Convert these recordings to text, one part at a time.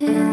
Inside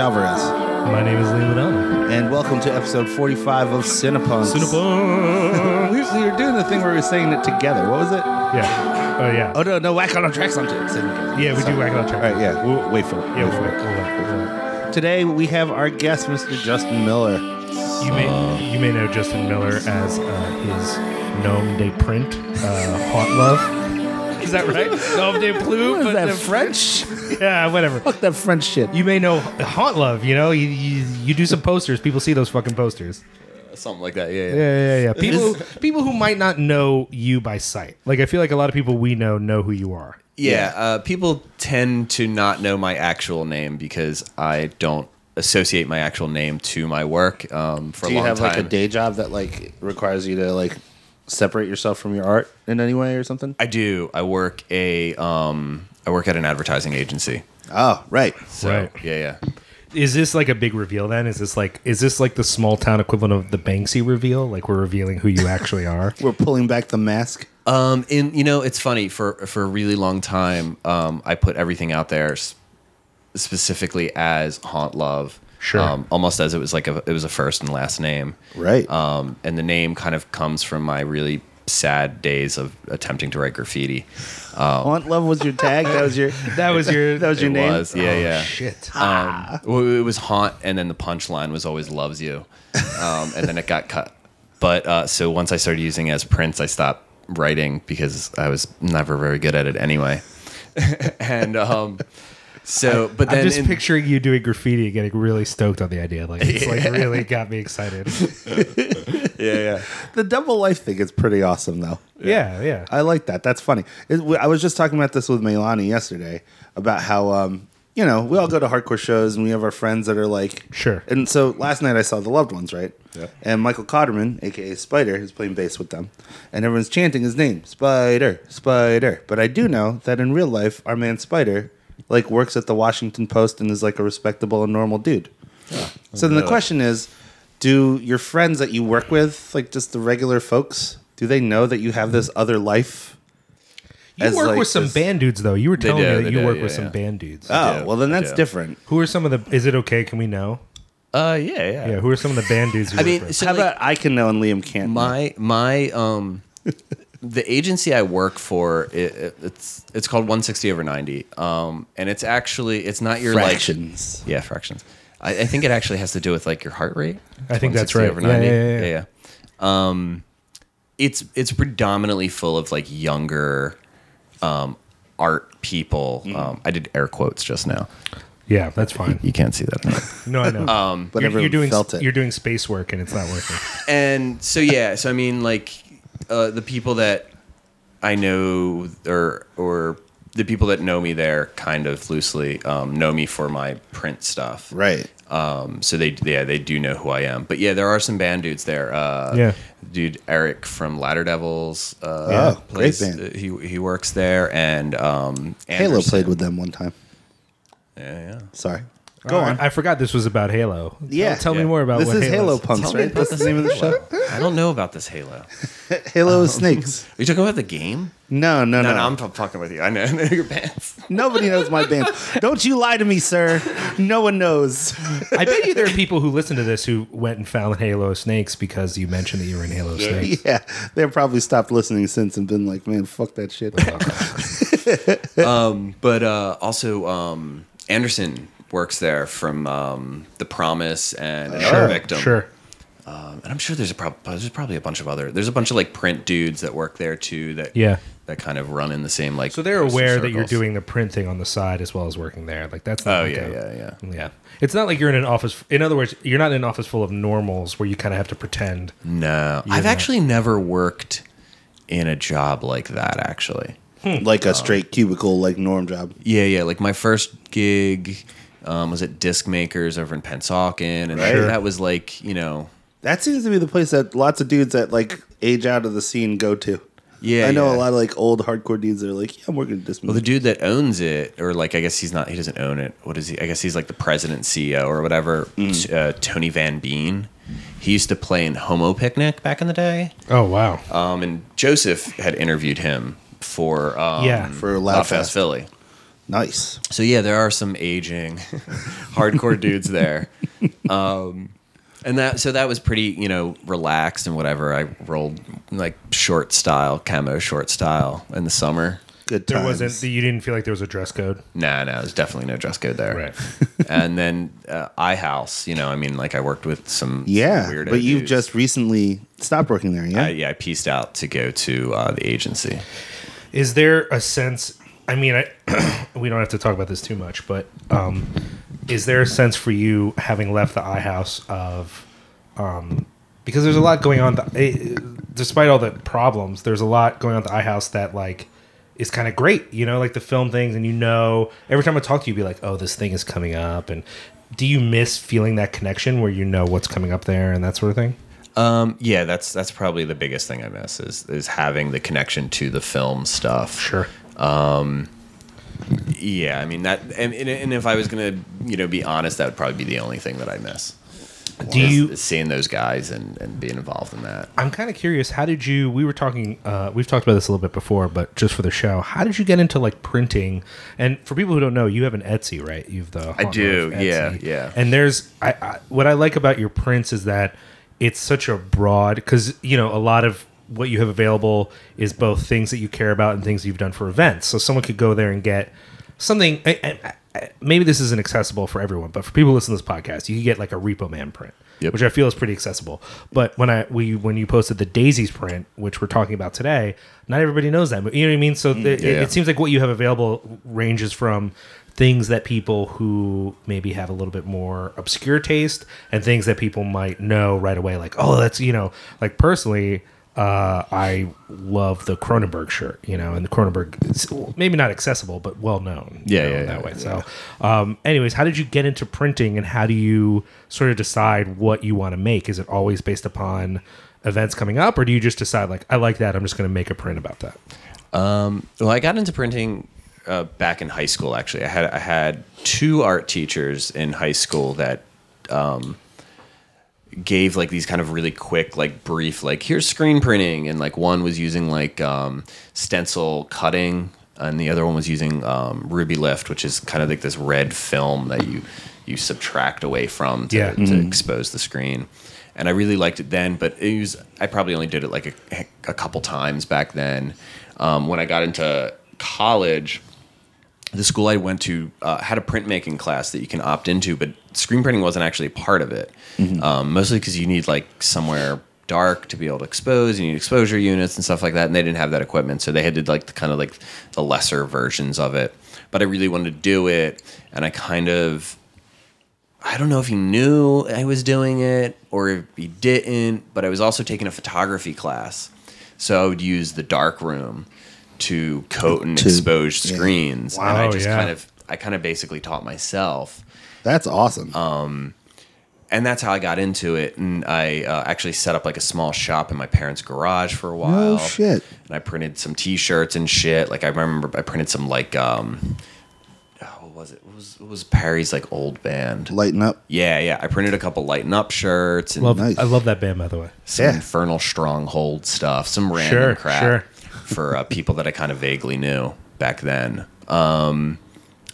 Alvarez, My name is Liddell. and welcome to episode 45 of Cinepunks. Cinnabon. we, we were doing the thing where we were saying it together. What was it? Yeah. Oh yeah. Oh, no, no, whack on our tracks on it. Say yeah, we do whack on track. All right, yeah, we'll wait for it. Yeah, Wait for it. We'll wait. We'll wait. Today we have our guest, Mr. Justin Miller. You may you may know Justin Miller as uh, his Gnome de Print, uh, Haunt Love. Is that right? Nom de Plume. What is that, French? Yeah, whatever. Fuck that French shit. You may know Haunt Love. You know, you, you you do some posters. People see those fucking posters. something like that. Yeah, yeah. Yeah, yeah, yeah. People people who might not know you by sight. Like I feel like a lot of people we know know who you are. Yeah, uh, people tend to not know my actual name because I don't associate my actual name to my work um, for Do a you long have time. like a day job that like requires you to like separate yourself from your art in any way or something? I do. I work a um, I work at an advertising agency. Oh, right. So Right. yeah, yeah. Is this like a big reveal then? Is this like is this like the small town equivalent of the Banksy reveal? Like we're revealing who you actually are? We're pulling back the mask. Um, in you know, it's funny for for a really long time. Um, I put everything out there s- specifically as Haunt Love. Sure. Um, almost as it was like a it was a first and last name. Right. Um, and the name kind of comes from my really sad days of attempting to write graffiti. Haunt Love was your tag. That was your. That was your That was your it name. was, yeah, yeah. shit. Um, well, it was haunt, and then the punchline was always loves you, um, and then it got cut. But uh, so once I started using it as Prince, I stopped writing because I was never very good at it anyway. and um, so, but then I'm just in- picturing you doing graffiti and getting really stoked on the idea. Like it's like really got me excited. yeah, yeah. The double life thing is pretty awesome, though. Yeah, yeah. I like that. That's funny. It, I was just talking about this with Melani yesterday about how, um, you know, we all go to hardcore shows and we have our friends that are like, Sure. And so last night I saw the loved ones, right? Yeah. And Michael Cotterman, aka Spider, is playing bass with them, and everyone's chanting his name, Spider, Spider. But I do know that in real life, our man Spider, like, works at the Washington Post and is like a respectable and normal dude. Yeah. so then the question is, do your friends that you work with, like just the regular folks, do they know that you have this other life? You as, work like, with some this- band dudes though. You were telling do, me that you do, work yeah, with some band dudes. Oh, do, well, then I that's do. different. Who are some of the? Is it okay? Can we know? Uh, yeah, yeah. Yeah. Who are some of the band dudes? You I work mean, with? so How like, about I can know and Liam can't? know? my my um the agency I work for it, it, it's it's called 160 over 90 um and it's actually it's not your fractions. like yeah fractions I, I think it actually has to do with like your heart rate I think that's right. over Yeah, 90 yeah, yeah, yeah, yeah. um it's it's predominantly full of like younger um art people Mm. um I did air quotes just now yeah, that's fine. you can't see that No, I know. Um, But you're, you're doing felt it. you're doing space work and it's not working. and so yeah, so I mean, like uh, the people that I know, or or the people that know me there, kind of loosely, um, know me for my print stuff, Right. Um, so they yeah they do know who I am. But yeah, there are some band dudes there. Uh, Yeah. dude Eric from Ladder Devils. Uh, Yeah, great band. uh, He he works there, and um, Halo played with them one time. Yeah, yeah. Sorry. Go All on. right, I forgot this was about Halo. Yeah. Tell, tell me more about this what is Halo Halo. Punks, Tell me right? about That's the name of the show. I don't know about this Halo. Halo of Snakes. you talking about the game? No, no, No, no. no, I'm f- fucking with you. I know, I know your bands. Nobody knows my band. Don't you lie to me, sir. No one knows. I bet you there are people who listen to this who went and found Halo Snakes because you mentioned that you were in Halo Snakes. yeah, they've probably stopped listening since and been like, man, fuck that shit. But uh, also, um, Anderson works there from um, The Promise and Another Sure, Victim. sure. Um, and I'm sure there's a prob- there's probably a bunch of other there's a bunch of like print dudes that work there too that Yeah. that kind of run in the same like So they're postal aware that you're doing the print thing on the side as well as working there. Like that's not Oh like yeah, a- yeah, yeah. yeah. It's not like you're in an office. In other words, you're not in an office full of normals where you kind of have to pretend. No, I've not. actually never worked in a job like that. Actually, like a straight cubicle, like norm job. yeah, yeah. Like my first gig um, was at Disc Makers over in Pennsauken, and Right. that, that was like you know, That seems to be the place that lots of dudes that like age out of the scene go to. yeah. I know yeah. a lot of like old hardcore dudes that are like, yeah, I'm working at this. Well, the dude that owns it, or like I guess he's not, he doesn't own it. What is he? I guess he's like the president, CEO, or whatever. Mm. Uh, Tony Van Veen. He used to play in Homo Picnic back in the day. Oh wow. Um, and Joseph had interviewed him for um, Yeah. For Loud Loudfest. Fast Philly. Nice. So yeah, there are some aging, hardcore dudes there. Um, and that so that was pretty you know relaxed and whatever. I rolled like short style, camo short style in the summer. Good There times. wasn't. You didn't feel like there was a dress code. Nah, no, there's definitely no dress code there. Right. and then uh, iHouse, you know, I mean, like I worked with some Yeah, some weirdo but you've dudes. just recently stopped working there, yeah? I, yeah, I pieced out to go to uh, the agency. Is there a sense? I mean, I, we don't have to talk about this too much, but um, is there a sense for you having left the iHouse of, um, because there's a lot going on. The, eh, despite all the problems, there's a lot going on at the iHouse that like is kind of great. You know, like the film things, and you know, every time I talk to you, be like, oh, this thing is coming up, and do you miss feeling that connection where you know what's coming up there and that sort of thing? Um, yeah, that's that's probably the biggest thing I miss is is having the connection to the film stuff. Sure. Yeah, I mean that, and, and if I was gonna, you know, be honest, that would probably be the only thing that I miss. Do is- you? seeing those guys and and being involved in that? I'm kind of curious. How did you? We were talking. Uh, we've talked about this a little bit before, but just for the show, how did you get into like printing? And for people who don't know, you have an Etsy, right? You've the I do, yeah, yeah. And there's I, I what I like about your prints is that it's such a broad because you know a lot of what you have available is both things that you care about and things you've done for events. So someone could go there and get something. I, I, I, maybe this isn't accessible for everyone, but for people listening to this podcast, you could get like a Repo Man print, Yep. which I feel is pretty accessible. But when I we when you posted the Daisies print, which we're talking about today, not everybody knows that. You know what I mean? So the, it, Mm, yeah. it seems like what you have available ranges from things that people who maybe have a little bit more obscure taste and things that people might know right away like oh that's you know like personally uh, I love the Cronenberg shirt, you know, and the Cronenberg is maybe not accessible, but well known. you Yeah, know, yeah, that yeah, way. So, um, anyways, how did you get into printing, and how do you sort of decide what you want to make? Is it always based upon events coming up, or do you just decide like I like that, I'm just going to make a print about that? Um, Well, I got into printing uh, back in high school. Actually, I had I had two art teachers in high school that um, gave like these kind of really quick, like brief, like here's screen printing, and like one was using like um, stencil cutting, and the other one was using um, Rubylith, which is kind of like this red film that you you subtract away from to, Yeah. to expose the screen. And I really liked it then, but it was I probably only did it like a, a couple times back then. Um, when I got into college, the school I went to uh, had a printmaking class that you can opt into, but screen printing wasn't actually a part of it. Um, mostly because you need like somewhere dark to be able to expose. You need exposure units and stuff like that, and they didn't have that equipment, so they had to like the kind of like the lesser versions of it. But I really wanted to do it, and I kind of I don't know if he knew I was doing it or if he didn't, but I was also taking a photography class. So I would use the dark room to coat and To- expose yeah. screens. and I Wow, just yeah. kind of I kind of basically taught myself. That's awesome. and that's how I got into it. And I uh, actually set up like a small shop in my parents' garage for a while. shit. And I printed some T-shirts and shit. Like I remember, I printed some like um, oh, what was it? What was what was Perry's like old band? Lighten up. Yeah, yeah. I printed a couple lighten up shirts and Love, Nice. I love that band, by the way. some Yeah. infernal stronghold stuff, some random Sure, crap sure. For uh, people that I kind of vaguely knew back then. Um,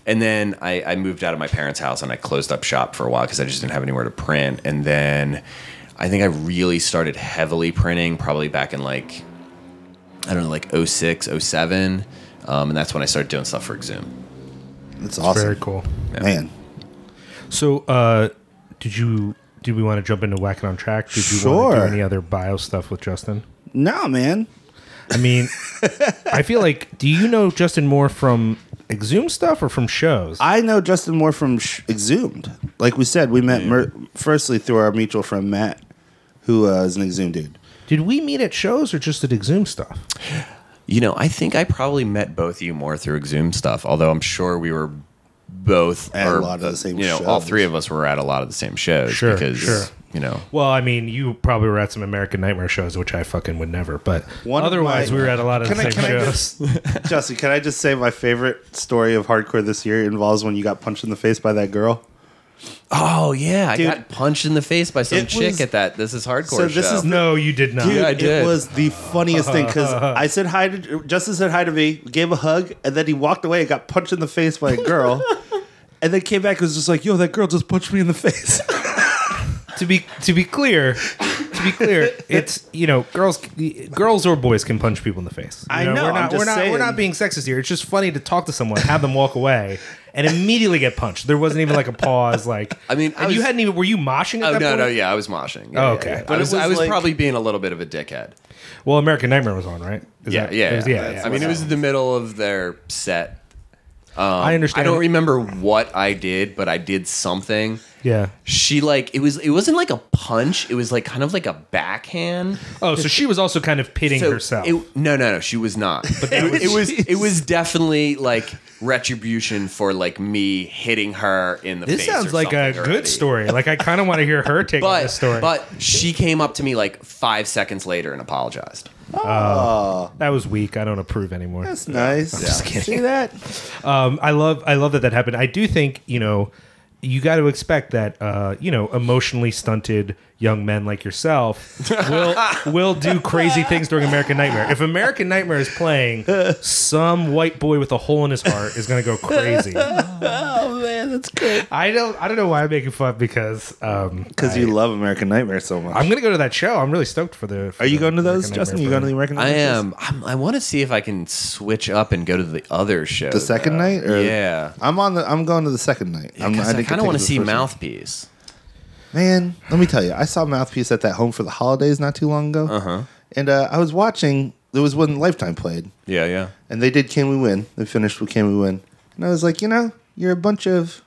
and then I, I moved out of my parents' house and I closed up shop for a while because I just didn't have anywhere to print. And then I think I really started heavily printing probably back in like, I don't know, like 06, 07. Um, and that's when I started doing stuff for Exhume. That's awesome. Very cool. Man. So, uh, did you did we want to jump into whacking on track? Did you want to do any other bio stuff with Justin? No, man. I mean, I feel like do you know Justin more from Exhume stuff or from shows? I know Justin Moore from Sh- Exhumed. Like we said, we met mer- firstly through our mutual friend Matt, who uh, is an Exhumed dude. Did we meet at shows or just at Exhume stuff? You know, I think I probably met both of you more through Exhume stuff, although I'm sure we were both At a or, lot of the same You know, all shows. three of us were at a lot of the same shows Sure, because sure. you know. Well, I mean, you probably were at some American Nightmare shows, which I fucking would never. But One of otherwise, my- we were at a lot of Can the I- same can I shows. Justin, can I just say my favorite story of hardcore this year involves when you got punched in the face by that girl? Oh yeah, I Dude, got punched in the face by some it chick was- at that. This is hardcore. So this show. is no, you did not. Dude, Yeah, I did. it was the funniest thing because I said hi to Justin said hi to me, gave a hug, and then he walked away and got punched in the face by a girl, and then came back and was just like, "Yo, that girl just punched me in the face." to be to be clear, to be clear, it's you know girls girls or boys can punch people in the face. You I know, We're I'm not just we're not we're not being sexist here. It's just funny to talk to someone, have them walk away, and immediately get punched. There wasn't even like a pause. Like I mean, I and you hadn't even. Were you moshing at Oh that no, point? no, yeah, I was moshing. Yeah, Oh, okay. yeah. But I it was, was I was like- probably being a little bit of a dickhead. Well, American Nightmare was on, right? Is Yeah, that- yeah, it was- yeah. yeah, I mean, it was in the middle of their set. I I understand. don't remember what I did, but I did something. Yeah. She like it was. It wasn't like a punch. It was like kind of like a backhand. Oh, so she was also kind of pitting So herself. It, no, no, no. She was not. But it, it was. It was definitely like retribution for like me hitting her in the face. this face. sounds or like a something good story. Like I kind of want to hear her take on But this story. but she came up to me like five seconds later and apologized. Oh, that was weak. I don't approve anymore. that's nice. just kidding. See that? Um, I love I love that that happened. I do think you know you got to expect that uh, you know emotionally stunted young men like yourself will will do crazy things during American Nightmare. If American Nightmare is playing, some white boy with a hole in his heart is going to go crazy. Oh man, that's great. I don't I don't know why I'm making fun because um, Because you love American Nightmare so much. I'm going to go to that show. I'm really stoked for the. for Are you the going to those, American Justin? Nightmare You going to the parade. American I am. I'm, I want to see if I can switch up and go to the other show. The second night? Or? Yeah. I'm on the. I'm going to the second night. I'm, Because I, didn't kind of want to see Mouthpiece. night. Man, let me tell you, I saw Mouthpiece at that home for the holidays not too long ago. Uh-huh. And uh, I was watching. There was when Lifetime played, Yeah, yeah. and they did "Can We Win." They finished with "Can We Win," and I was like, you know, you're a bunch of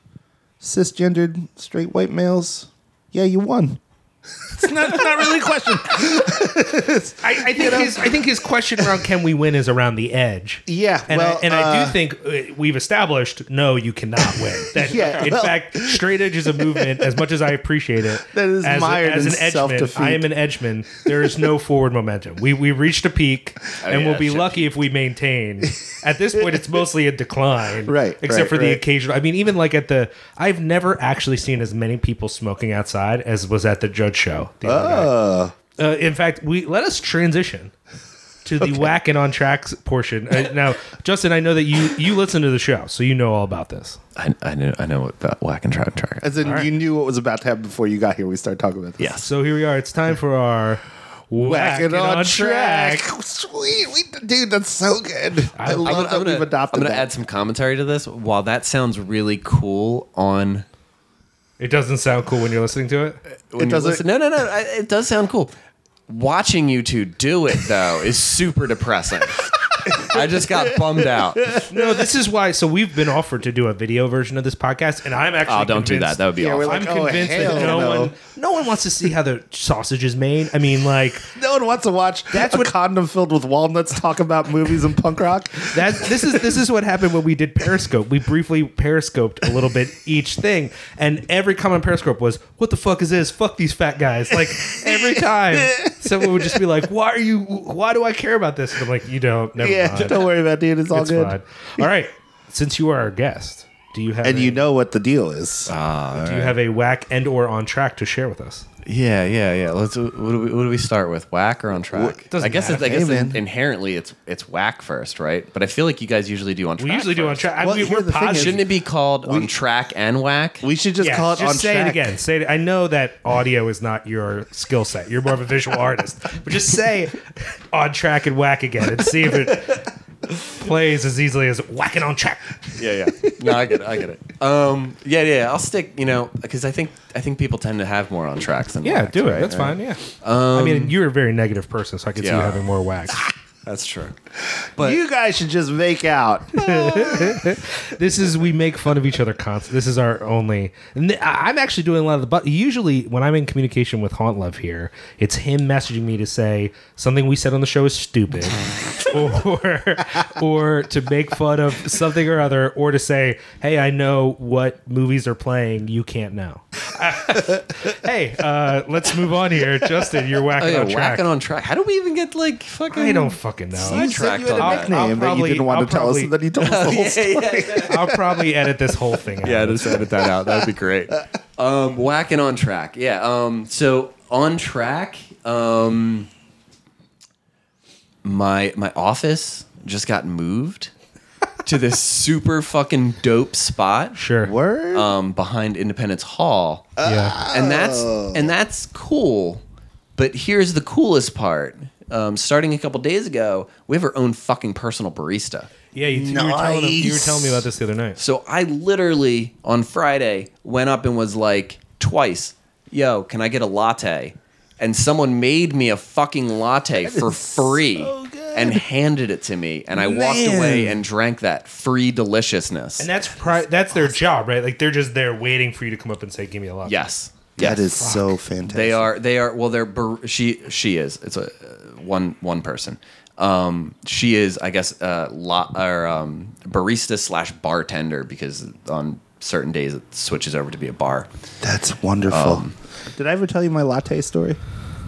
cisgendered straight white males. Yeah, you won. It's not not really a question. I, I think his I think his question around can we win is around the edge. Yeah, and well, I, and I uh, do think uh, we've established no, you cannot win. That Yeah, in well- fact, straight edge is a movement. As much as I appreciate it, That is as, mired as an edgeman. I am an edgeman. There is no forward momentum. We we reached a peak, and yeah, we'll be lucky if we maintain. At this point, it's mostly a decline, Right, Except right, for the right. occasional. I mean, even like at the, I've never actually seen as many people smoking outside as was at the Judge show. the other night. Uh, Uh, in fact, we let us transition to the whacking on tracks portion. Uh, now, Justin, I know that you you listen to the show, so you know all about this. I, I know. I know about whack and track track. as in, right. you knew what was about to happen before you got here. We started talking about this. Yes. So here we are. It's time for our Whack it on, track. track. Sweet, we, dude, that's so good. I, love I'm gonna, that I'm gonna- we've adopted I'm gonna that. add some commentary to this. While that sounds really cool on It doesn't sound cool when you're listening to it. when you doesn't- listen- No, no, no. I- It does sound cool. Watching you two do it though is super depressing. I just got bummed out. No, this is why. So we've been offered to do a video version of this podcast, and I'm actually Oh, don't do that. That would be Yeah, we're awful. like, I'm oh, convinced that no, no. one, no one wants to see how the sausage is made. I mean, like No one wants to watch That's a what- condom filled with walnuts talk about movies and punk rock. that. This is this is what happened when we did Periscope. We briefly Periscoped a little bit each thing, and every comment Periscope was, "What the fuck is this? Fuck these fat guys!" Like every time, someone would just be like, "Why are you? Why do I care about this?" And I'm like, "You don't. Never Yeah, mind. don't worry about it, dude. It's all It's good. fine." All right. Since you are our guest, do you have And a, you know what the deal is. Ah, do you have a whack and or on track to share with us? Yeah, yeah, yeah. Let's. What do we, what do we start with? Whack or on track? doesn't I guess. It's, I guess Hey, in- inherently it's it's whack first, right? But I feel like you guys usually do on track. We usually do on first. track. I Well, mean, here we're the thing is- Shouldn't it be called on track and whack? we should just Yeah, call it just on say track. it again. Say it. I know that audio is not your skill set. You're more of a visual artist, but just say on track and whack again and see if it plays as easily as whacking on track. yeah, yeah. No, I get it. I get it. Um, yeah, yeah. I'll stick. You know, because I think I think people tend to have more on tracks than Yeah, whacks, do it. right? That's Right. fine. Yeah. I mean, you're a very negative person, so I can see you Yeah. having more whacks. That's true. But you guys should just make out. this is we make fun of each other constantly. This is our only. And th- I- I'm actually doing a lot of the. But usually, when I'm in communication with Haunt Love here, it's him messaging me to say something we said on the show is stupid, or or to make fun of something or other, or to say, "Hey, I know what movies are playing. You can't know." hey, uh, let's move on here, Justin. You're oh whacking yeah, on track. whacking on track. How do we even get like fucking? I don't fucking know. Sidetracked You had on a that. nickname I'll that you probably- didn't want I'll to tell us, probably- and then you told us the whole story. I'll probably edit this whole thing. Out. Yeah, just edit that out. That'd be great. Um, whacking on track. Yeah. Um, so on track. Um, my my office just got moved to this super fucking dope spot. Sure. Word. Um, behind Independence Hall, Yeah. and that's and that's cool. But here's the coolest part. Um, starting a couple days ago, we have our own fucking personal barista. Yeah, you, you, were telling him, you were telling me about this the other night. So I literally on Friday went up and was like twice, "Yo, can I get a latte?" And someone made me a fucking latte for free and handed it to me, and I walked Man. away and drank that free deliciousness. And that's pri- that's their job, right? Like they're just there waiting for you to come up and say, "Give me a lot." yes, that yes. is so fantastic. They are. They are. Well, they're. Bar- she. She is. It's a uh, one. One person. Um, she is. I guess. Uh, la- or um, barista slash bartender because on certain days it switches over to be a bar. That's wonderful. Um, Did I ever tell you my latte story?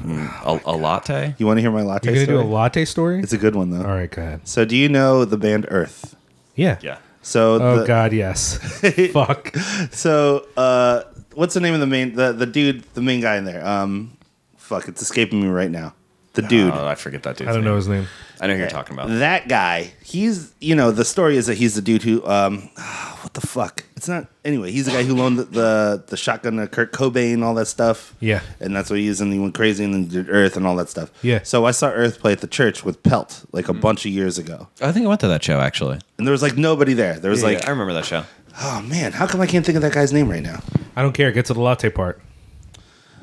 A, a latte. You want to hear my latte You're gonna story? do a latte story. it's a good one though. All right, go ahead. So, do you know the band Earth? Yeah. Yeah. So, Oh the, God, yes. Fuck. So, uh, what's the name of the main the the dude the main guy in there? Um, fuck, it's escaping me right now. The dude. Oh, I forget that dude. I don't know his name. I know who you're talking about. That guy, he's you know the story is that he's the dude who um what the fuck? It's not anyway. He's the guy who loaned the the, the shotgun to Kurt Cobain, all that stuff. Yeah. and that's what he used, and he went crazy and then did Earth and all that stuff. Yeah. So I saw Earth play at the church with Pelt like a bunch of years ago, I think I went to that show actually. and there was like nobody there. There was like, I remember that show. Oh man, how come I can't think of that guy's name right now? I don't care. Get to the latte part.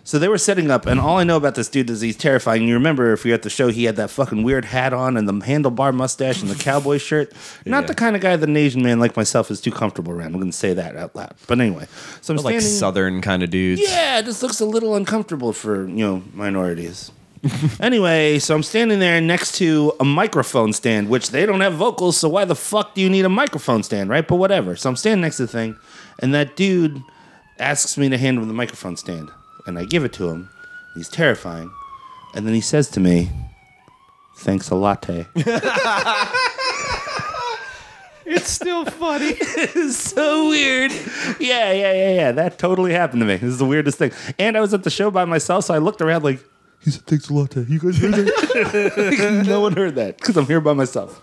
So they were setting up, and all I know about this dude is he's terrifying. You remember if you're at the show, he had that fucking weird hat on and the handlebar mustache and the cowboy shirt. Not Yeah. the kind of guy that an Asian man like myself is too comfortable around. I'm going to say that out loud. But anyway, so I'm Like standing. southern kind of dudes. yeah, it just looks a little uncomfortable for you know minorities. anyway, so I'm standing there next to a microphone stand, which they don't have vocals, so why the fuck do you need a microphone stand, right? But whatever. So I'm standing next to the thing, and that dude asks me to hand him the microphone stand, and I give it to him. He's terrifying, and then he says to me, "Thanks a latte." It's still funny. It's so weird. Yeah, yeah, yeah, yeah. That totally happened to me. This is the weirdest thing. And I was at the show by myself, so I looked around like, he said, thanks a lot. To you guys heard that? no one heard that because I'm here by myself.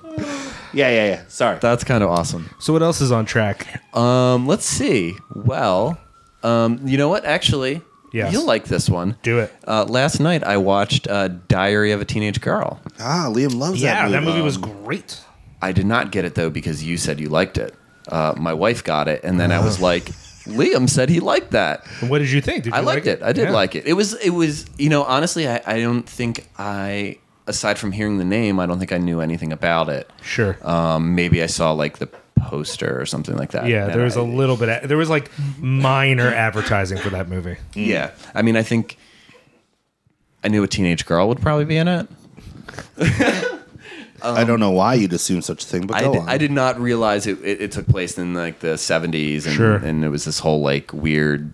Yeah, yeah, yeah. Sorry. That's kind of awesome. so what else is on track? Um, let's see. Well, um, you know what? Actually, Yes. you'll like this one. Do it. Uh, last night I watched uh, Diary of a Teenage Girl. Ah, Liam loves Yeah, that movie. that movie. movie was Um, great. I did not get it though because you said you liked it. Uh, my wife got it, and then I was like, Liam said he liked that. And what did you think? Did you I liked like it. I did Yeah. like it. It was. It was. You know, honestly, I, I don't think I aside from hearing the name, I don't think I knew anything about it. Sure. Um, maybe I saw like the poster or something like that. yeah, there was I- a little bit. There was like minor advertising for that movie. Yeah, I mean, I think I knew a teenage girl would probably be in it. I don't know why you'd assume such a thing, but I go did, on. I did not realize it, it, it took place in like the 70s and, Sure. and it was this whole like weird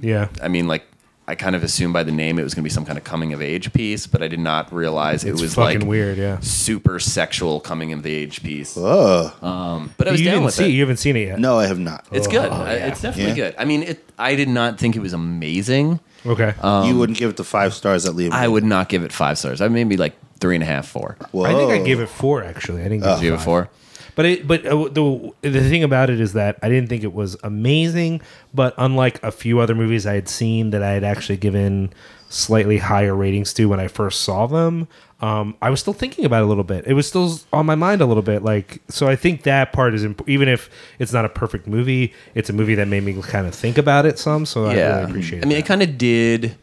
Yeah. I mean like I kind of assumed by the name it was going to be some kind of coming of age piece, but I did not realize it was fucking like weird. Yeah. super sexual coming of the age piece. Oh Um, but I was you down with see. it. You haven't seen it yet. no, I have not. It's good. Oh, yeah. It's definitely Yeah? good. I mean, it. I did not think it was amazing. Okay. you wouldn't give it the five stars at Liam. I would not give it five stars. I maybe like three and a half, four. Whoa. I think I gave it four. Actually, I didn't give you it it four? But it, but uh, the the thing about it is that I didn't think it was amazing. But unlike a few other movies I had seen that I had actually given slightly higher ratings to when I first saw them, um, I was still thinking about it a little bit. It was still on my mind a little bit. Like so, I think that part is imp- even if it's not a perfect movie, it's a movie that made me kind of think about it some. So I yeah, really appreciate. It. I mean, it kind of did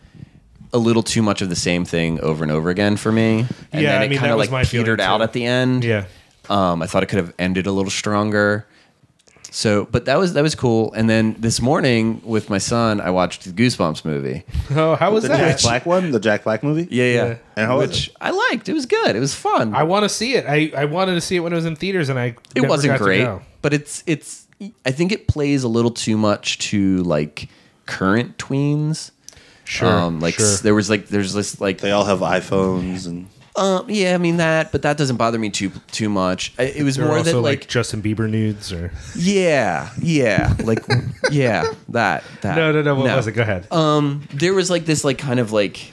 a little too much of the same thing over and over again for me. And Yeah, then I it mean, kind of like petered out at the end. yeah. Um, I thought it could have ended a little stronger. So, but that was that was cool. And then this morning with my son, I watched the Goosebumps movie. Oh, how was the that? Jack Black one, the Jack Black movie. Yeah, yeah. Yeah. And how was Which it? I liked. It was good. It was fun. I want to see it. I, I wanted to see it when it was in theaters, and I it never wasn't got to great, go. but it's it's. I think it plays a little too much to like current tweens. Sure, Um, like sure. there was like there's this like They all have iPhones and um yeah I mean that but that doesn't bother me too too much. I- It was There are more also that like, like, Justin Bieber nudes or yeah yeah like yeah that that no no no what was it? Go ahead. Um, there was like this like kind of like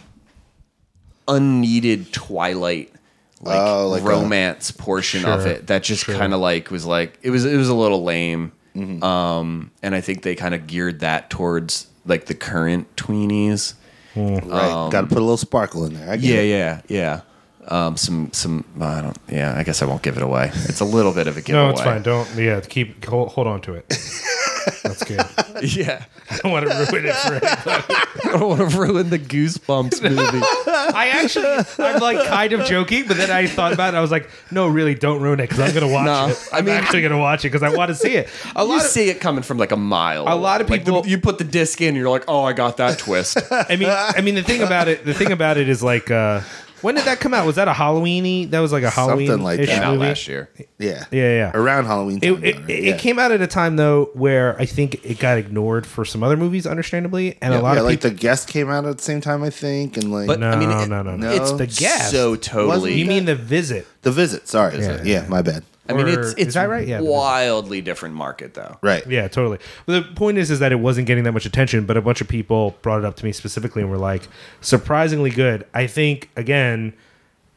unneeded Twilight like, Oh, like a- romance portion of Sure, it that just sure. kind of like was like it was it was a little lame. Mm-hmm. Um, and I think they kind of geared that towards like the current tweenies. right, got to put a little sparkle in there. I get Yeah, it. yeah, yeah. Um, some some I don't. Yeah, I guess I won't give it away. It's a little bit of a giveaway. no, it's fine. Don't yeah. Keep hold, hold on to it. That's good. Yeah, I don't want to ruin it for anybody. I don't want to ruin the Goosebumps movie. I actually, I'm like kind of joking, but then I thought about it. I was like, no, really, don't ruin it because I'm gonna watch No, it. I I'm mean- actually gonna watch it because I want to see it. A you lot of, see it coming from like a mile. A lot of Like, the- people- you put the disc in, and you're like, oh, I got that twist. I mean, I mean, the thing about it, the thing about it is like, uh, when did that come out? Was that a Halloweeny? That was like a Halloween like that. Movie. last year. yeah, Yeah, yeah. Around Halloween It, time. it, though, right? it yeah. came out at a time though where I think it got ignored for some other movies, understandably, and a lot yeah, of like people. the guest came out at the same time, I think, and like But no, I mean, it- no, no, no. It's the guest. So totally. you mean the visit? the visit. Sorry, Yeah. yeah, my bad. I mean, it's it's that right? Yeah, wildly different market though. Right. Yeah, totally. But the point is, is that it wasn't getting that much attention, but a bunch of people brought it up to me specifically and were like, surprisingly good. I think again,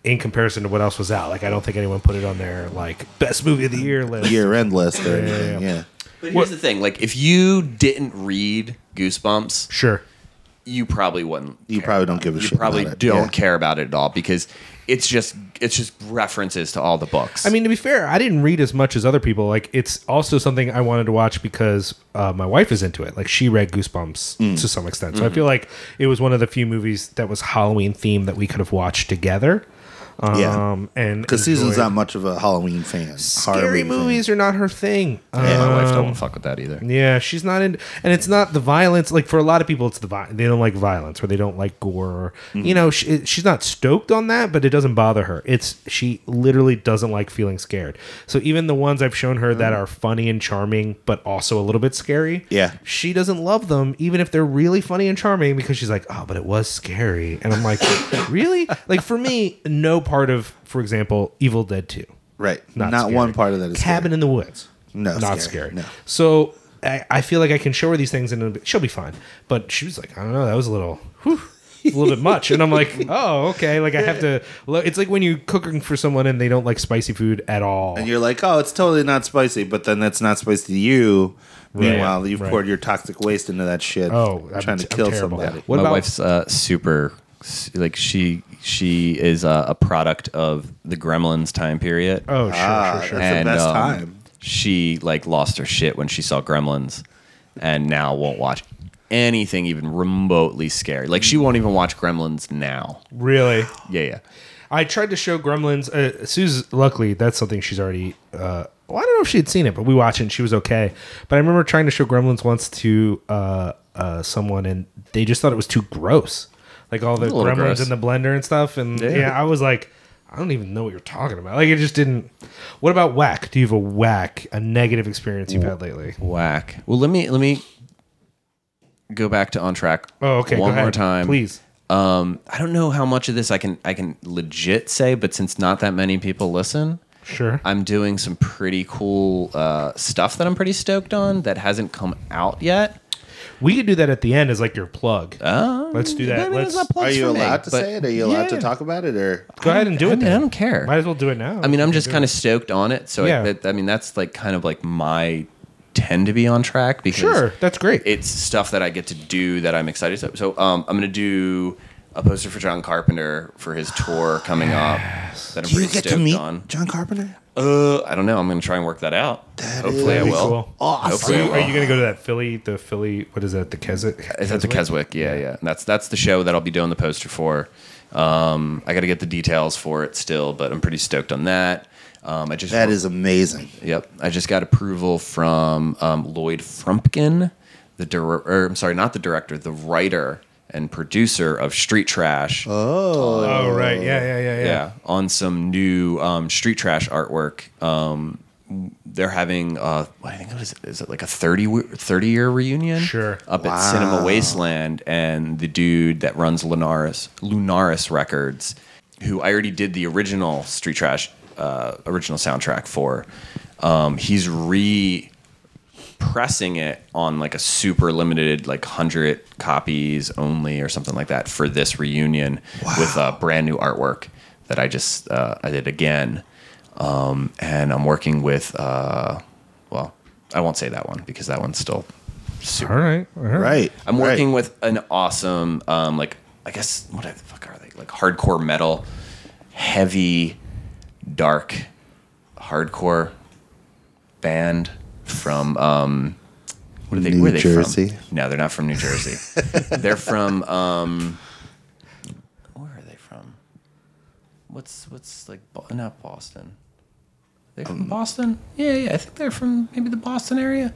in comparison to what else was out, like I don't think anyone put it on their like best movie of the year list. Year end list or yeah, anything. yeah. Yeah. But here's the thing: like, if you didn't read Goosebumps, Sure. You probably wouldn't. You probably don't give a. You shit probably about it. don't Yeah. care about it at all because it's just it's just references to all the books. I mean, to be fair, I didn't read as much as other people. Like, it's also something I wanted to watch because uh, my wife is into it. Like, she read Goosebumps Mm. to some extent, so Mm-hmm. I feel like it was one of the few movies that was Halloween themed that we could have watched together. Um, Yeah. and Because Susan's not much of a Halloween fan. horror scary movie fan. movies are not her thing. yeah, my wife Um, don't fuck with that either. Yeah, she's not in, and it's not the violence. Like for a lot of people, it's the vi- they don't like violence or they don't like gore. Or, Mm-hmm. You know, she, she's not stoked on that, but it doesn't bother her. It's she literally doesn't like feeling scared. So even the ones I've shown her that are funny and charming, but also a little bit scary, Mm-hmm. Yeah. she doesn't love them, even if they're really funny and charming, because she's like, oh, but it was scary, and I'm like, really? Like for me, no part of, for example, Evil Dead Two. Right. Not, Not, scary. one part of that is Cabin scary. in the Woods. No, not scary. scary. No. So I, I feel like I can show her these things and it'll be- she'll be fine. But she was like, I don't know, that was a little, whew, a little bit much. And I'm like, oh, okay. Like I have to. lo- It's like when you're cooking for someone and they don't like spicy food at all. And you're like, oh, it's totally not spicy, but then that's not spicy to you. Meanwhile, you've right. poured your toxic waste into that shit. Oh, I'm trying to t- I'm kill somebody. What my about- wife's uh, super like she she is uh, a product of the Gremlins time period. oh, sure, Ah, sure, sure. that's the best um, time. She like lost her shit when she saw Gremlins, and now won't watch anything even remotely scary. Like she won't even watch Gremlins now. Really? Yeah, yeah. I tried to show Gremlins. Uh, Sue's luckily that's something she's already. Uh, well, I don't know if she had seen it, but we watched it and she was okay. But I remember trying to show Gremlins once to uh, uh, someone, and they just thought it was too gross, like all the Gremlins gross. in the blender and stuff. And yeah. Yeah. I was like, I don't even know what you're talking about. Like it just didn't. What about whack? Do you have a whack, a negative experience you've had lately? Whack. Well, let me let me go back to on track. Oh, okay. One more time, please. Um, I don't know how much of this I can I can legit say, but since not that many people listen, Sure. I'm doing some pretty cool uh, stuff that I'm pretty stoked on that hasn't come out yet. We could do that at the end as like your plug. Uh, Let's do that. Let's there's not plugs Are you for me, allowed to say it? Are you allowed to Yeah. talk about it? Or go ahead and do I it. mean, I Then. don't care. Might as well do it now. I mean, I'm just kind of stoked on it. So Yeah. it, that, I mean, that's like kind of like my tend to be on track because sure. That's great. it's stuff that I get to do that I'm excited. So, so um, I'm gonna do a poster for John Carpenter for his tour coming up. That I'm do you pretty get to stoked meet on. John Carpenter? Uh, I don't know. I'm gonna try and work that out. Hopefully, I will. cool. Awesome. Hopefully, I Are you, will. are you going to go to that Philly? The Philly? What is that? The Keswick? Is that the Keswick? Yeah, yeah. And that's that's the show that I'll be doing the poster for. Um, I got to get the details for it still, but I'm pretty stoked on that. Um, I just That is amazing. Yep, I just got approval from um, Roy Frumkes, the dir- or I'm sorry, not the director, the writer and producer of Street Trash. Oh oh right, yeah, yeah, yeah, yeah. yeah, on some new um, Street Trash artwork. Um, they're having, uh, I think it was, is it like a 30, 30 year reunion? Sure. Up at Cinema Wasteland, and the dude that runs Lunaris Lunaris Records, who I already did the original Street Trash uh, original soundtrack for. Um, he's re pressing it on like a super limited like 100 copies only or something like that for this reunion with a brand new artwork that i just uh, i did again um, and i'm working with uh, well i won't say that one because that one's still super All right, all right. Right. i'm right. working with an awesome um, like i guess what the fuck are they like hardcore metal heavy dark hardcore band from um what are they New where are they Jersey? from? No, they're not from New Jersey. they're from um where are they from? What's what's like not Boston. They Um, from Boston? Yeah, yeah, I think they're from maybe the Boston area.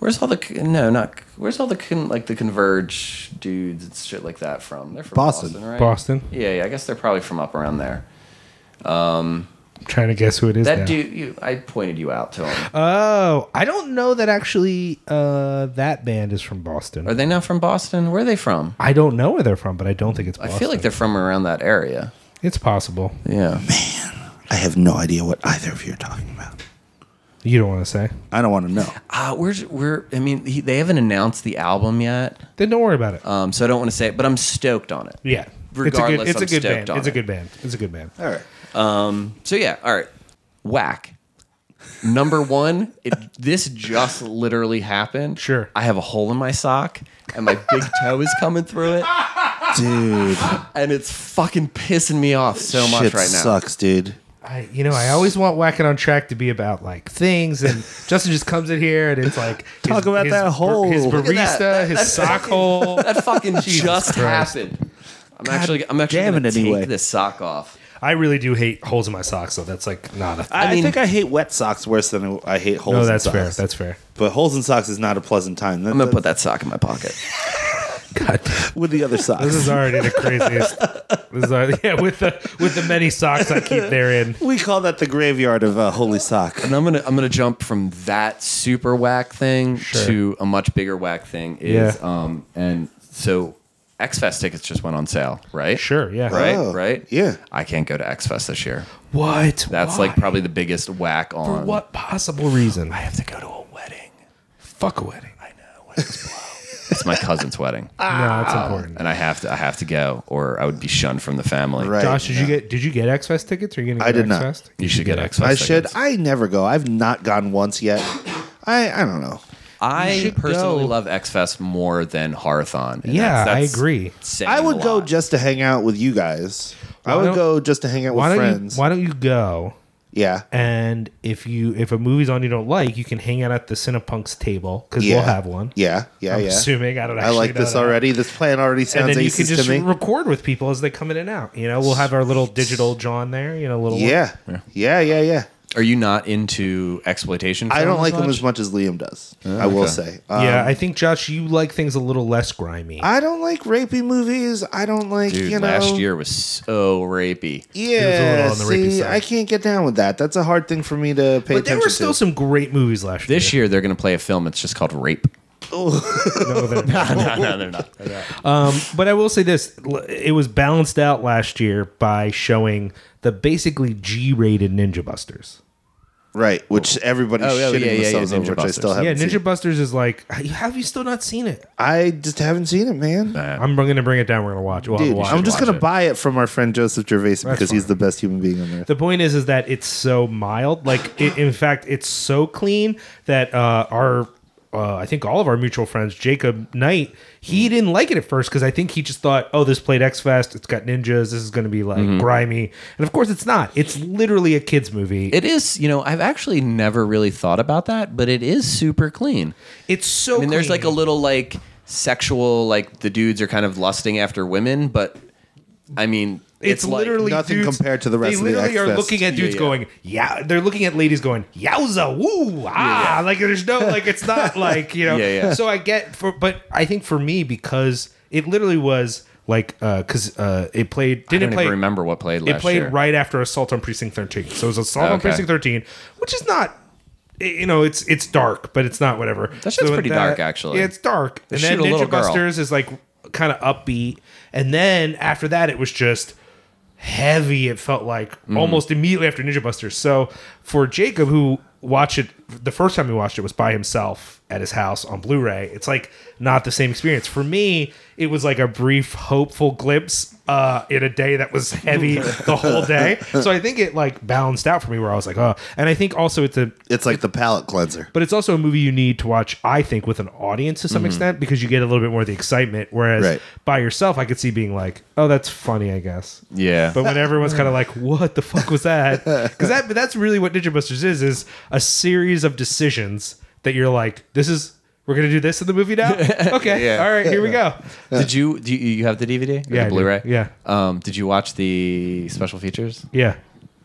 Where's all the no, not where's all the con, like the Converge dudes and shit like that from? They're from Boston. Boston, right? Boston. Yeah, yeah, I guess they're probably from up around there. Trying to guess who it is. That now. dude, you, I pointed you out to him. Oh, I don't know that actually. Uh, that band is from Boston. Are they not from Boston? Where are they from? I don't know where they're from, but I don't think it's. I feel like they're from around that area. It's possible. Yeah. Man, I have no idea what either of you are talking about. You don't want to say. I don't want to know. Uh, we're we're. I mean, he, they haven't announced the album yet, Then don't worry about it. um, so I don't want to say it. But I'm stoked on it. yeah. regardless, it's a I'm good. It's a good band. on It's a good band. It's a good band. All right. Um, so yeah. All right. Whack. Number one. It, this just literally happened. Sure. I have a hole in my sock, and my big toe is coming through it, Dude, and it's fucking pissing me off so much shit right now. sucks, dude. I, you know, I always want whacking on track to be about like things, and Justin just comes in here and it's like Talk about that hole. his barista, that. That- his that's sock fucking- hole. That fucking just Christ. happened. I'm actually. I'm actually damn gonna it take anyway. this sock off. I really do hate holes in my socks, though. That's like not a. Th- I, mean- think I hate wet socks worse than I hate holes. no, in that's fair. socks. That's fair. But holes in socks is not a pleasant time. I'm gonna put that sock in my pocket. God, with the other socks. this is already the craziest. this is already, yeah, with the with the many socks I keep therein. we call that the graveyard of uh, holy sock. And I'm gonna I'm gonna jump from that super whack thing Sure. to a much bigger whack thing. Is Yeah. um and so X Fest tickets just went on sale, right? Sure, yeah. Right, Oh, right. yeah. I can't go to X Fest this year. What? That's Why? like probably the biggest whack on. for on. what possible reason? I have to go to a wedding. Fuck a wedding. I know. Weddings blow. it's my cousin's wedding, No, it's important. and I have to I have to go, or I would be shunned from the family. Right. Josh, did you get did you get X Fest tickets? Or are you gonna? I Get did not. X-Fest? You should get X Fest. I should. I never go. I've not gone once yet. I I don't know. I personally go. love X Fest more than Horrorthon. and Yeah, that's- I agree. I would go just to hang out with you guys. I would go just to hang out with don't friends. you Why don't you go Yeah. And if you if a movie's on you don't like, you can hang out at the Cinepunks table because Yeah. we'll have one. Yeah. Yeah. I'm yeah. assuming I don't. I like this that. already. This plan already And sounds then you can aces just to me. record with people as they come in and out. You know, we'll have our little digital John there. You know, little yeah. Yeah. Yeah. Yeah. Are you not into exploitation? I don't film like as him much? as much as Liam does. I will okay. say. Um, yeah, I think Josh, you like things a little less grimy. I don't like rapey movies. I don't like Dude, you know. last year was so rapey. Yeah, on the rapey see, side. I can't get down with that. That's a hard thing for me to pay but there were still to. some great movies last year. This year. year they're going to play a film. It's just called Rape. No, they're not. no, no, they're not. Um, but I will say this: it was balanced out last year by showing the basically G-rated Ninja Busters. Right, which everybody's Oh, yeah, shitting yeah, yeah, themselves yeah, over, Ninja which I Busters. still haven't yeah, Ninja seen. Busters is like, have you still not seen it? I just haven't seen it, man. I'm going to bring it down. We're going to watch. We'll Dude, watch I'm just gonna buy it from our friend Joseph Gervasi because he's the best human being on earth. The point is, is that it's so mild. Like, it, in fact, it's so clean that uh, our, uh, I think all of our mutual friends, Jacob Knight, he didn't like it at first because I think he just thought, oh, this played X Fest. It's got ninjas. This is going to be like grimy, and of course, it's not. It's literally a kids movie. It is, you know, I've actually never really thought about that, but it is super clean. it's so. I mean, there's like a little like sexual, like the dudes are kind of lusting after women, but I mean, It's, it's, like- literally nothing dudes- compared to the rest They of the literally are X-Fest. looking at dudes Yeah, yeah. going, yeah. They're looking at ladies going, yowza, woo, ah. Like there's no, like it's not like you know. Yeah, yeah. So I get for, but I think for me because it literally was like because uh, it played didn't play remember what played it played year. right after Assault on Precinct 13. So it was Assault on Precinct 13, which is not. You know, it's it's dark, but it's not whatever. That shit's So pretty that- dark, actually. Yeah, it's dark. They and then Ninja girl. Busters is like kind of upbeat, and then after that, it was just heavy. It felt like Mm. almost immediately after Ninja Busters. So for Jacob, who watched it the first time he watched it was by himself at his house on Blu-ray. It's like not the same experience. For me, it was like a brief, hopeful glimpse uh, in a day that was heavy the whole day. So I think it like balanced out for me where I was like, oh, and I think also it's a It's like the palate cleanser. but it's also a movie you need to watch, I think, with an audience to some extent because you get a little bit more of the excitement. Whereas Right. by yourself, I could see being like, "Oh, that's funny," I guess. Yeah. But when everyone's kind of like, "What the fuck was that?" Because that, that's really what Ninja Busters is: is a series of decisions that you're like, "This is we're gonna do this in the movie now." Okay, Yeah. all right, here we go. did you do you, you have the DVD? Or Yeah, I the do. Blu-ray. Yeah. Um, did you watch the special features? Yeah,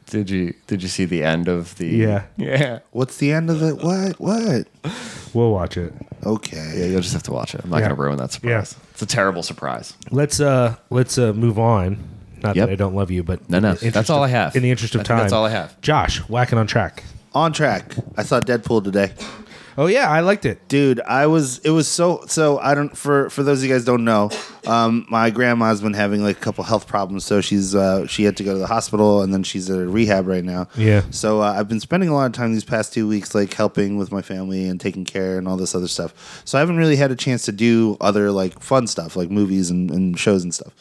Did you Did you see the end of the? Yeah. Yeah. What's the end of it? What? What? we'll watch it. Okay. Yeah, you'll just have to watch it. I'm not Yeah. going to ruin that surprise. Yeah. It's a terrible surprise. Let's uh let's uh move on. Not Yep. that I don't love you, but No, no, in the interest that's all of- I have. In the interest of I think time, that's all I have. Josh, whacking on track. On track. I saw Deadpool today. Oh yeah, I liked it. dude i was it was so so i don't for for those of you guys don't know um my grandma's been having like a couple health problems so she's uh she had to go to the hospital and then she's at a rehab right now Yeah. so uh, i've been spending a lot of time these past two weeks like helping with my family and taking care and all this other stuff so i haven't really had a chance to do other like fun stuff like movies and, and shows and stuff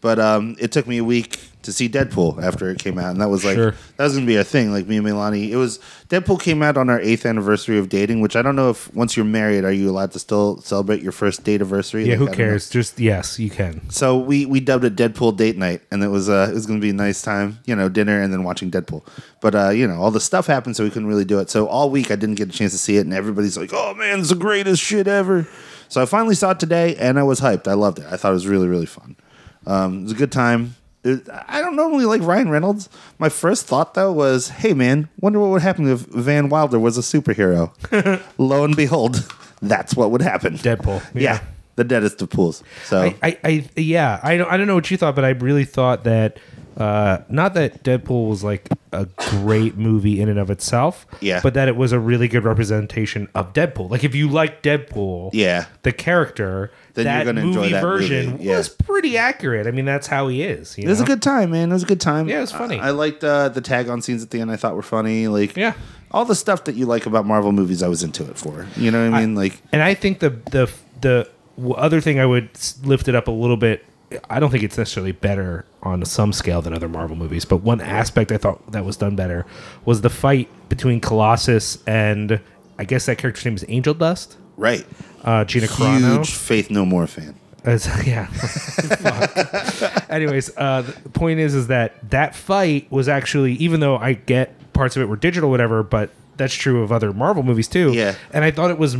but um it took me a week to see Deadpool after it came out, and that was like Sure. that was gonna be a thing. Like me and Melani, it was Deadpool came out on our eighth anniversary of dating, which I don't know if once you're married, are you allowed to still celebrate your first date anniversary? Yeah, who cares? Just yes, you can. So we we dubbed it Deadpool date night, and it was uh it was gonna be a nice time, you know, dinner and then watching Deadpool. But uh, you know, all the stuff happened, so we couldn't really do it. So all week I didn't get a chance to see it, and everybody's like, "Oh man, it's the greatest shit ever." So I finally saw it today, and I was hyped. I loved it. I thought it was really really fun. Um, it was a good time. I don't normally like Ryan Reynolds. My first thought though was, "Hey man, wonder what would happen if Van Wilder was a superhero." Lo and behold, that's what would happen. Deadpool. Yeah, the deadest of pools. So I, I, I yeah, I don't, I don't know what you thought, but I really thought that, uh, not that Deadpool was like a great movie in and of itself, Yeah. but that it was a really good representation of Deadpool. Like if you like Deadpool, yeah, the character, Then you're that gonna enjoy that version movie, yeah. was pretty accurate. I mean, that's how he is. You it was a good time, man. It was a good time. Yeah, it was funny. I, I liked uh, the tag on scenes at the end. I thought were funny. Like Yeah. all the stuff that you like about Marvel movies. I was into it for. You know what I mean? like And I think the the the other thing I would lift it up a little bit. I don't think it's necessarily better on some scale than other Marvel movies, but one aspect I thought that was done better was the fight between Colossus and I guess that character's name is Angel Dust, right, uh, Gina Carano. huge Faith No More fan. As- yeah. Anyways, uh, the point is, is that that fight was actually, even though I get parts of it were digital, whatever. But that's true of other Marvel movies too. Yeah. and I thought it was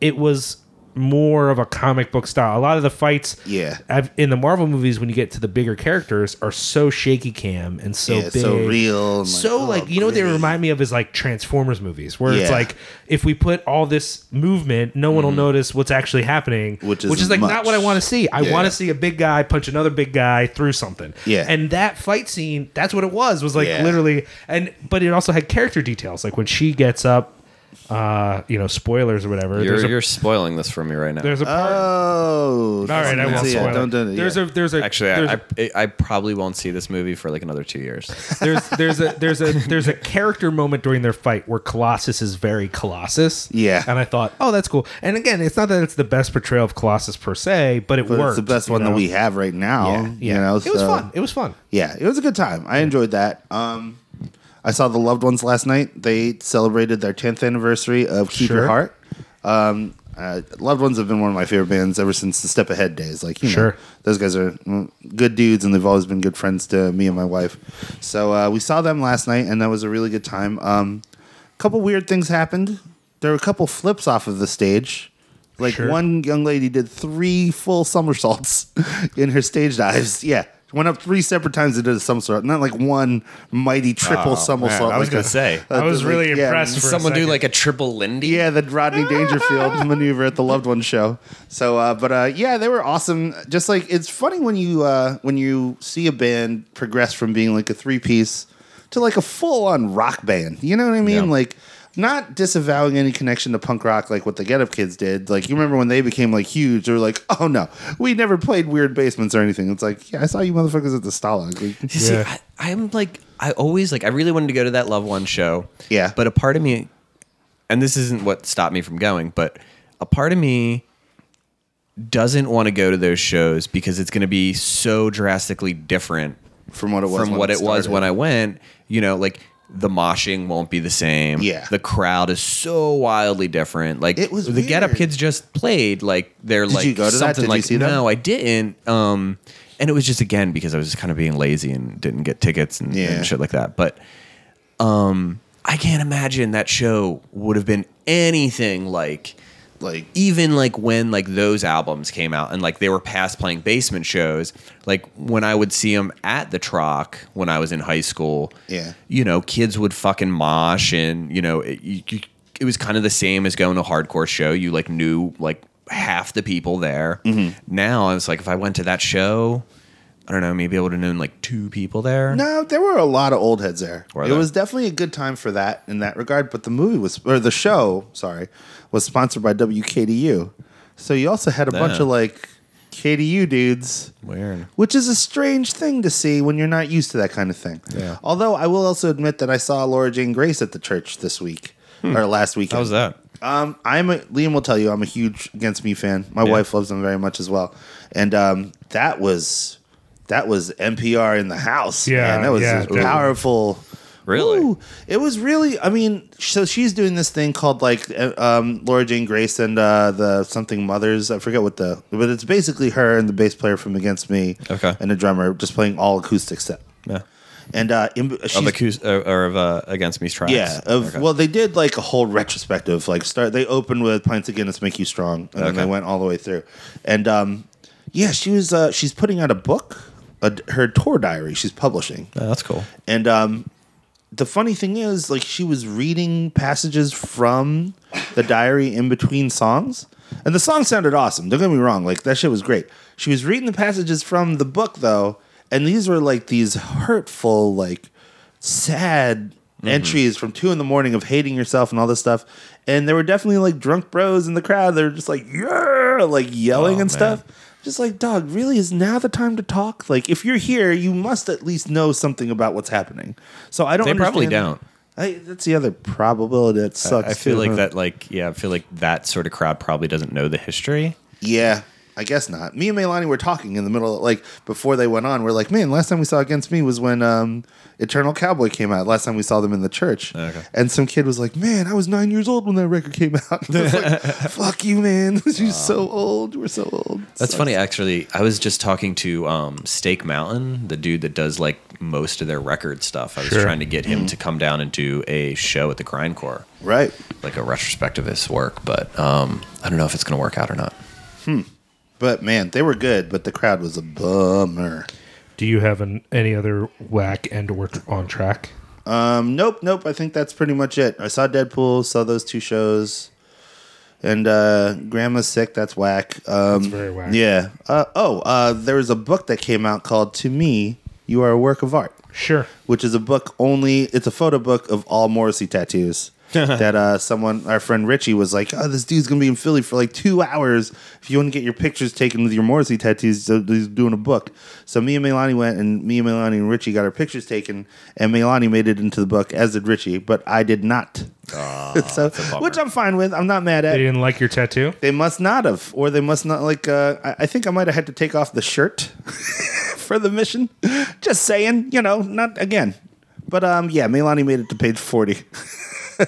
it was more of a comic book style. A lot of the fights, Yeah. I've, in the Marvel movies, when you get to the bigger characters, are so shaky cam and so Yeah, big, so real like, so oh, like you know what they remind me of is like Transformers movies, where it's like if we put all this movement, no one will notice what's actually happening, Mm-hmm. Which which is like not what I want to see. I Yeah. want to see a big guy punch another big guy through something. Yeah. and that fight scene, that's what it was. Was like Yeah. literally, and but it also had character details, like when she gets up. Uh, you know, spoilers or whatever. You're, a, you're spoiling this for me right now. there's a part. Oh, all right, I won't spoil it. Don't do it. There's yeah. a there's a Actually, there's I, a- I I probably won't see this movie for like another two years. there's there's a there's a there's a character moment during their fight where Colossus is very Colossus. Yeah. and I thought, oh, that's cool. And again, it's not that it's the best portrayal of Colossus per se, but it but works. it's the best you one that we have right now. Yeah, You yeah. know, it was fun. It was fun. Yeah, it was a good time. I enjoyed that. Um, I saw the loved ones last night. They celebrated their 10th anniversary of Keep Your Heart. Um, uh, loved ones have been one of my favorite bands ever since the Step Ahead days. Like, you know, Sure. those guys are mm, good dudes, and they've always been good friends to me and my wife. So uh, we saw them last night, and that was a really good time. Um, a couple weird things happened. There were a couple flips off of the stage. Like Sure. one young lady did three full somersaults in her stage dives. Yeah. Went up three separate times and did a somersault. Not like one mighty triple Oh, somersault. man, I was like gonna a- say. I was like, really yeah, impressed for a Someone do second. like a triple Lindy. Yeah, the Rodney Dangerfield maneuver at the loved one show. So, uh, but uh, yeah, they were awesome. Just like it's funny when you uh, when you see a band progress from being like a three piece to like a full on rock band. You know what I mean? Yeah. Like not disavowing any connection to punk rock like what the Get Up Kids did. Like you remember when they became like huge? They were like, oh no, we never played weird basements or anything. It's like, yeah, I saw you motherfuckers at the Stalag. Like, You See, I, I'm like, I always like, I really wanted to go to that Love One show. Yeah. But a part of me, and this isn't what stopped me from going, but a part of me doesn't want to go to those shows because it's going to be so drastically different from what it was from when what it was when I went. You know, like the moshing won't be the same. Yeah. the crowd is so wildly different. Like It was the Get Up. Kids just played. Like they're Did like you go to that? something Did you like see them? no, I didn't. Um, and it was just again because I was just kind of being lazy and didn't get tickets and, Yeah. and shit like that. But um, I can't imagine that show would have been anything like like even like when like those albums came out and like they were past playing basement shows like when i would see them at the Troc when i was in high school Yeah. you know kids would fucking mosh and you know it, you, it was kind of the same as going to a hardcore show you like knew like half the people there Mm-hmm. now i was like if i went to that show i don't know maybe i would have known like two people there No, there were a lot of old heads there. Were it there? was definitely a good time for that in that regard. But the movie was, or the show, sorry, was sponsored by WKDU. So you also had a bunch Yeah. of like KDU dudes, weird which is a strange thing to see when you're not used to that kind of thing. Yeah. Although I will also admit that I saw Laura Jane Grace at the church this week or last weekend. how was that Um, I'm a, Liam will tell you I'm a huge Against Me fan. My wife loves them very much as well, and um, that was that was NPR in the house. Yeah, man. that was yeah, powerful. Really? Woo. It was really. I mean, so she's doing this thing called like uh, um, Laura Jane Grace and uh, the something mothers. I forget what the, but it's basically her and the bass player from Against Me. Okay. and a drummer just playing all acoustic set. yeah And uh, in, of accus- or, or of uh, against me's tracks yeah. Of, Okay. Well, they did like a whole retrospective. Like start, they opened with "Pints of Guinness Make You Strong," and then they went all the way through. And um, yeah, she was. Uh, she's putting out a book, a, her tour diary. She's publishing, Yeah, that's cool and um, the funny thing is, like, she was reading passages from the diary in between songs, and the song sounded awesome. Don't get me wrong; like that shit was great. She was reading the passages from the book though, and these were like these hurtful, like sad entries from two in the morning of hating yourself and all this stuff. And there were definitely like drunk bros in the crowd. They were just like, yeah, like yelling Oh, and man. stuff. Just like, dog, really is now the time to talk? Like, if you're here, you must at least know something about what's happening. So I don't. They probably don't. I, that's the other probability that sucks. I feel too, like huh? that, like, yeah, I feel like that sort of crowd probably doesn't know the history. Yeah, I guess not. Me and Melani were talking in the middle, like before they went on. We're like, man, last time we saw Against Me was when um, Eternal Cowboy came out. Last time we saw them in the church. Okay. And some kid was like, man, I was nine years old when that record came out. I was like, Fuck you, man. You're so old. We're so old. That's funny, actually. I was just talking to um, Steak Mountain, the dude that does like most of their record stuff. I was Sure. trying to get him to come down and do a show at the Grindcore, Right. like a retrospective of his work. But um, I don't know if it's going to work out or not. But man, they were good, but the crowd was a bummer. Do you have an, any other whack and or on track? Um, nope, nope. I think that's pretty much it. I saw Deadpool, saw those two shows, and uh, Grandma's sick. That's whack. Um, That's very whack. Yeah. Uh, oh, uh, there was a book that came out called "To Me, You Are a Work of Art," Sure. which is a book only. It's a photo book of all Morrissey tattoos. that uh, someone, our friend Richie, was like, "Oh, this dude's gonna be in Philly for like two hours. If you want to get your pictures taken with your Morrissey tattoos, so he's doing a book." So me and Melani went, and me and Melani and Richie got our pictures taken, and Melani made it into the book, as did Richie, but I did not. so, which I'm fine with. I'm not mad at. They didn't like your tattoo? They must not have, or they must not like. Uh, I, I think I might have had to take off the shirt for the mission. Just saying, you know, not again. But um, yeah, Melani made it to page forty.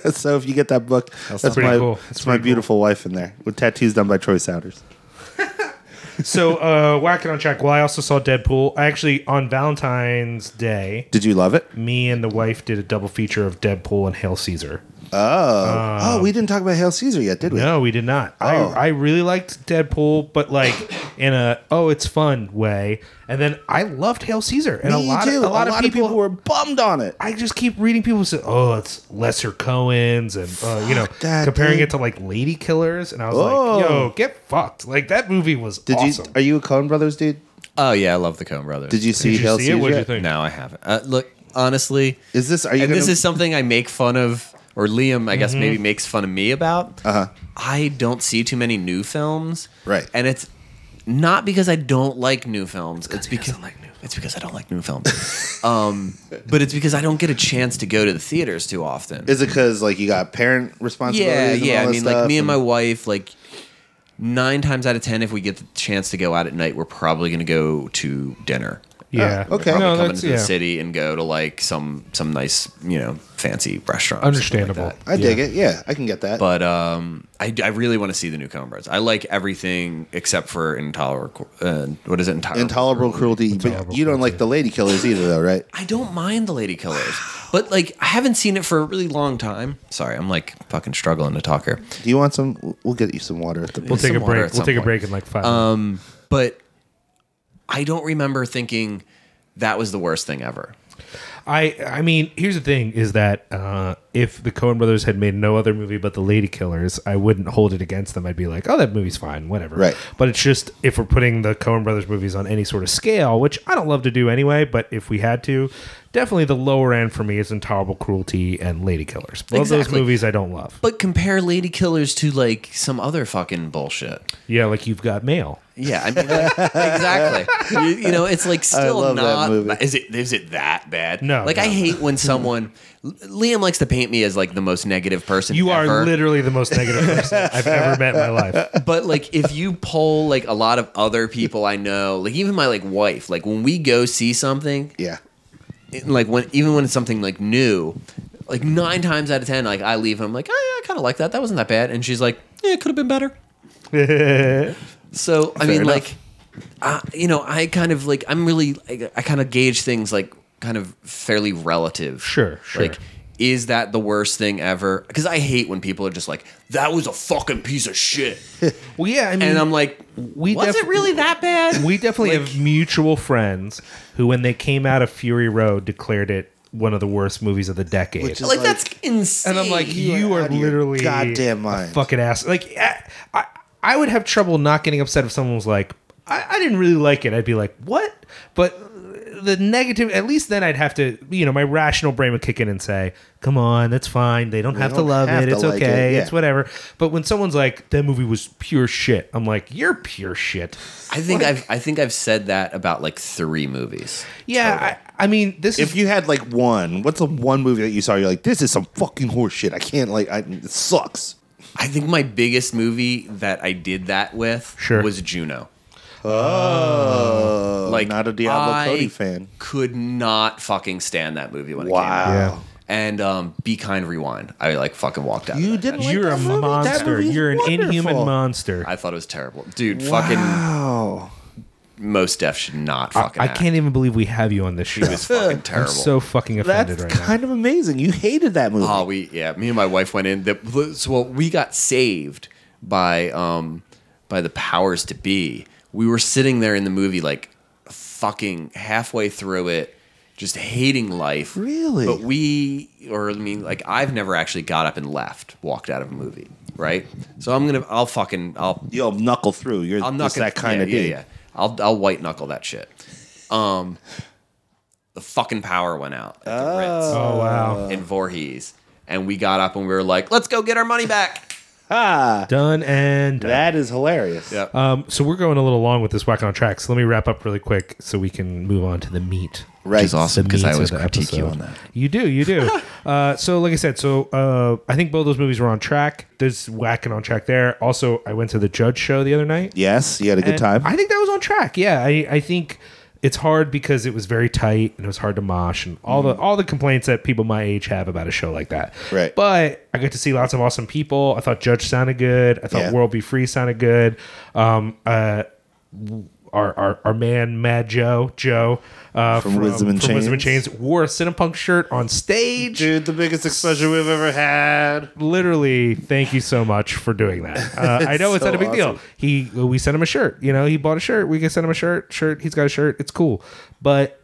so if you get that book, that's, pretty my cool. that's That's my beautiful wife in there with tattoos done by Troy Souders. So, uh, whacking on track. Well, I also saw Deadpool. I actually, on Valentine's Day, Did you love it? me and the wife did a double feature of Deadpool and Hail Caesar. Oh, oh, we didn't talk about Hail Caesar yet, did we? No, we did not. Oh. I, I really liked Deadpool, but like in a oh it's fun way. And then I loved Hail Caesar, and Me a lot too. of a lot, of, people, were bummed on it. I just keep reading people say, "Oh, it's lesser Coen's," and uh, you know, that, comparing dude. it to like Lady Killers, and I was Oh. like, "Yo, get fucked!" Like that movie was Did awesome. you? Are you a Coen Brothers dude? Oh, yeah, I love the Coen Brothers. Did you see Did you Hail see Caesar? it? What did you think? No, I haven't. Uh, look, honestly, Is this? Are you? and gonna, this is something I make fun of, or Liam, I guess, Mm-hmm. maybe makes fun of me about. Uh-huh. I don't see too many new films, Right. And it's not because I don't like new films. It's because it's because I don't like new films. um, but it's because I don't get a chance to go to the theaters too often. Is it because like you got parent yeah, responsibilities? and yeah. all I this mean, like me and and- my wife, like nine times out of ten, if we get the chance to go out at night, we're probably going to go to dinner. Yeah, Oh, okay. Probably No, come that's into yeah. the city and go to like some some nice you know fancy restaurant. or something like Understandable. that. I dig it. Yeah, I can get that. But um, I, I really want to see the new Coen Brothers. I like everything except for Intolerable. Uh, what is it? Intolerable. Intolerable cruelty. Intolerable but you don't cruelty. like the lady killers either, though, right? I don't mind the Lady Killers, but like I haven't seen it for a really long time. Sorry, I'm like fucking struggling to talk here. Do you want some? We'll get you some water at the. We'll take a break. We'll some take a break in like five. Um, but I don't remember thinking that was the worst thing ever. I I mean, here's the thing: is that uh, if the Coen Brothers had made no other movie but The Lady Killers, I wouldn't hold it against them. I'd be like, "Oh, that movie's fine, whatever." Right. But it's just if we're putting the Coen Brothers movies on any sort of scale, which I don't love to do anyway, but if we had to, definitely the lower end for me is Intolerable Cruelty and Lady Killers. Both those Exactly. movies I don't love. But compare Lady Killers to like some other fucking bullshit. Yeah, like you've got mail. Yeah, I mean, like, exactly. You, you know, it's like still love that not. movie. Is it is it that bad? No, Like I no. hate when someone. Liam likes to paint me as like the most negative person. You are literally the most negative person I've ever met in my life. But like, if you poll like a lot of other people I know, like even my like wife, like when we go see something, Yeah. Like when even when it's something like new, like nine times out of ten, like I leave, I'm like, oh yeah, I kind of like that. That wasn't that bad, and she's like, yeah, it could have been better. So I mean, enough. like, uh, you know, I kind of like I'm really I, I kind of gauge things like kind of fairly relative. Sure, sure. Like, is that the worst thing ever? Because I hate when people are just like, that was a fucking piece of shit, Well, yeah, I mean, and I'm like, we was def- it really that bad? We definitely Like- have mutual friends who, when they came out of Fury Road, declared it one of the worst movies of the decade. Which is like, like- that's insane. and I'm like, You you, are are, out of your literally goddamn a mind. fucking ass. Like, I, I, I would have trouble not getting upset if someone was like, I, I didn't really like it. I'd be like, what? But the negative, at least then I'd have to, you know, my rational brain would kick in and say, come on, that's fine. They don't have to don't love have it. to It's like it, okay. yeah. It's whatever. But when someone's like, that movie was pure shit, I'm like, you're pure shit. I think I've I think I've said that about like three movies. Yeah, I, I mean, this If is you had like one, what's the one movie that you saw? You're like, this is some fucking horse shit. I can't like. I, it sucks. I think my biggest movie that I did that with Sure. was Juno. Oh, Like not a Diablo I Cody fan. Could not fucking stand that movie when it came out. Yeah. And um, Be Kind Rewind. I like fucking walked out. of You that. didn't like You're a that movie? That monster. movie's You're an inhuman monster. I thought it was terrible, dude. Fucking Wow. Mos Def should not I, fucking. I act. can't even believe we have you on this show. It was fucking I'm terrible. so fucking offended That's right now. kind of amazing. You hated that movie. Oh, we yeah. Me and my wife went in. The, so well, we got saved by um by the powers to be. We were sitting there in the movie like fucking halfway through it, just hating life. Really? But we, or I mean, like I've never actually got up and left, walked out of a movie, right? So I'm gonna, I'll fucking, I'll You'll knuckle through. You're I'll just knuckle that kind yeah, of yeah, dude. Yeah, I'll I'll white knuckle that shit. Um, the fucking power went out at the Ritz oh wow. in Voorhees, and we got up and we were like, "Let's go get our money back." Ah, Done and done. that is hilarious. Yeah. Um, so we're going a little long with this whack on track. So let me wrap up really quick so we can move on to the meat. Right. Which is awesome because I meat always of the critique you on that. You do, you do. uh, so, like I said, so uh, I think both those movies were on track. There's whacking on track there. Also, I went to the Judge show the other night. Yes, you had a good time. I think that was on track. Yeah, I, I think it's hard because it was very tight and it was hard to mosh and all the all the complaints that people my age have about a show like that. Right. But I got to see lots of awesome people. I thought Judge sounded good. I thought Yeah. World Be Free sounded good. Um, uh, our, our our man Mad Joe Joe uh, From Wisdom and from Wisdom in Chains. Chains wore a Cinepunk shirt on stage. Dude, the biggest exposure we've ever had. Literally, thank you so much for doing that. Uh, I know it's not a big deal. He we sent him a shirt. You know, he bought a shirt. We can send him a shirt. Shirt. He's got a shirt. It's cool. But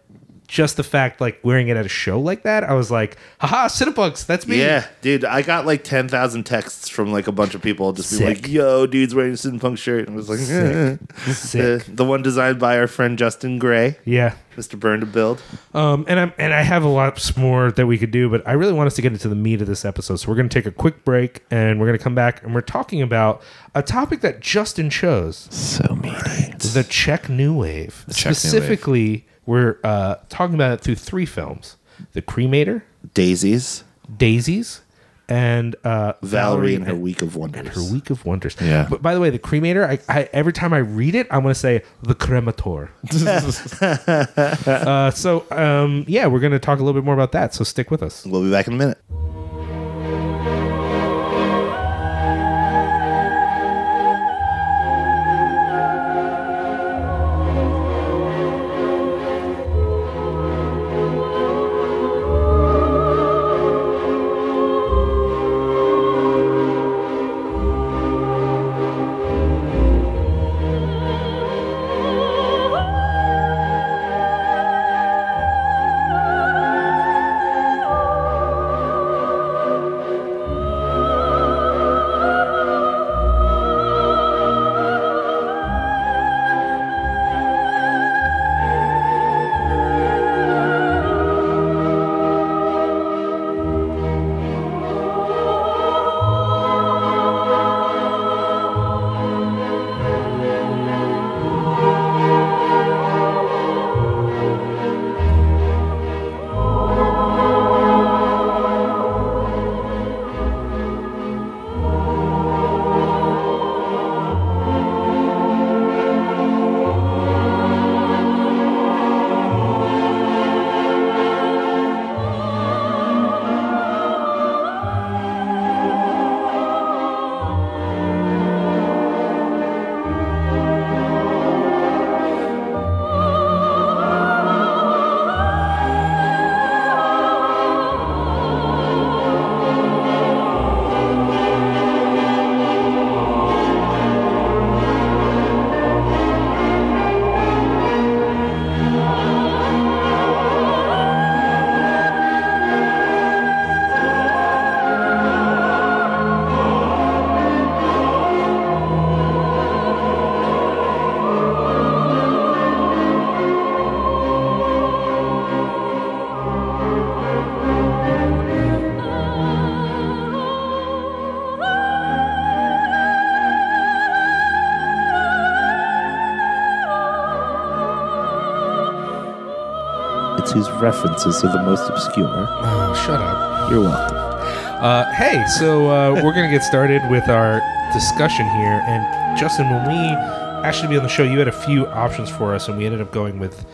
just the fact like wearing it at a show like that, I was like, haha, Cinepunx, that's me. Yeah, dude, I got like 10,000 texts from like a bunch of people just being like, yo, dude's wearing a Sin Punk shirt. And I was like, eh. Sick. The, the one designed by our friend Justin Gray, Yeah. Mr. Burn to Build. Um, and I'm and I have a lot more that we could do, but I really want us to get into the meat of this episode. So we're going to take a quick break, and we're going to come back, and we're talking about a topic that Justin chose: So meaty. the Czech New Wave. Czech New Wave. Specifically, we're uh, talking about it through three films: The Cremator, Daisies, Daisies, and uh, Valerie and her Week of Wonders. and her Week of Wonders. Yeah. But by the way, the Cremator, I, I every time I read it, I want to say the Cremator. uh, so um, yeah, we're going to talk a little bit more about that. So stick with us. We'll be back in a minute. References are the most obscure. Oh, shut up. You're welcome. Uh, hey, so uh, we're gonna get started with our discussion here. And Justin, when we actually to be on the show, you had a few options for us, and we ended up going with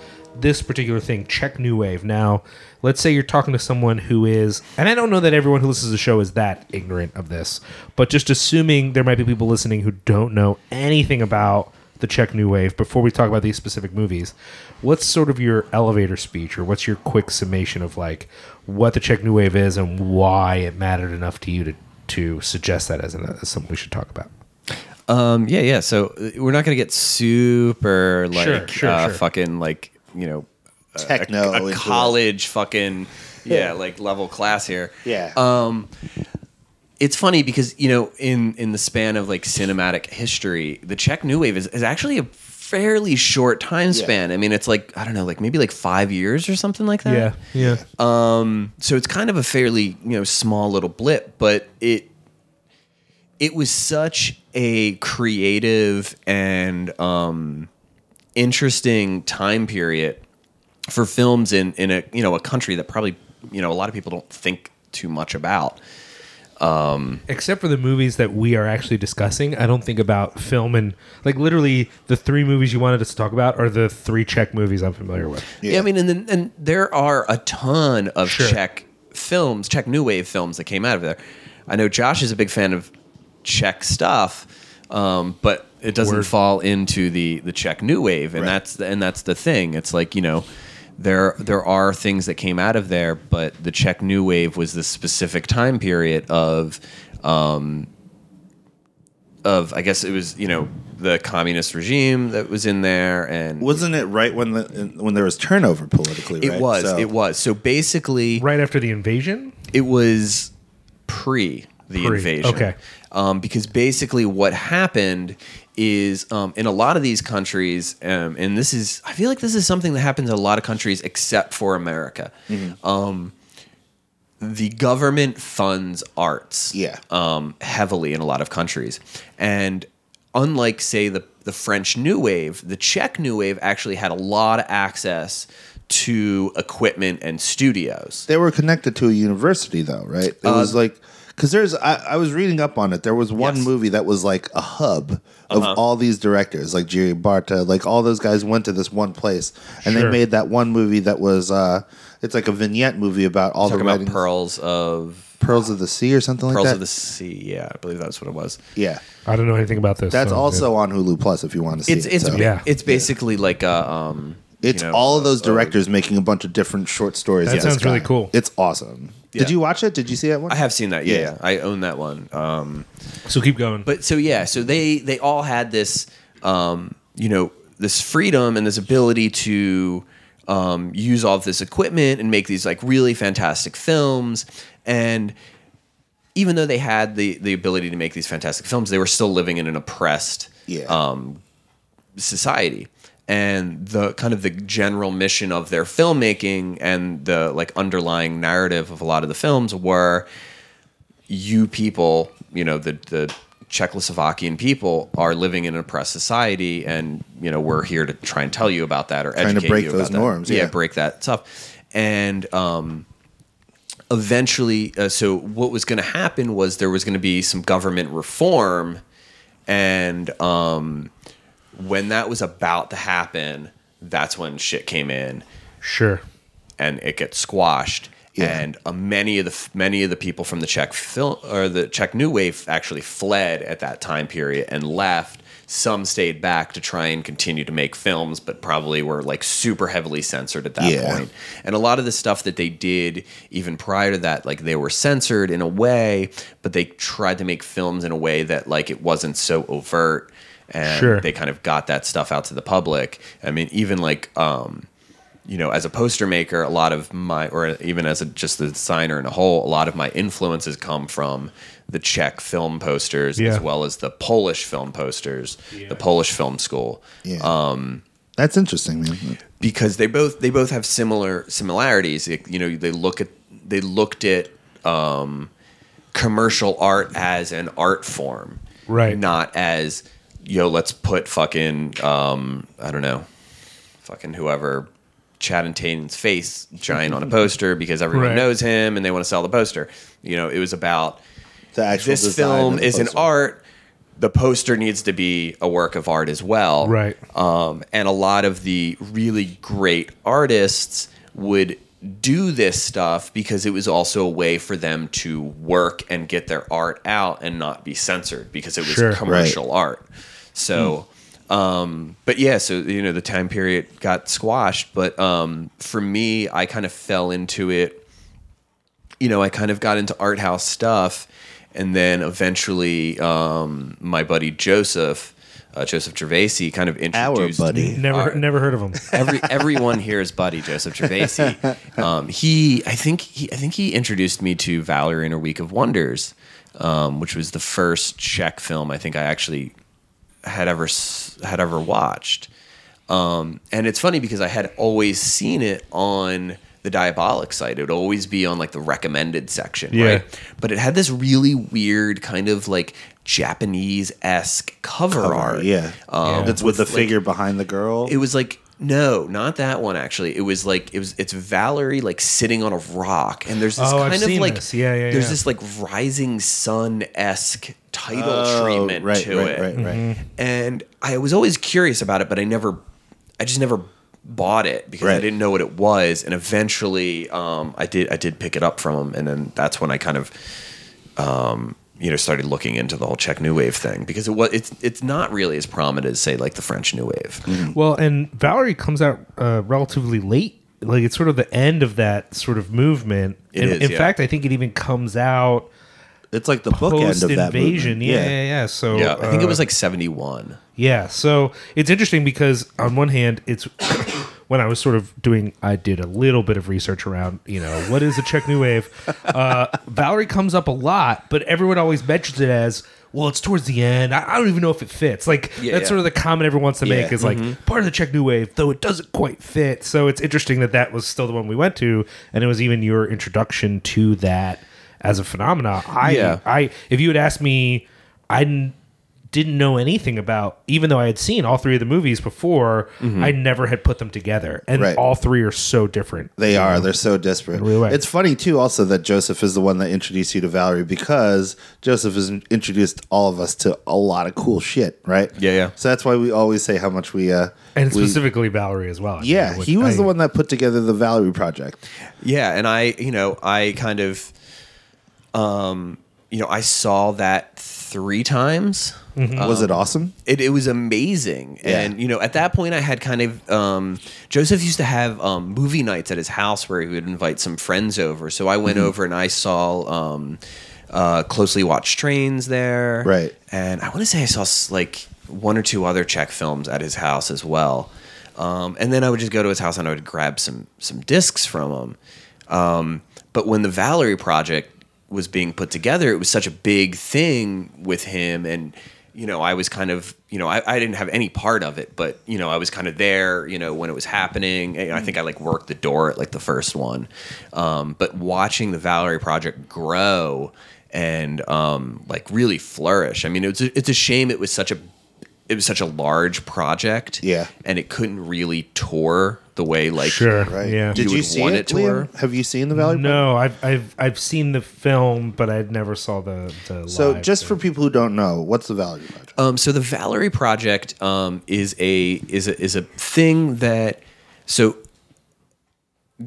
this particular thing, Czech New Wave. Now, let's say you're talking to someone who is, and I don't know that everyone who listens to the show is that ignorant of this, but just assuming there might be people listening who don't know anything about the Czech New Wave before we talk about these specific movies. What's sort of your elevator speech, or what's your quick summation of like what the Czech New Wave is and why it mattered enough to you to to suggest that as, an, as something we should talk about? Um, yeah, yeah. So uh, we're not gonna get super like Sure, sure, uh, sure. fucking like you know Techno. a into it. college fucking yeah like level class here. Yeah. Um, it's funny because you know in in the span of like cinematic history, the Czech New Wave is, is actually a fairly short time span. I mean, it's like I don't know, like maybe like five years or something like that. yeah. Um, so it's kind of a fairly you know small little blip, but it it was such a creative and um, interesting time period for films in in a you know a country that probably you know a lot of people don't think too much about. Except for the movies that we are actually discussing, I don't think about film and like literally the three movies you wanted us to talk about are the three Czech movies I'm familiar with. Yeah, I mean, and then, and there are a ton of Sure. Czech films, Czech New Wave films that came out of there. I know Josh is a big fan of Czech stuff, um, but it doesn't Word. fall into the the Czech New Wave, and Right. that's the, and that's the thing. It's like you know. There, there are things that came out of there, but the Czech New Wave was this specific time period of, um, of I guess it was you know the communist regime that was in there, and Wasn't it right when the when there was turnover politically? it right? was. So- It was. So basically, Right after the invasion? it was pre the Pre, invasion. okay. Um, because basically, what happened is um, in a lot of these countries, um, and this is, I feel like this is something that happens in a lot of countries except for America. Um, the government funds arts Yeah. um, heavily in a lot of countries. And unlike, say, the, the French New Wave, the Czech New Wave actually had a lot of access to equipment and studios. They were connected to a university, though, right? It was like because there's I, I was reading up on it. There was one Yes. movie that was like a hub of all these directors, like Jerry Barta, like all those guys went to this one place, and Sure. they made that one movie that was uh, it's like a vignette movie about all Talking the about Pearls of Pearls of the Sea or something Pearls like that. Pearls of the Sea. Yeah, I believe that's what it was. yeah, I don't know anything about this. that's so- also on Hulu Plus if you want to see It's it. it's so. Yeah. it's basically like a um. It's you know, all of those uh, directors making a bunch of different short stories. That of sounds really cool. It's awesome. Yeah. Did you watch it? Did you see that one? I have seen that. Yeah, Yeah. yeah. I own that one. Um, So keep going. but so yeah, so they they all had this, um, you know, this freedom and this ability to um, use all of this equipment and make these like really fantastic films. And even though they had the the ability to make these fantastic films, they were still living in an oppressed Yeah. um, society and the kind of the general mission of their filmmaking and the like underlying narrative of a lot of the films were you people you know the the Czechoslovakian people are living in an oppressed society and you know we're here to try and tell you about that or Trying to educate break you those about that. norms, yeah. break that stuff and um eventually uh, so what was going to happen was there was going to be some government reform and um when that was about to happen that's when shit came in sure. and it gets squashed Yeah. and uh, many of the many of the people from the Czech film or the Czech New Wave actually fled at that time period and left. Some stayed back to try and continue to make films, but probably were like super heavily censored at that Yeah. point. And a lot of the stuff that they did even prior to that, like they were censored in a way, but they tried to make films in a way that like it wasn't so overt and Sure. they kind of got that stuff out to the public. I mean, even like um you know, as a poster maker, a lot of my, or even as a, just the designer in a whole, a lot of my influences come from the Czech film posters Yeah. as well as the Polish film posters, the Polish film school, Yeah. Um, That's interesting, man. because they both they both have similar similarities. It- you know, they look at they looked at um, commercial art as an art form, Right. Not as yo, let's put fucking um, I don't know, fucking whoever. Channing Tatum's face giant on a poster because everyone Right. knows him and they want to sell the poster. You know, it was about The actual this film the is an art the poster needs to be a work of art as well. Right. Um, and a lot of the really great artists would do this stuff because it was also a way for them to work and get their art out and not be censored because it was Sure. commercial art. So, um, but yeah, so you know the time period got squashed. But um, for me, I kind of fell into it. You know, I kind of got into art house stuff, and then eventually, um, my buddy Joseph, uh, Joseph Gervasi, kind of introduced our buddy. Never Our- never heard of him. Every everyone here is buddy Joseph Gervasi. Um, he, I think he, I think he introduced me to Valerie in a Week of Wonders, um, which was the first Czech film I think I actually had ever had ever watched. Um, and it's funny because I had always seen it on the Diabolik site. It would always be on like the recommended section, Yeah. right? But it had this really weird kind of like Japanese esque cover, art. Yeah. Um, It's with the like- figure behind the girl. it was like no, not that one actually. It was like it was it's Valerie like sitting on a rock, and there's this Oh, I've kind of like this. Yeah, yeah, there's yeah. this like rising sun esque title Oh, treatment right, to right, it, right, right. Mm-hmm. and I was always curious about it, but I never, I just never bought it because I didn't know what it was, and eventually um, I did I did pick it up from him, and then that's when I kind of. Um, you know, started looking into the whole Czech New Wave thing because it was it's it's not really as prominent as say like the French New Wave. Well, and Valerie comes out uh, relatively late. Like it's sort of the end of that sort of movement. It in, is, in yeah. fact, I think it even comes out It's like the bookend post of that invasion. movement. Yeah, yeah, yeah. So Yeah, I think it uh, was like 71. Yeah, so it's interesting because on one hand, it's when I was sort of doing, I did a little bit of research around, you know, what is a Czech New Wave. Uh, Valerie comes up a lot, but everyone always mentions it as, well, it's towards the end. I, I don't even know if it fits. Like Yeah, that's yeah. sort of the comment everyone wants to make Yeah. is like part of the Czech New Wave, though it doesn't quite fit. So it's interesting that that was still the one we went to, and it was even your introduction to that as a phenomena. I, Yeah. I, if you had asked me, I didn't didn't know anything about even though I had seen all three of the movies before, I never had put them together. And Right. all three are so different. They are. They're so disparate. Really. It's funny too, also that Joseph is the one that introduced you to Valerie because Joseph has introduced all of us to a lot of cool shit, right? Yeah, yeah. So that's why we always say how much we. uh And we- specifically Valerie as well. I mean, Yeah, which he was I- the one that put together the Valerie project. Yeah, and I, you know, I kind of, um, you know, I saw that three times. was it awesome? It, it was amazing, Yeah. and you know, at that point, I had kind of um, Joseph used to have um, movie nights at his house where he would invite some friends over. So I Mm-hmm. went over and I saw um, uh, closely watched trains there, Right. And I want to say I saw like one or two other Czech films at his house as well. Um, and then I would just go to his house and I would grab some some discs from him. Um, but when the Valerie project was being put together, it was such a big thing with him, and you know, I was kind of, you know, I, I didn't have any part of it, but you know, I was kind of there, you know, when it was happening. And I think I like worked the door at like the first one, um, but watching the Valerie project grow and um, like really flourish. I mean, it's a, it's a shame it was such a it was such a large project, Yeah. and it couldn't really tour the way like Sure. Right? Yeah. Did You you, see want it, it to Liam? her? Have you seen the Valerie? project? No, I've I've I've seen the film, but I never saw the, the So live just thing. for people who don't know, what's the Valerie project? Um, so the Valerie Project um, is a is a is a thing that so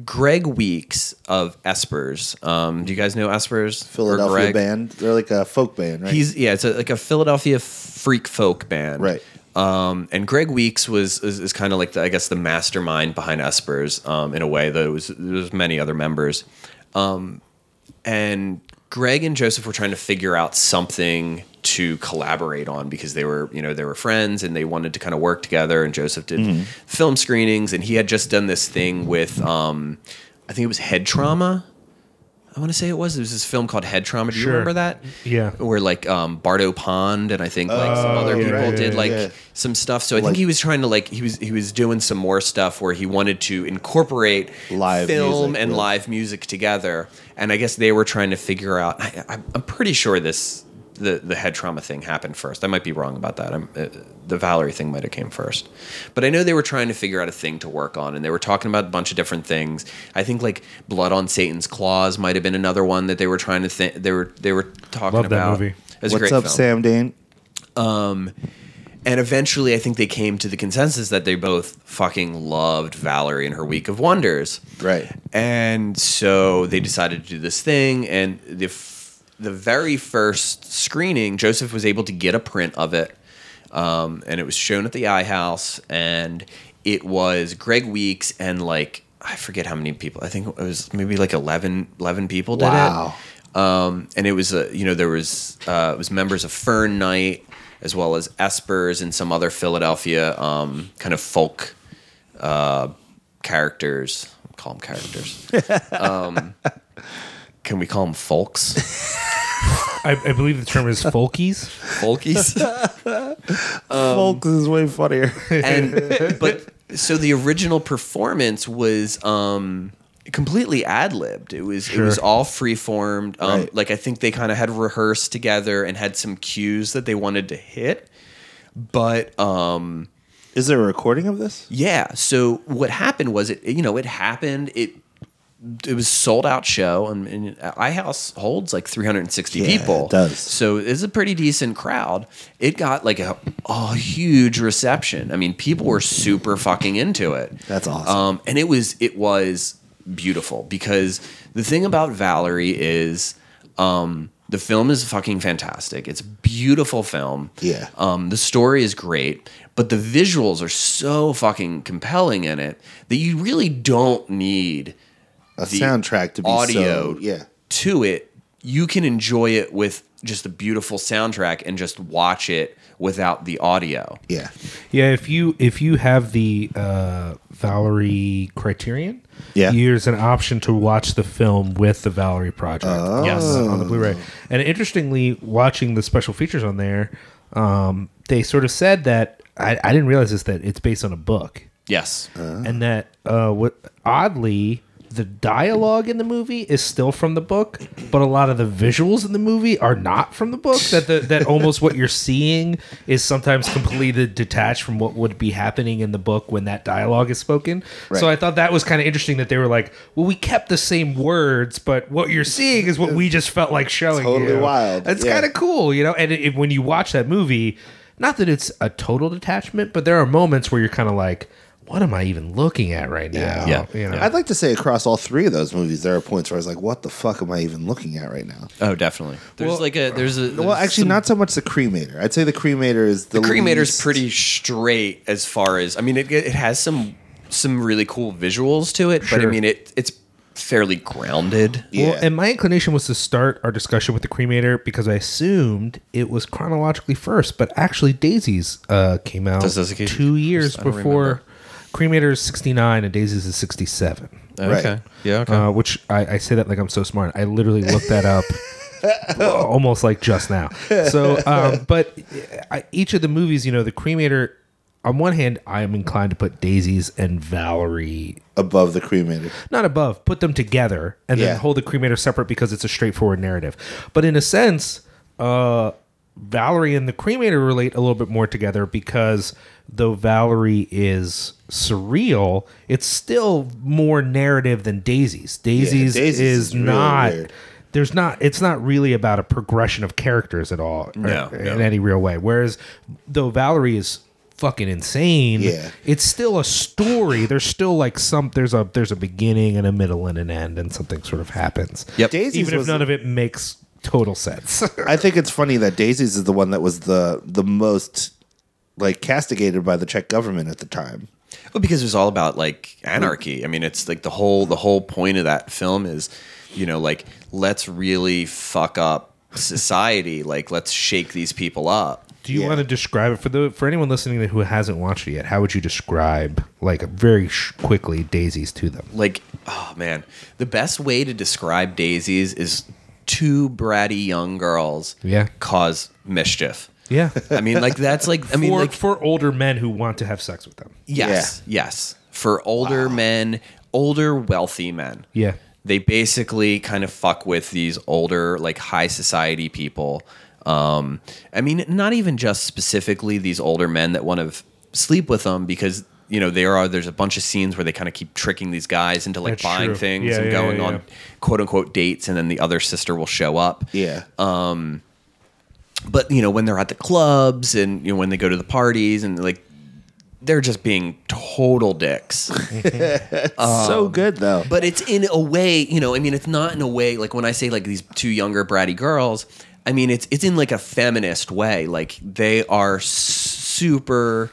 Greg Weeks of Espers. Um, do you guys know Espers? Or Philadelphia band. They're like a folk band, right? He's yeah, it's a, like a Philadelphia freak folk band, Right. Um, and Greg Weeks was is, is kind of like the, I guess the mastermind behind Espers um, in a way. Though it was there was many other members, um, and Greg and Joseph were trying to figure out something to collaborate on because they were you know they were friends and they wanted to kind of work together. And Joseph did Mm-hmm. film screenings, and he had just done this thing with um, I think it was Head Trauma. I want to say it was. There was this film called Head Trauma. Do you Sure. remember that? Yeah. Where like um, Bardo Pond and I think like some Oh, other yeah, people right, did yeah, like yeah. some stuff. So I Like- think he was trying to like he was he was doing some more stuff where he wanted to incorporate Live film music, and yeah. live music together. And I guess they were trying to figure out. I, I, I'm pretty sure this the the head trauma thing happened first. I might be wrong about that. I'm, uh, the Valerie thing might have came first, but I know they were trying to figure out a thing to work on, and they were talking about a bunch of different things. I think like Blood on Satan's Claws might have been another one that they were trying to think. They were they were talking Love that about. movie. It was a What's great up, film. Sam Dane? Um, and eventually, I think they came to the consensus that they both fucking loved Valerie and her Week of Wonders. Right. And so they decided to do this thing, and the f- the very first screening, Joseph was able to get a print of it, um, and it was shown at the iHouse, and it was Greg Weeks and like I forget how many people. I think it was maybe like 11, 11 people did Wow. it. Um, and it was a you know there was uh, it was members of Fern Knight as well as Espers and some other Philadelphia um, kind of folk uh, characters. Call them characters. um, can we call them folks? I, I believe the term is folkies. Folkies. Folks is way funnier. and but so the original performance was um completely ad libbed. It was it was all free formed. Um, Right. Like I think they kind of had rehearsed together and had some cues that they wanted to hit. But um, is there a recording of this? yeah. So what happened was it you know it happened it. It was sold out show, and, and iHouse holds like 360 Yeah, people. it does. So it's a pretty decent crowd. It got like a, a huge reception. I mean, people were super fucking into it. That's awesome. Um, and it was it was beautiful because the thing about Valerie is um, the film is fucking fantastic. It's a beautiful film. Yeah. Um, the story is great, but the visuals are so fucking compelling in it that you really don't need A the soundtrack to be audio so yeah. to it, you can enjoy it with just a beautiful soundtrack and just watch it without the audio. Yeah. Yeah, if you if you have the uh, Valerie Criterion, Yeah. there's an option to watch the film with the Valerie project. Yes. on, on the Blu-ray. And interestingly, watching the special features on there, um, they sort of said that I, I didn't realize this that it's based on a book, Yes. and that uh, what oddly. The dialogue in the movie is still from the book, but a lot of the visuals in the movie are not from the book. That the, that almost what you're seeing is sometimes completely detached from what would be happening in the book when that dialogue is spoken. Right. So I thought that was kind of interesting that they were like, "Well, we kept the same words, but what you're seeing is what we just felt like showing." Totally you." wild. It's Yeah. kind of cool, you know. And it, when you watch that movie, not that it's a total detachment, but there are moments where you're kind of like, "What am I even looking at right now?" Yeah. you know. I'd like to say across all three of those movies, there are points where I was like, "What the fuck am I even looking at right now?" Oh, definitely. There's Well- like a there's a Well, actually, some- not so much the cremator. I'd say the cremator is the, the cremator's least- pretty straight as far as I mean it it has some some really cool visuals to it, but I mean it it's fairly grounded. Yeah. Well, and my inclination was to start our discussion with the cremator because I assumed it was chronologically first, but actually Daisies uh, came out Does those occasion- two years before. remember. Cremator is 69 and Daisy's is 67. Right. Yeah. Okay. Uh, which I, I say that like I'm so smart. I literally looked that up almost like just now. So, um, but I, each of the movies, you know, the cremator, on one hand, I am inclined to put Daisies and Valerie above the cremator. not above, put them together and Yeah. then hold the cremator separate because it's a straightforward narrative. But in a sense, uh, Valerie and the cremator relate a little bit more together because though Valerie is surreal, it's still more narrative than Daisy's. Daisy's, Daisy's is, is really not. weird. There's not. It's not really about a progression of characters at all, or- No, in any real way. Whereas, though Valerie is fucking insane, Yeah. it's still a story. There's still like some there's a there's a beginning and a middle and an end, and something sort of happens. Yep. Daisy's Even if was- none of it makes total sense. I think it's funny that Daisy's is the one that was the the most like castigated by the Czech government at the time. Well, because it was all about like anarchy. I mean, it's like the whole the whole point of that film is, you know, like let's really fuck up society. like let's shake these people up. Do you Yeah. want to describe it for the for anyone listening who hasn't watched it yet? How would you describe like very sh- quickly Daisies to them? Like, oh man, the best way to describe daisies is two bratty young girls. Yeah. cause mischief. Yeah, I mean, like that's like I mean, for, like for older men who want to have sex with them. yes, yes, for older men, older wealthy men. Yeah, they basically kind of fuck with these older like high society people um i mean not even just specifically these older men that want to f- sleep with them because you know there are there's a bunch of scenes where they kind of keep tricking these guys into like That's buying true. things Yeah, and yeah, going yeah, on quote unquote dates and then the other sister will show up Yeah. Um, but you know when they're at the clubs and you know when they go to the parties and like they're just being total dicks. so good though. but it's in a way, you know, I mean, it's not in a way like when I say like these two younger bratty girls. I mean, it's it's in like a feminist way. Like they are super.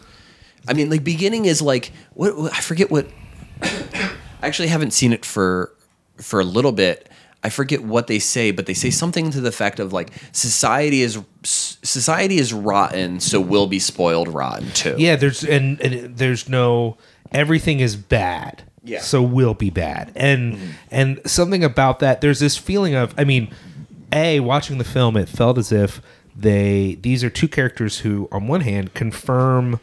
I mean, like beginning is like what, what I forget what. I actually haven't seen it for for a little bit. I forget what they say, but they say something to the effect of like society is society is rotten, so we'll be spoiled rotten too. Yeah, there's and, and there's no everything is bad. Yeah. So we'll be bad. And mm-hmm. and something about that there's this feeling of I mean, A, watching the film it felt as if they these are two characters who on one hand confirm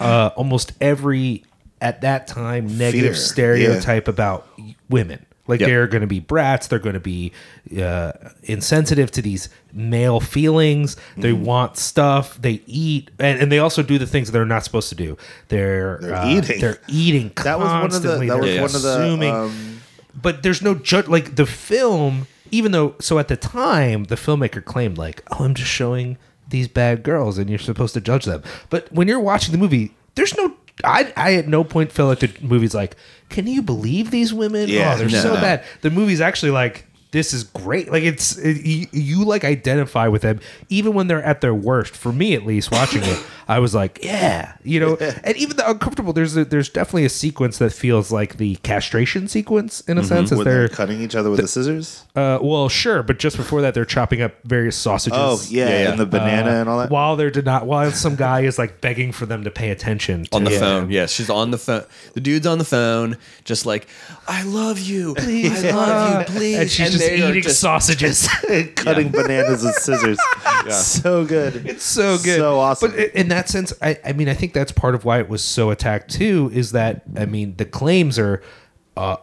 uh almost every at that time negative Fear, stereotype about women. Like Yep. they're going to be brats. They're going to be uh, insensitive to these male feelings. They Mm-hmm. want stuff. They eat, and, and they also do the things that they're not supposed to do. They're They're uh, eating. They're eating That was one of the- constantly. that was one of the, consuming. um, but there's no judge. Like the film, even though so at the time the filmmaker claimed like, "Oh, I'm just showing these bad girls, and you're supposed to judge them." But when you're watching the movie, there's no. I, I at no point felt like the movie's like, can you believe these women? Oh, yeah, oh, they're no, so no. bad. The movie's actually like, this is great. Like it's it, you, you like identify with them even when they're at their worst. For me, at least, watching it, I was like, yeah, you know. And even the uncomfortable, there's a, there's definitely a sequence that feels like the castration sequence in a sense, as when they're they're cutting each other with the scissors. uh, well, sure, but just before that, they're chopping up various sausages. Oh yeah, Yeah, yeah. and the banana and all that. While they're not, while some guy is like begging for them to pay attention to on the him. phone. Yeah, she's on the phone. The dude's on the phone, just like, "I love you, please, I love you, please." and she's just they eating just- sausages. cutting bananas with scissors. So good. It's so good, So awesome. But in that sense, I, I mean, I think that's part of why it was so attacked too. Is that I mean, the claims are uh,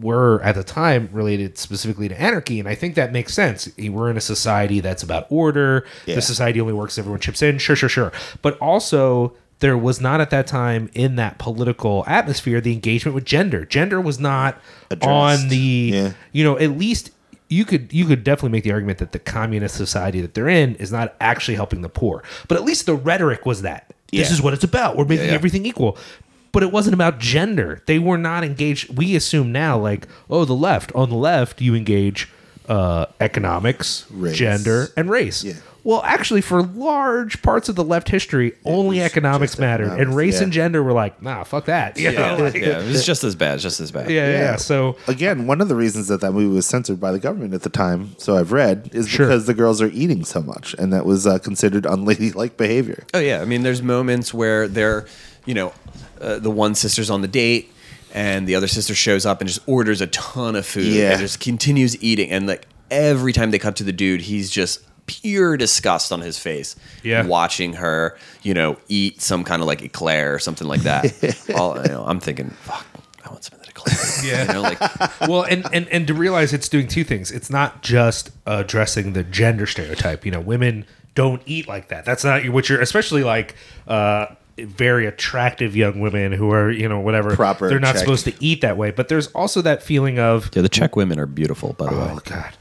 were at the time related specifically to anarchy, and I think that makes sense. We're in a society that's about order. Yeah. The society only works if everyone chips in. Sure, sure, sure. But also. There was not at that time in that political atmosphere the engagement with gender. Gender was not Addressed. on the Yeah. you know at least you could you could definitely make the argument that the communist society that they're in is not actually helping the poor but at least the rhetoric was that this Yeah. is what it's about we're making Yeah, yeah. everything equal but it wasn't about gender they were not engaged we assume now like oh the left on the left you engage uh, economics Race. gender and race Yeah. Well actually for large parts of the left history only economics mattered economics, and race yeah. and gender were like nah fuck that you Yeah, know, like- yeah, it was just as bad, just as bad. yeah, yeah, Yeah. yeah. So Again, one of the reasons that that movie was censored by the government at the time, so I've read, is Sure. because the girls are eating so much, and that was uh, considered unladylike behavior. Oh yeah, I mean, there's moments where they're, you know, uh, the one sister's on the date, and the other sister shows up and just orders a ton of food, Yeah. and just continues eating, and like every time they cut to the dude, he's just pure disgust on his face, Yeah. watching her, you know, eat some kind of like eclair or something like that. All, you know, I'm thinking, fuck, I want some of that eclair. Yeah. you know, like well, and, and and to realize it's doing two things. It's not just addressing the gender stereotype. You know, women don't eat like that. That's not what you're. Especially like uh, very attractive young women who are you know whatever. Proper They're not check. supposed to eat that way. But there's also that feeling of yeah, the Czech women are beautiful, by the way. oh god.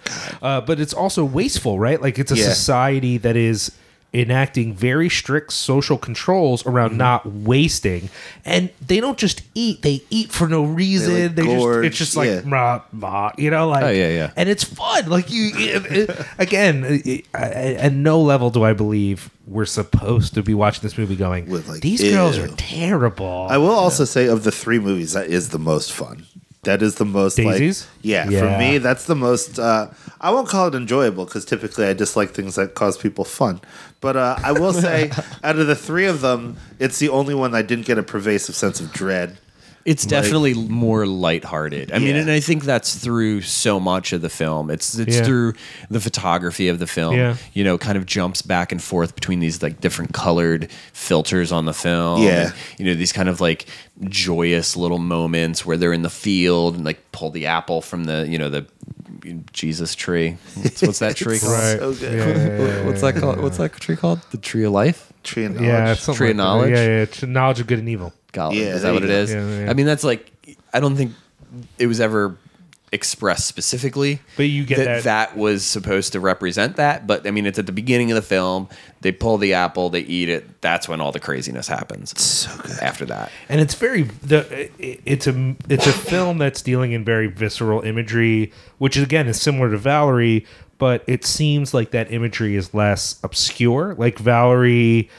Uh, but it's also wasteful, right? Like it's a Yeah. society that is enacting very strict social controls around Mm-hmm. not wasting and they don't just eat they eat for no reason They, like, they just it's just like yeah. rah, rah, you know like Oh, yeah, yeah. and it's fun like you it, it- again it, I- at no level do i believe we're supposed to be watching this movie going With, like, these girls are terrible I will also say, of the three movies, that is the most fun. That is the most Daisies? like yeah, Yeah. for me that's the most uh, I won't call it enjoyable because typically I dislike things that cause people fun but uh, I will say out of the three of them it's the only one I didn't get a pervasive sense of dread It's definitely more lighthearted. I mean, Yeah. and I think that's through so much of the film. It's it's Yeah. through the photography of the film. Yeah. You know, kind of jumps back and forth between these like different colored filters on the film. Yeah. And, you know, these kind of like joyous little moments where they're in the field and like pull the apple from the, you know, the Jesus tree. What's, what's that tree called? right so good. Yeah, yeah, yeah, What's that called? What's that tree called? The tree of life? tree and yeah, knowledge. it's something Tree of like that. knowledge? yeah yeah it's knowledge of good and evil God, Yeah, is that what you it go. is? Yeah, yeah. I mean, that's like, I don't think it was ever expressed specifically. But you get that that- that was supposed to represent that. But I mean, it's at the beginning of the film. They pull the apple, they eat it. That's when all the craziness happens. So good. After that, and it's very the it's a it's a film that's dealing in very visceral imagery which again is similar to valerie but it seems like that imagery is less obscure like valerie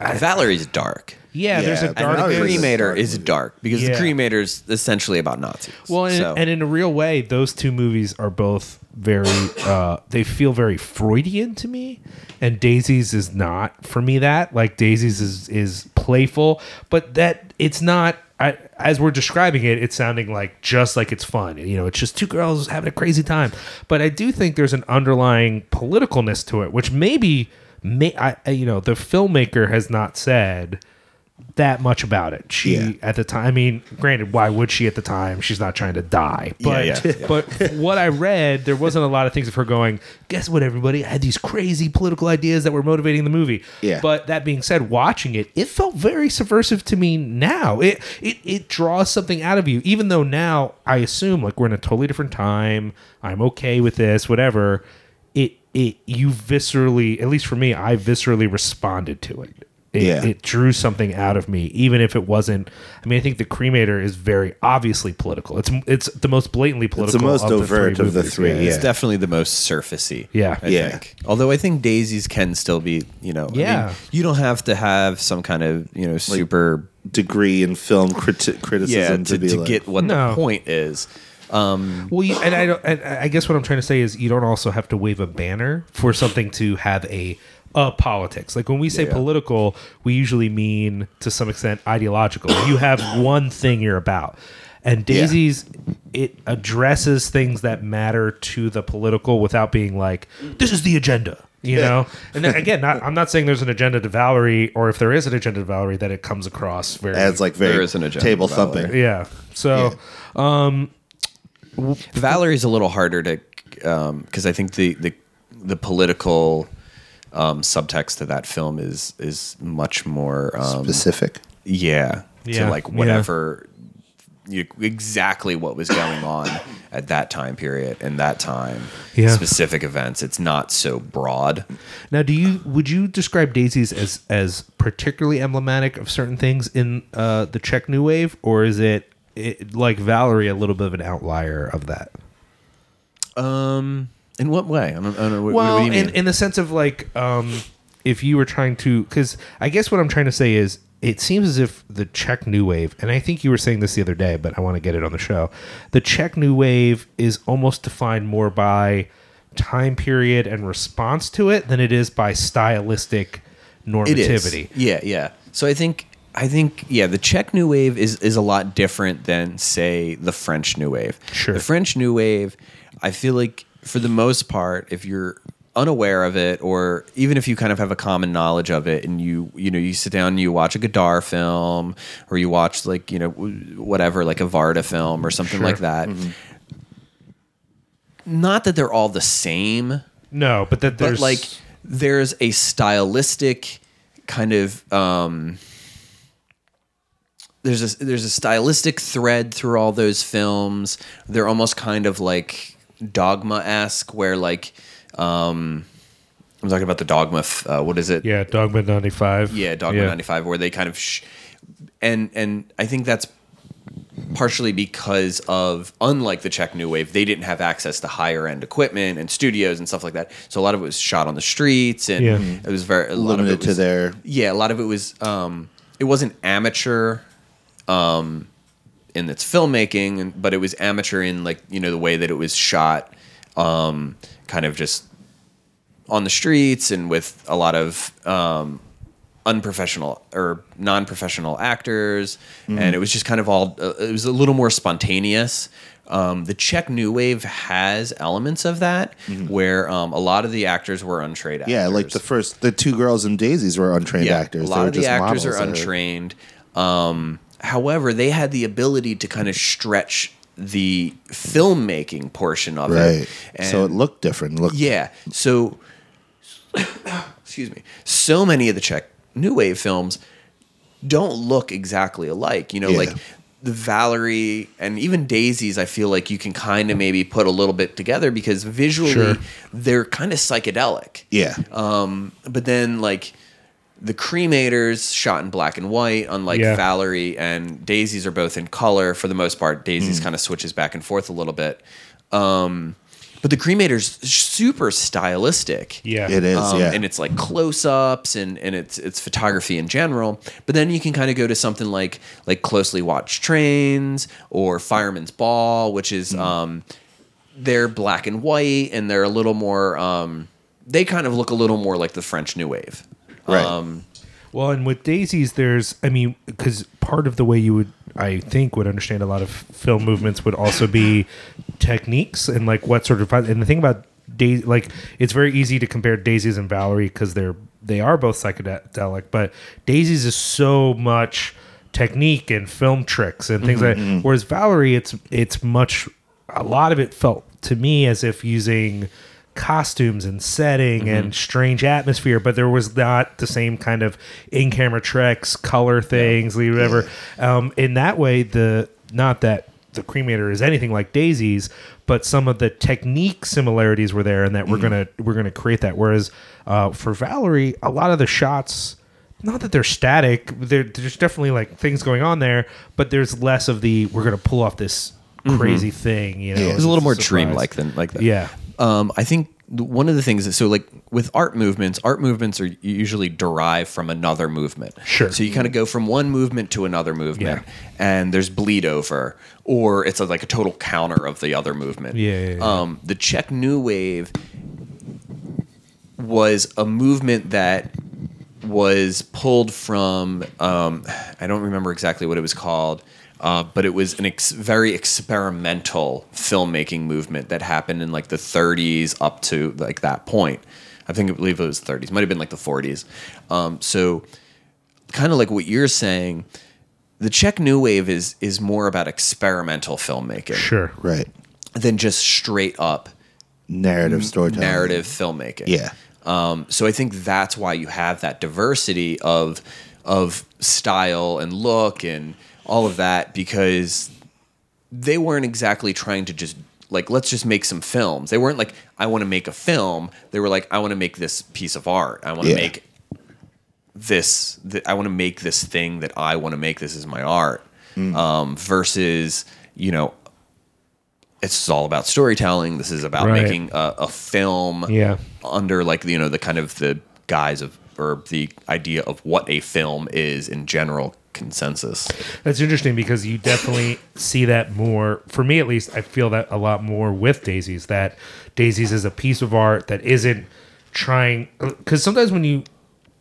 Valerie's dark. Yeah, there's a Yeah, and And the dark is cremator dark is dark because Yeah. the is essentially about Nazis. well and, So- and in a real way those two movies are both very uh they feel very freudian to me and daisy's is not for me that like daisy's is is playful but that it's not I, as we're describing it, it's sounding like just like it's fun. You know, it's just two girls having a crazy time. But I do think there's an underlying politicalness to it, which maybe, may I, I- you know, the filmmaker has not said that much about it. She Yeah. at the time. I mean, granted, why would she at the time? She's not trying to die. But yeah, yeah. but what I read, there wasn't a lot of things of her going. Guess what? Everybody I had these crazy political ideas that were motivating the movie. Yeah. But that being said, watching it, it felt very subversive to me. Now it it it draws something out of you, even though now I assume like we're in a totally different time. I'm okay with this, whatever. It it you viscerally, at least for me, I viscerally responded to it. It, Yeah. it drew something out of me, even if it wasn't. I mean, I think the cremator is very obviously political. It's it's the most blatantly political. most of the most overt three of the three, Yeah. yeah. It's definitely the most surfacey. Yeah. I Yeah. think. Although I think daisies can still be, you know, I mean, Yeah. you don't have to have some kind of, you know, super Degree in film criti- criticism yeah to, to, be to like, get what No. the point is. Um, well, you, and I don't. And I guess what I'm trying to say is you don't also have to wave a banner for something to have a uh, politics. Like when we say Yeah. political, we usually mean to some extent ideological. you have one thing you're about. And Daisy's it addresses things that matter to the political without being like this is the agenda. You know, and then, again, not, I'm not saying there's an agenda to Valerie, or if there is an agenda to Valerie, that it comes across very adds like very There is an agenda table about thumping. yeah. So Valerie's a little harder to because I think the the the political um, subtext to that film is is much more um, Specific. yeah, Yeah, to like yeah. whatever you, exactly what was going on at that time period and that time Yeah. specific events it's not so broad Now, do you would you describe daisies as as particularly emblematic of certain things in uh, the Czech New Wave, or is it, it like Valerie a little bit of an outlier of that? um in what way i don't, I don't know what, well, what do you mean in in the sense of like, um, if you were trying to, because I guess what I'm trying to say is, it seems as if the Czech New Wave, and I think you were saying this the other day, but I want to get it on the show. The Czech New Wave is almost defined more by time period and response to it than it is by stylistic it is normativity. yeah yeah so i think i think yeah the czech new wave is is a lot different than say the french new wave Sure. the french new wave i feel like for the most part if you're unaware of it or even if you kind of have a common knowledge of it and you you know you sit down and you watch a Godard film or you watch like you know whatever like a Varda film or something Sure. like that not that they're all the same No, but that there's but like there's a stylistic kind of um there's a there's a stylistic thread through all those films they're almost kind of like dogma-esque where like um i'm talking about the dogma uh, what is it yeah, Dogma ninety five. yeah dogma 95 where they kind of sh- and and i think that's partially because of unlike the czech new wave they didn't have access to higher end equipment and studios and stuff like that so a lot of it was shot on the streets and Yeah. it was very a lot of Limited it to their yeah a lot of it was um it wasn't amateur um in its filmmaking but it was amateur in like you know the way that it was shot um kind of just on the streets and with a lot of um, unprofessional or non-professional actors, and it was just kind of all. Uh, it was a little more spontaneous. Um, the Czech New Wave has elements of that, where um, a lot of the actors were untrained actors. yeah, like the first the two girls in Daisies were untrained Yeah, actors. A They lot were of the just actors are untrained. Um, however, they had the ability to kind of stretch the filmmaking portion of Right. it. so it looked different. Looked yeah. So, excuse me. So many of the Czech New Wave films don't look exactly alike. You know, Yeah. like the Valerie and even Daisies, I feel like you can kind of maybe put a little bit together because visually Sure. they're kind of psychedelic. Yeah. Um, but then like the cremators shot in black and white, unlike Yeah. Valerie and Daisies are both in color for the most part. Mm. Kind of switches back and forth a little bit. Um, but the cremators super stylistic. Yeah. it is. Um, yeah. and it's like close-ups and, and it's it's photography in general. But then you can kind of go to something like like closely watched trains or Fireman's Ball, which is Mm. um, they're black and white and they're a little more um, they kind of look a little more like the French New Wave. Right. Um, Well, and with daisies, there's, I mean, because part of the way you would, I think, would understand a lot of film movements would also be techniques and like what sort of, and the thing about daisy, like it's very easy to compare daisies and Valerie because they're they are both psychedelic, but daisies is so much technique and film tricks and things like. that. Whereas Valerie, it's it's much, a lot of it felt to me as if using costumes and setting and strange atmosphere, but there was not the same kind of in camera tricks, color things, whatever. Um, in that way, the not that the cremator is anything like Daisy's, but some of the technique similarities were there, and that we're gonna we're gonna create that. Whereas uh, for Valerie, a lot of the shots. Not that they're static, there, there's definitely like things going on there, but there's less of the we're gonna pull off this crazy thing. You know, Yeah. It was a little more surprise. dreamlike than like that. Yeah. Um, I think one of the things is so like with art movements, art movements are usually derived from another movement. Sure. So you kind of go from one movement to another movement, and there's bleed over, or it's a, like a total counter of the other movement. Yeah, yeah, yeah. Um, the Czech New Wave was a movement that was pulled from um, I don't remember exactly what it was called, uh, but it was an ex- very experimental filmmaking movement that happened in like the 30s up to like that point. I think I believe it was 30s, might have been like the 40s. Um, so kind of like what you're saying, the Czech New Wave is is more about experimental filmmaking Sure. right. than just straight up Narrative storytelling. narrative filmmaking. Yeah. Um, so I think that's why you have that diversity of of style and look and all of that because they weren't exactly trying to just like let's just make some films. They weren't like I want to make a film. They were like I want to make this piece of art. I want to Yeah. make this. Th- I want to make this thing that I want to make. This is my art. Um, versus you know it's all about storytelling. This is about Right. making a, a film Yeah. under like you know the kind of the guise of or the idea of what a film is in general consensus. That's interesting because you definitely see that more. For me, at least, I feel that a lot more with Daisies. That Daisies is a piece of art that isn't trying. Because sometimes when you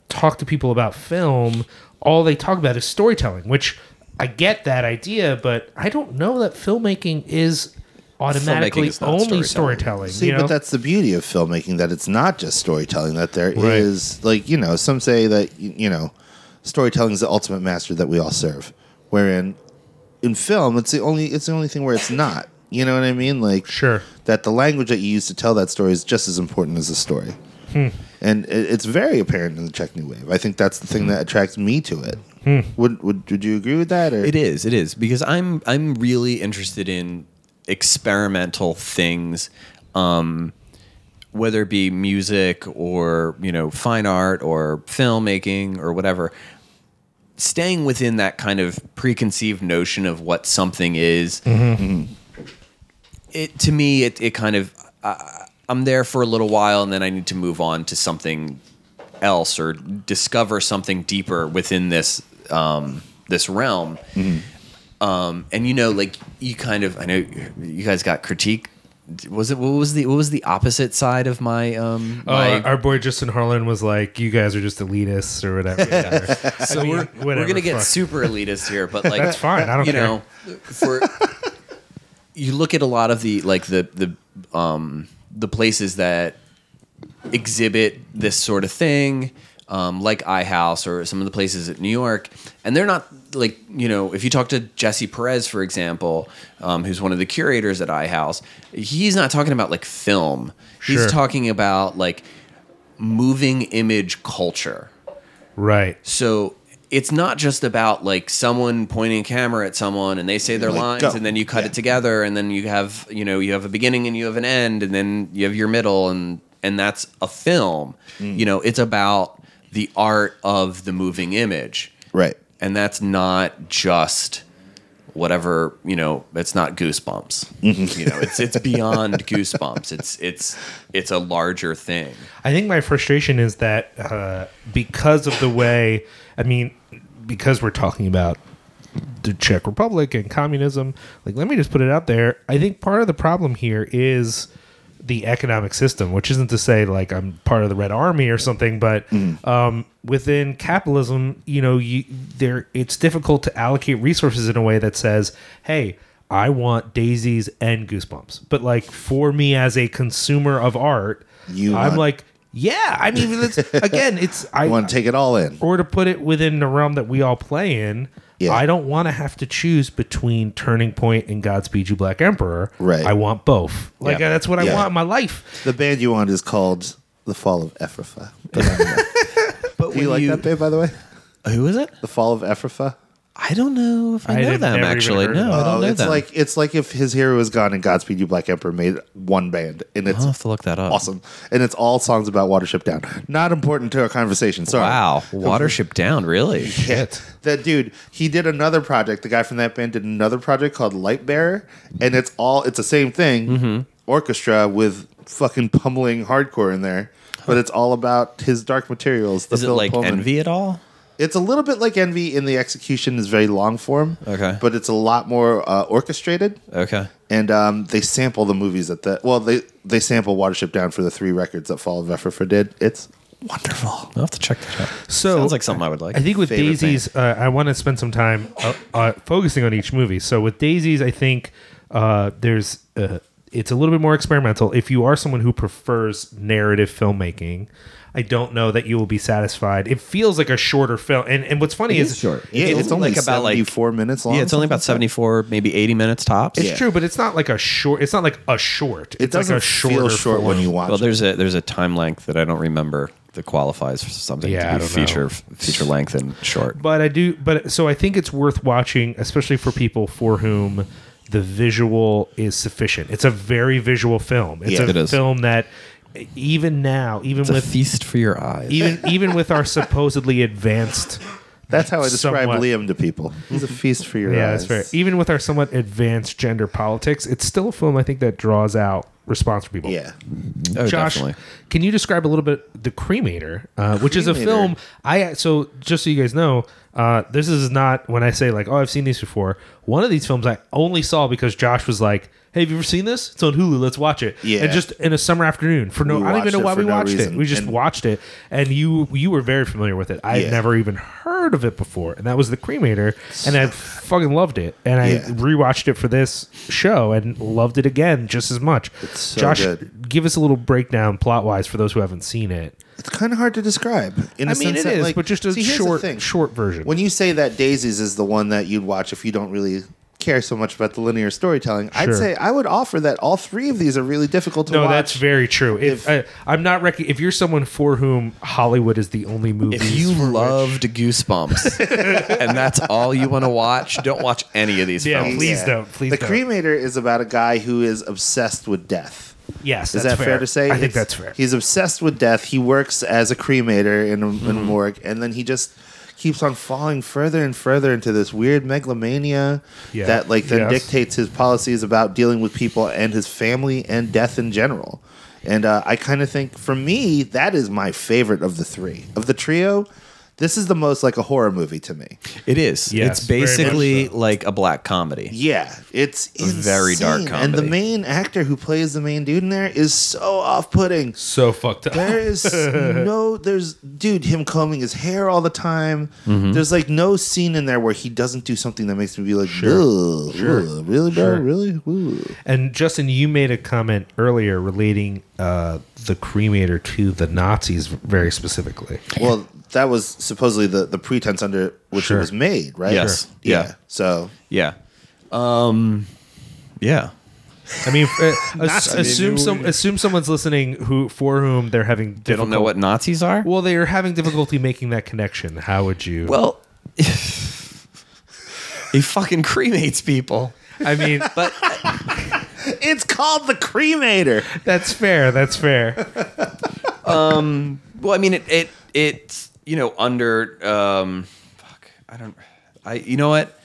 talk to people about film, all they talk about is storytelling, which I get that idea, but I don't know that filmmaking is automatically Filmmaking is only storytelling. storytelling. See, you know? but that's the beauty of filmmaking that it's not just storytelling. That there is Right. like you know, some say that you know, storytelling is the ultimate master that we all serve. Wherein, in film, it's the only it's the only thing where it's not. You know what I mean? Like Sure. that the language that you use to tell that story is just as important as the story. Hmm. And it, it's very apparent in the Czech New Wave. I think that's the thing that attracts me to it. Hmm. Would, would would you agree with that? Or It is. It is because I'm I'm really interested in experimental things, um, whether it be music or you know fine art or filmmaking or whatever. Staying within that kind of preconceived notion of what something is, it to me it it kind of uh, I'm there for a little while and then I need to move on to something else or discover something deeper within this um, this realm. Um, and you know, like you kind of I know you guys got critique. Was it what was the what was the opposite side of my um Oh, my our boy Justin Harlan was like, "You guys are just elitists or whatever." so we're, we're gonna get super elitist here, but like That's fine, I don't you care. know, for you look at a lot of the like the the um the places that exhibit this sort of thing, um, like iHouse or some of the places at New York, and they're not like you know if you talk to Jesse Pires, for example, um, who's one of the curators at iHouse, he's not talking about like film. Sure. He's talking about like moving image culture. right. So it's not just about like someone pointing a camera at someone and they say their Like, lines go. and then you cut Yeah. it together and then you have you know you have a beginning and you have an end and then you have your middle and and that's a film Mm. you know it's about the art of the moving image Right. and that's not just whatever you know it's not goosebumps Mm-hmm. you know it's it's beyond goosebumps it's it's it's a larger thing I think my frustration is that uh, because of the way, I mean, because we're talking about the Czech Republic and communism, like, let me just put it out there. I think part of the problem here is the economic system, which isn't to say like I'm part of the Red Army or something, but um, within capitalism, you know, you there it's difficult to allocate resources in a way that says, "Hey, I want daisies and goosebumps." But like for me as a consumer of art, You I'm want- like, yeah. I mean, it's, again, it's I I want to take it all in. or to put it within the realm that we all play in. Yeah. I don't want to have to choose between Turning Point and Godspeed You Black Emperor. Right. I want both. Like Yeah. that's what I want in my life. The band you want is called The Fall of Efrafa. but Do you like that band, by the way? who is it The Fall of Efrafa? I don't know if I, I know them actually. heard of No, I don't Oh, know it's them. like it's like if his hero is gone and Godspeed You Black Emperor made one band, and it's I'll have to look that up. awesome, and it's all songs about Watership Down. Not important to our conversation. Sorry. Wow, Watership Down, really? Shit. That dude, he did another project. The guy from that band did another project called Lightbearer, and it's all it's the same thing, Mm-hmm. orchestra with fucking pummeling hardcore in there. But it's all about his dark materials. The Is it Philip like Pullman. Envy at all? It's a little bit like Envy in the execution is very long form. Okay. But it's a lot more uh, orchestrated. Okay. And um, they sample the movies that the well, they they sample Watership Down for the three records that Fall of Efrafa did. It's wonderful. I'll have to check that out. So Sounds like something I would like. I think with Favorite Daisies, uh, I want to spend some time uh, uh, focusing on each movie. So with Daisies, I think uh, there's uh, it's a little bit more experimental. If you are someone who prefers narrative filmmaking, I don't know that you will be satisfied. It feels like a shorter film, and and what's funny is Yeah, It's it's, only like about, like- seventy four minutes long. yeah, it's only about 74, maybe 80 minutes tops. It's Yeah. true, but it's not like a short. It's not like a short. that. It It's like doesn't a feel short when you watch. Well, it. there's a there's a time length that I don't remember that qualifies for something Yeah, I to be feature know. feature length and short. But I do. But so I think it's worth watching, especially for people for whom the visual is sufficient. It's a very visual film. It's Yeah. a It is. film that even now, even It's a with feast for your eyes. even even with our supposedly advanced That's how I describe somewhat- Liam to people. He's a feast for your yeah, eyes. that's fair. Even with our somewhat advanced gender politics, it's still a film I think that draws out response from people. Yeah. oh, Josh, definitely. can you describe a little bit the Cremator, uh, which is a film? I so just so you guys know, uh, this is not when I say like, oh, I've seen these before. One of these films I only saw because Josh was like, "Hey, have you ever seen this? It's on Hulu. Let's watch it." Yeah. and just in a summer afternoon for no, We I don't even know why we no watched it. We just And- watched it, and you you were very familiar with it. I had never even heard of it before, and that was the Cremator, and I fucking loved it, and I Yeah. rewatched it for this show and loved it again just as much. It's so Josh, good. give us a little breakdown plot wise for those who haven't seen it. It's kind of hard to describe. In I a mean, sense it that, is, like- but just a See, short, thing. short version. When you say that Daisies is the one that you'd watch if you don't really care so much about the linear storytelling, I'd say I would offer that all three of these are really difficult to no, watch. No, that's very true. If, I, I'm not rec- if you're someone for whom Hollywood is the only movie, If you loved Goosebumps and that's all you want to watch, don't watch any of these Yeah, films. please don't, please the don't. Cremator is about a guy who is obsessed with death. yes, Is that's that fair. to say? I think that's fair. He's obsessed with death. He works as a cremator in a, in a Mm-hmm. morgue, and then he just keeps on falling further and further into this weird megalomania Yeah. that like then Yes. dictates his policies about dealing with people and his family and death in general. And uh, I kind of think, for me, that is my favorite of the three of the trio. This is the most like a horror movie to me. It is. Yes, it's basically so. like a black comedy. Yeah, it's very dark insane. And the main actor who plays the main dude in there is so off-putting. so fucked up. There is no, there's, dude, him combing his hair all the time. There's like no scene in there where he doesn't do something that makes me be like, sure, sure. really, bro, Sure. really? Ooh. And Justin, you made a comment earlier relating uh, the cremator to the Nazis very specifically. Well, that was supposedly the, the pretense under which Sure. it was made, right? Yes. Sure. Yeah. Yeah. So Yeah. Um yeah. I mean, uh, ass- Nazis. assume some assume someone's listening who for whom they're having They don't know what Nazis are? Well, they are having difficulty making that connection. How would you? Well, he fucking cremates people. I mean, But It's called the cremator. that's fair. That's fair. um. well, I mean, it it it's you know under um, fuck, I don't, I you know what?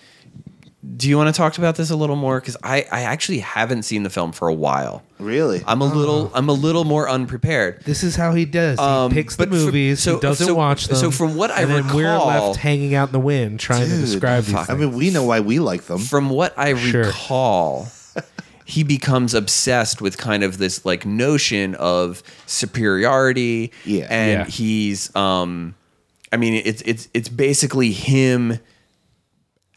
Do you want to talk about this a little more? Because I I actually haven't seen the film for a while. Really? I'm a little I'm a little more unprepared. This is how he does. He Um, picks the but for- movies. so- he doesn't so- watch them. so from what I and then we're recall- left hanging out in the wind trying to Dude, describe these. fuck. I Things. mean, we know why we like them. From what I Sure. recall, he becomes obsessed with kind of this like notion of superiority. Yeah. and Yeah. he's um, I mean, it's it's it's basically him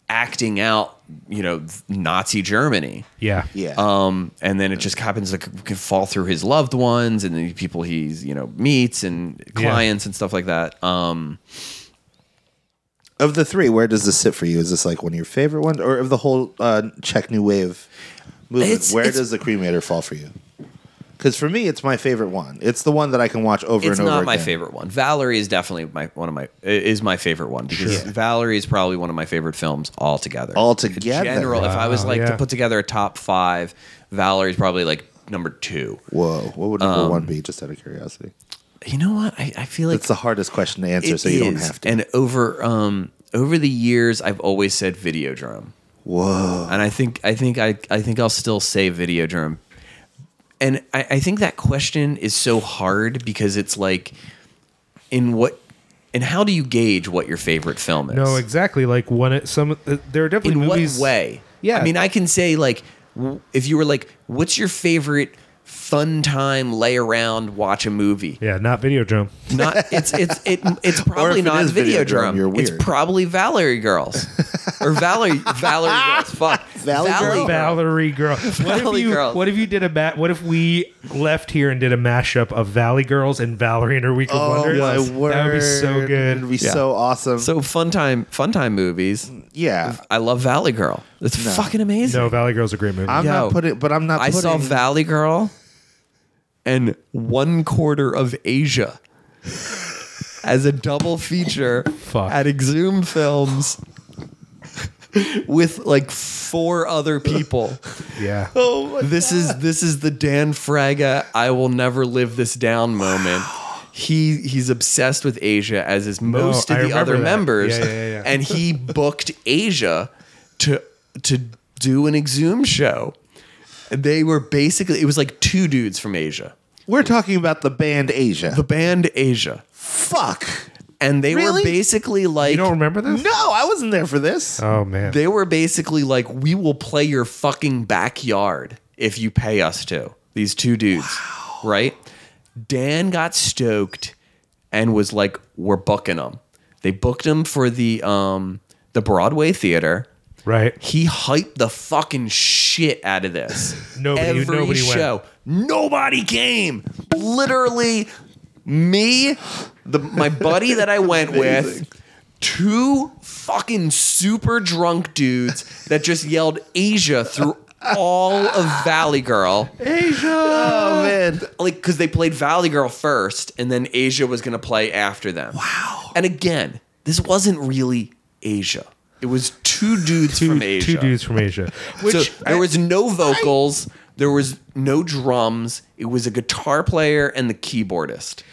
acting out, you know, Nazi Germany. yeah, Yeah. Um, and then it just happens to c- can fall through his loved ones and the people he's you know meets and clients and stuff like that. Um, of the three, where does this sit for you? Is this like one of your favorite ones, or of the whole uh, Czech New Wave movement? It's- where it's- does the cremator fall for you? Because for me, it's my favorite one. It's the one that I can watch over it's and over. It's not my again. favorite one. Valerie is definitely my one of my is my favorite one because Sure. Valerie is probably one of my favorite films altogether. Altogether? In general, if I was like yeah. to put together a top five, Valerie's probably like number two. Whoa, what would number Um, one be? Just out of curiosity. You know what? I, I feel like It's the hardest question to answer, so you don't have to. And over um over the years, I've always said Videodrome. Whoa, and I think I think I I think I'll still say Videodrome. And I, I think that question is so hard because it's like, in what, and how do you gauge what your favorite film is? no, exactly. Like one, it- some uh, there are definitely in movies. what way? Yeah. I mean, I can say like, w- if you were like, what's your favorite fun time, lay around, watch a movie? Yeah, not Videodrome. Not it's it's it, it's probably if it not is Videodrome, Videodrome. you're It's probably Valerie Girls or Valerie Valerie Girls. Fuck Valley Girl? Valerie Girl. What Valley if you? Girl. What if you did a ma- What if we left here and did a mashup of Valley Girls and Valerie and her Week of oh Wonders? my word, That would be so good. It'd be Yeah. so awesome. So fun time, fun time movies. yeah, I love Valley Girl. It's fucking amazing. No, Valley Girl's a great movie. I'm Yo, not putting, it, but I'm not. I putting, saw Valley Girl and one quarter of Asia as a double feature Fuck. at Exhumed Films with like four other people. yeah. Oh this is this is the Dan Fraga I will never live this down moment. He he's obsessed with Asia as is most I of the other that. members. Yeah, yeah, yeah, yeah. And he booked Asia to to do an exhume show. They were basically it was like two dudes from Asia. We're talking about the band Asia. The band Asia. Fuck. And they were basically like You don't remember this? No, I wasn't there for this. Oh man. They were basically like, we will play your fucking backyard if you pay us to. These two dudes, right? Dan got stoked and was like, we're booking them. They booked him for the um the Broadway theater. Right. He hyped the fucking shit out of this. Nobody- Every nobody went. show. Nobody came. Literally, me, the my buddy that I went with, two fucking super drunk dudes that just yelled Asia through all of Valley Girl. Asia. Oh man. Like, because they played Valley Girl first, and then Asia was going to play after them. Wow. And again, this wasn't really Asia. It was two dudes Two, from Asia. two dudes from Asia. Which so there was no vocals. there was no drums. It was a guitar player and the keyboardist.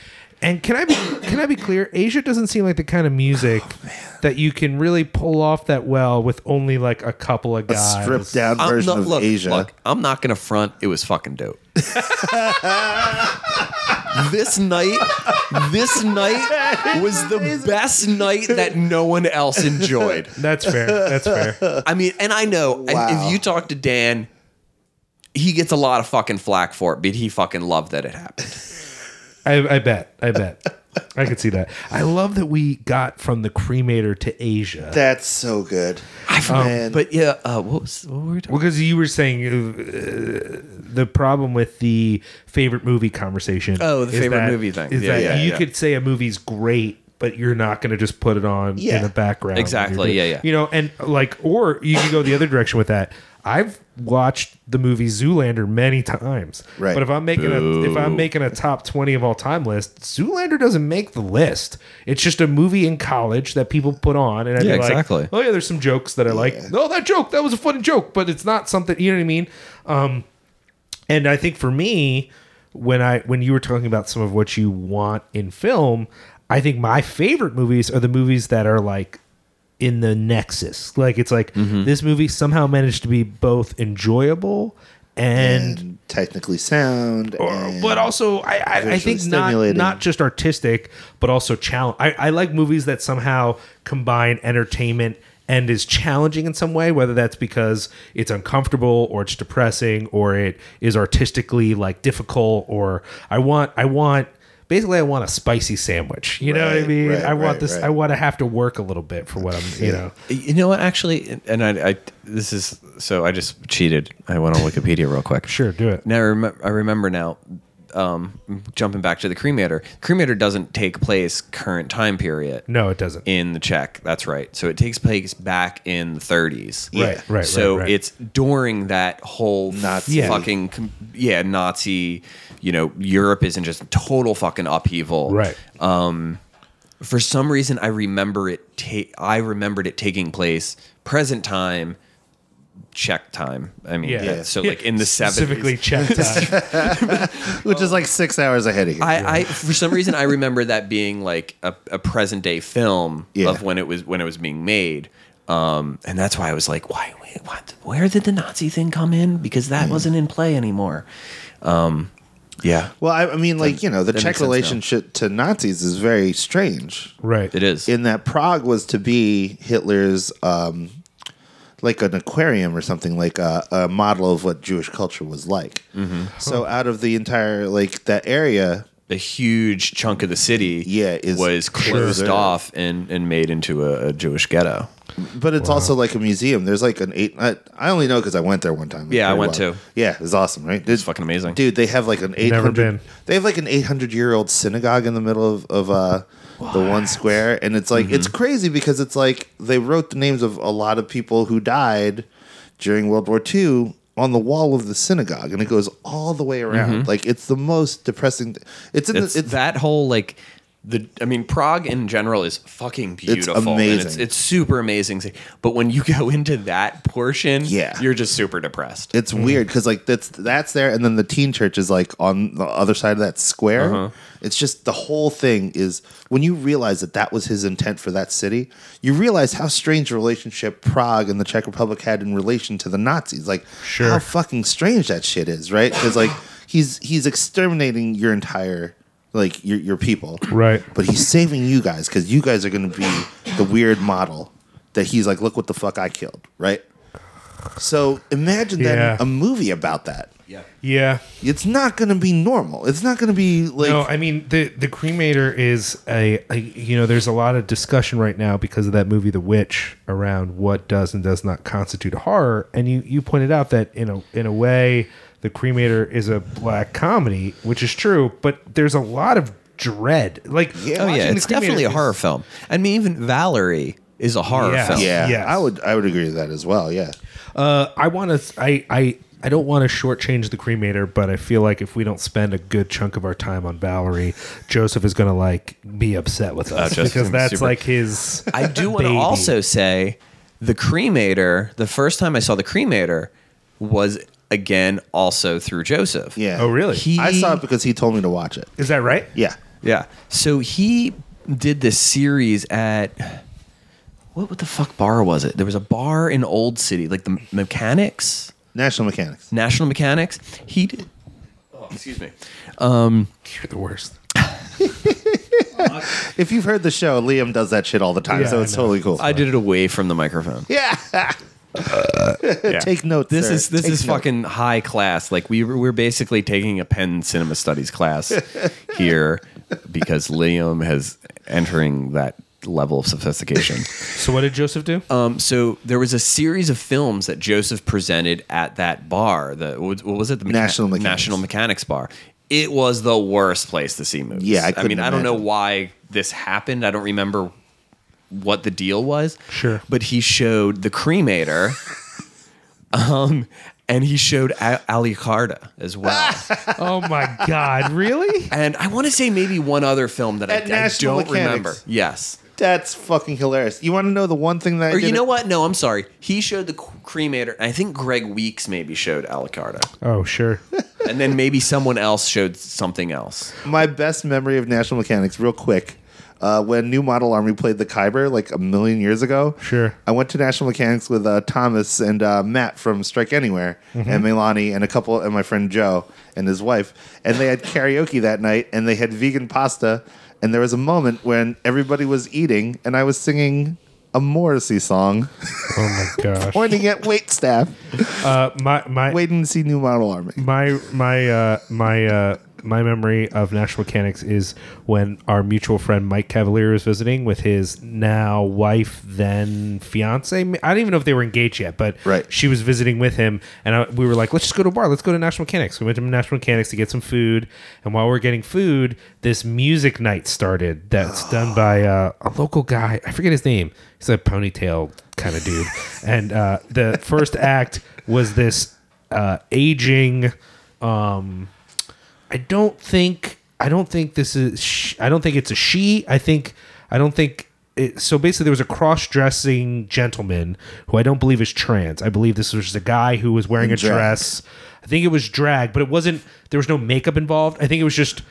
And can I be can I be clear? Asia doesn't seem like the kind of music oh, that you can really pull off that well with only like a couple of guys. A guys. stripped down I'm version not- of look, Asia. look, I'm not gonna front. It was fucking dope. this night, this night was the best night that no one else enjoyed. That's fair. That's fair. I mean, and I know Wow. if you talk to Dan, he gets a lot of fucking flack for it, but he fucking loved that it happened. I, I bet. I bet. I could see that. I love that we got from the cremator to Asia. That's so good. I Man. But yeah, uh, what was what were we talking? because you were saying uh, the problem with the favorite movie conversation. Oh, the favorite that- movie thing. Is Yeah, that yeah, you yeah. could say a movie's great, but you're not going to just put it on Yeah. in the background. Exactly, yeah, yeah. You know, and like, or you could go the other direction with that. I've watched the movie Zoolander many times. Right. But if I'm making a if I'm making a top 20 of all time list, Zoolander doesn't make the list. It's just a movie in college that people put on and I'd Yeah, be like, exactly. "Oh yeah, there's some jokes that I like. Oh, that joke, that was a funny joke, but it's not something, you know what I mean? Um and I think for me, when I when you were talking about some of what you want in film, I think my favorite movies are the movies that are like in the nexus. Like it's like Mm-hmm. this movie somehow managed to be both enjoyable and, and technically sound, or, and- but also I, I, I think not not just artistic, but also challenge. I, I like movies that somehow combine entertainment and is challenging in some way, whether that's because it's uncomfortable or it's depressing or it is artistically like difficult or I want I want basically I want a spicy sandwich. You know what I mean? right, I want right, this right. I want to have to work a little bit for what I'm you know. You know what? Actually, and I, I this is so I just cheated. I went on Wikipedia real quick. Sure, do it. Now I, rem- I remember now. Um, jumping back to the cremator, cremator doesn't take place current time period No, it doesn't. in the Czech. That's right. So it takes place back in the 30s. Right, right, So right, right. it's during that whole Nazi. Yeah. fucking yeah Nazi. You know, Europe is in just total fucking upheaval. right. For some reason, I remember it. Ta- I remembered it taking place present time, Czech time. I mean, yeah. yeah, so like in the specifically seventies. Czech time. which is like six hours ahead of you. I, I for some reason I remember that being like a, a present day film Yeah. of when it was when it was being made. Um, and that's why I was like, why, wait, what, where did the Nazi thing come in? Because that wasn't in play anymore. Um, yeah, well, I, I mean, like you know, the that Czech makes sense now. relationship to Nazis is very strange. right. it is. in that Prague was to be Hitler's um, like an aquarium or something like a, a model of what Jewish culture was like. Mm-hmm. So out of the entire like that area, a huge chunk of the city Yeah, is was closed preserved. off and, and made into a, a Jewish ghetto. But it's also like a museum. There's like an eight. I, I only know because I went there one time. It's Yeah, I went wild. too. Yeah, it was awesome, right? It's fucking amazing. Dude, they have like an eight Never hundred. been. They have like an eight hundred year old synagogue in the middle of of uh, the one square, and it's like it's Mm-hmm. crazy because it's like they wrote the names of a lot of people who died during World War II on the wall of the synagogue, and it goes all the way around. Like it's the most depressing. Th- it's in Mm-hmm. it's, the, it's that whole like the I mean Prague in general is fucking beautiful. and amazing. it's, it's super amazing. But when you go into that portion, Yeah. you're just super depressed. It's weird because like that's that's there, and then the Týn church is like on the other side of that square. Uh-huh. It's just the whole thing is when you realize that that was his intent for that city. You realize how strange a relationship Prague and the Czech Republic had in relation to the Nazis. Like Sure. how fucking strange that shit is, right? Because like he's he's exterminating your entire like your your people, Right. But he's saving you guys because you guys are going to be the weird model that he's like, look what the fuck I killed, right? So imagine then Yeah. a movie about that. Yeah. Yeah. It's not going to be normal. It's not going to be like no, I mean the the cremator is a, a you know there's a lot of discussion right now because of that movie The Witch around what does and does not constitute horror, and you you pointed out that in a in a way the cremator is a black comedy, which is true, but there's a lot of dread. Like Yeah. Oh yeah, it's definitely a horror is- film. I mean, even Valerie is a horror Yes. film. yeah, Yes. I would I would agree with that as well. Yeah. Uh, I want to. I I I don't want to shortchange the cremator, but I feel like if we don't spend a good chunk of our time on Valerie, Joseph is going to like be upset with us Joseph's because that's super- like his. I do want to also say the cremator. The first time I saw the cremator was again also through Joseph. Yeah. Oh, really? He, I saw it because he told me to watch it. Is that right? Yeah. Yeah. So he did this series at what what the fuck bar was it? There was a bar in Old City, like the Mechanics, National Mechanics. National Mechanics. He did. Oh, excuse me. Um, You're the worst. If you've heard the show, Liam does that shit all the time, Yeah, so I it's know. totally cool. I did it away from the microphone. yeah. Yeah. Take notes. This sir. is this Take is note. fucking high class. Like we were, we're basically taking a Penn Cinema Studies class here because Liam has entering that level of sophistication. So what did Joseph do? Um, so there was a series of films that Joseph presented at that bar. The what what was it? The Mecha- National Mechanics. National Mechanics Bar. It was the worst place to see movies. Yeah, I I, couldn't mean, I don't know why this happened. I don't remember what the deal was. Sure. but he showed the cremator. Um, and he showed A- Alucarda as well. Oh my God! Really? and I want to say maybe one other film that I, At I National don't Mechanics. remember. Yes. That's fucking hilarious. You want to know the one thing that I Or you didn't- know what? No, I'm sorry. He showed the cremator. and I think Greg Weeks maybe showed Alucarda. Oh sure. and then maybe someone else showed something else. my best memory of National Mechanics, real quick, uh, when New Model Army played the Khyber like a million years ago. Sure. I went to National Mechanics with uh, Thomas and uh, Matt from Strike Anywhere, and Melani and a couple, and my friend Joe and his wife, and they had karaoke that night, and they had vegan pasta, and there was a moment when everybody was eating, and I was singing a Morrissey song, Oh my gosh. pointing at wait staff, Uh, my my waiting to see New Model Army. my my uh, my uh, my memory of National Mechanics is when our mutual friend Mike Cavalier was visiting with his now wife, then fiance. I don't even know if they were engaged yet, but Right. she was visiting with him, and I, we were like, "Let's just go to a bar. Let's go to National Mechanics." We went to National Mechanics to get some food, and while we are getting food, this music night started. That's done by uh, a local guy. I forget his name. He's a ponytail kind of dude, and uh, the first act was this uh, aging. Um, I don't think I don't think this is sh- I don't think it's a she. I think I don't think it, so basically there was a cross-dressing gentleman who I don't believe is trans. I believe this was just a guy who was wearing a drag. dress. I think it was drag, but it wasn't there was no makeup involved. I think it was just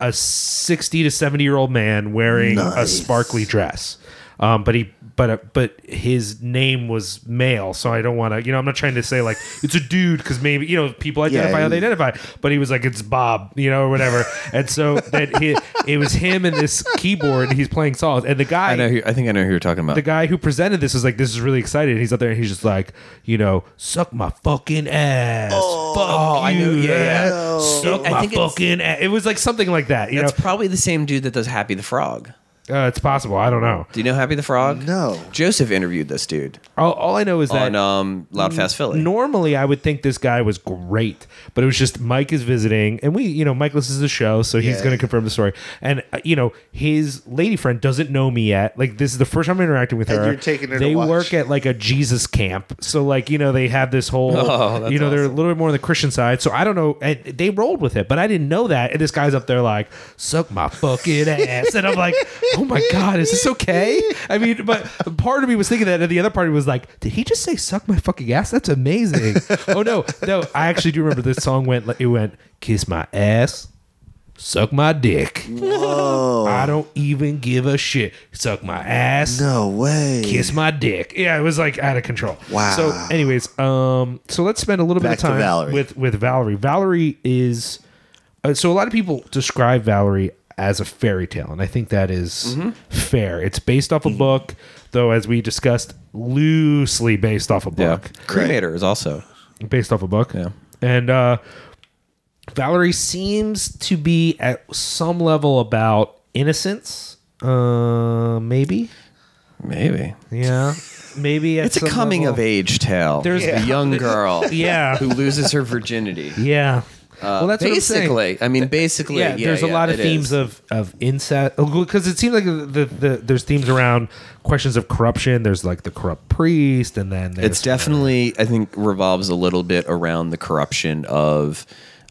a 60 to 70 year old man wearing a sparkly dress. Um, but he, but uh, but his name was male, so I don't want to. You know, I'm not trying to say like it's a dude because maybe you know people identify Yeah, how they identify. But he was like it's Bob, you know, or whatever. and so that he, it was him and this keyboard. And he's playing songs, and the guy, I know. Who, I think I know who you're talking about. the guy who presented this is like, this is really excited. He's up there and he's just like, you know, suck my fucking ass. Fuck Oh, I know, you, yeah, yeah. eh? Suck I my think fucking ass. It was like something like that. You That's know, probably the same dude that does Happy the Frog. Uh, it's possible. I don't know. Do you know Happy the Frog? No. Joseph interviewed this dude All, all I know is that on um, Loud Fast Philly. Normally, I would think this guy was great, but it was just Mike is visiting, and we, you know, Mike listens to the show, so he's Yeah. going to confirm the story. And uh, you know, his lady friend doesn't know me yet. Like this is the first time I'm interacting with And her. you're taking her to They watch. work at like a Jesus camp, so like you know they have this whole, Oh, that's you know, they're a little bit more on the Christian side. So I don't know. And they rolled with it, but I didn't know that. And this guy's up there like, suck my fucking ass, and I'm like, oh my god, is this okay? I mean, but part of me was thinking that, and the other part of me was like, did he just say suck my fucking ass? That's amazing. oh no, no, I actually do remember this song went. like It went kiss my ass. Suck my dick. I don't even give a shit. Suck my ass. No way. Kiss my dick. Yeah, it was like out of control. Wow. So, anyways, um, so let's spend a little Back bit of time Valerie. with with Valerie. Valerie is uh, so a lot of people describe Valerie as a fairy tale, and I think that is Mm-hmm. fair. It's based off a book, though, as we discussed, loosely based off a yeah, book. Cremator is also. Based off a book. Yeah. And uh, Valerie seems to be at some level about innocence. Uh, maybe. Maybe Yeah. Maybe at it's a coming level. of age tale. There's- There's a young girl Yeah. who loses her virginity. Yeah. Well, that's what I'm saying. basically. I mean, basically, Yeah, yeah. there's a lot of themes is. of of incest because it seems like the, the, the there's themes around questions of corruption. There's like the corrupt priest, and then It's definitely, I think, revolves a little bit around the corruption of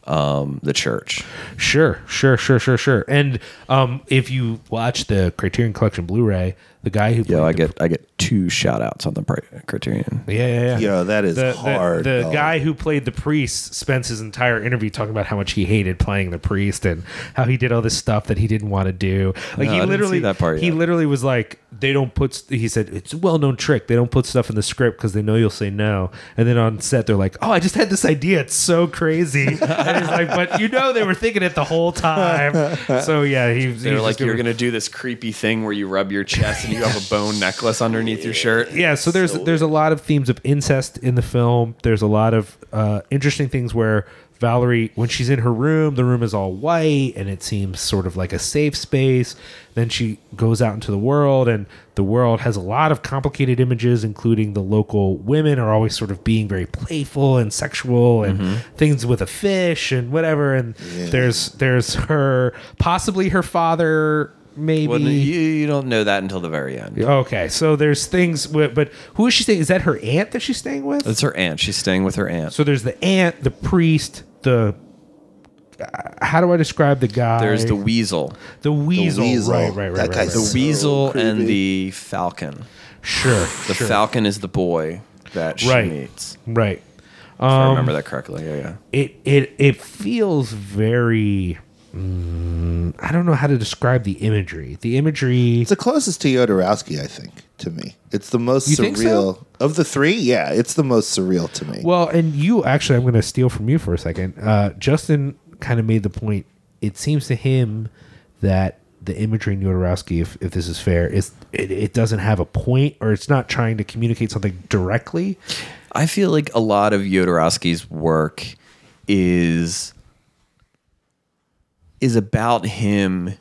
um, the church. Sure, sure, sure, sure, sure. And um, if you watch the Criterion Collection Blu-ray, the guy who Yo, I played the- get I get two shout outs on the pri- Criterion. yeah, yeah, yeah. Yo, that is the, hard. The, the dog. guy who played the priest spends his entire interview talking about how much he hated playing the priest and how he did all this stuff that he didn't want to do. Like No, he I didn't literally see that part He yet. literally was like, they don't put. He said it's a well-known trick. They don't put stuff in the script because they know you'll say no. And then on set, they're like, oh, I just had this idea. It's so crazy. and he's like, but you know, they were thinking it the whole time. So yeah, he. They were like, "You're gonna do this creepy thing where you rub your chest and you have a bone necklace underneath your shirt." yeah so there's there's a lot of themes of incest in the film. There's a lot of uh, interesting things where valerie when she's in her room the room is all white and it seems sort of like a safe space. Then she goes out into the world and the world has a lot of complicated images including the local women are always sort of being very playful and sexual and things with a fish and whatever. And there's there's her possibly her father maybe. Well, you, you don't know that until the very end. Okay, so there's things, with, but who is she staying? Is that her aunt that she's staying with? It's her aunt. She's staying with her aunt. So there's the aunt, the priest, the. uh, How do I describe the guy? There's the weasel, the weasel. weasel. Right, right, right. That right, guy's right. the So weasel, and the falcon. Sure, The sure. falcon is the boy that she Right. meets. Right. If I Um, remember that correctly. Yeah, yeah. it it it feels very. Mm, I don't know how to describe the imagery. The imagery. It's the closest to Jodorowsky, I think, to me. It's the most You think surreal so? of the three. Yeah, it's the most surreal to me. Well, and you actually, I'm going to steal from you for a second. Uh, Justin kind of made the point. It seems to him that the imagery in Jodorowsky, if, if this is fair, is it, it doesn't have a point or it's not trying to communicate something directly. I feel like a lot of Jodorowsky's work is is about him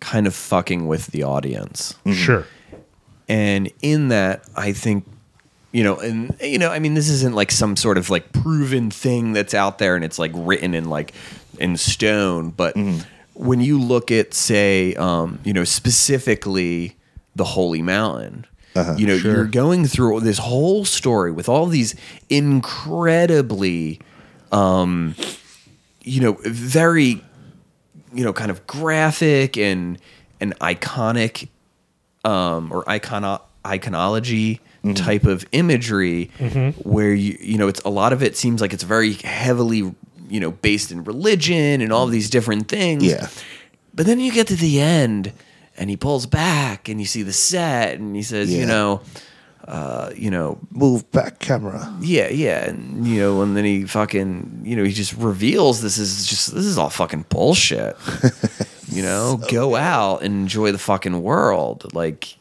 kind of fucking with the audience. Sure. And in that, I think you know, and you know, I mean, this isn't like some sort of like proven thing that's out there and it's like written in like in stone. But when you look at, say, um, you know, specifically the Holy Mountain, you know, you're going through this whole story with all these incredibly, um, you know, very, you know, kind of graphic and and iconic um, or icono- iconology type of imagery where you you know it's a lot of it seems like it's very heavily you know based in religion and all these different things Yeah. but then you get to the end and he pulls back and you see the set and he says Yeah. you know uh, you know Move back camera. yeah yeah and you know and then he fucking you know he just reveals this is just this is all fucking bullshit you know go out and enjoy the fucking world like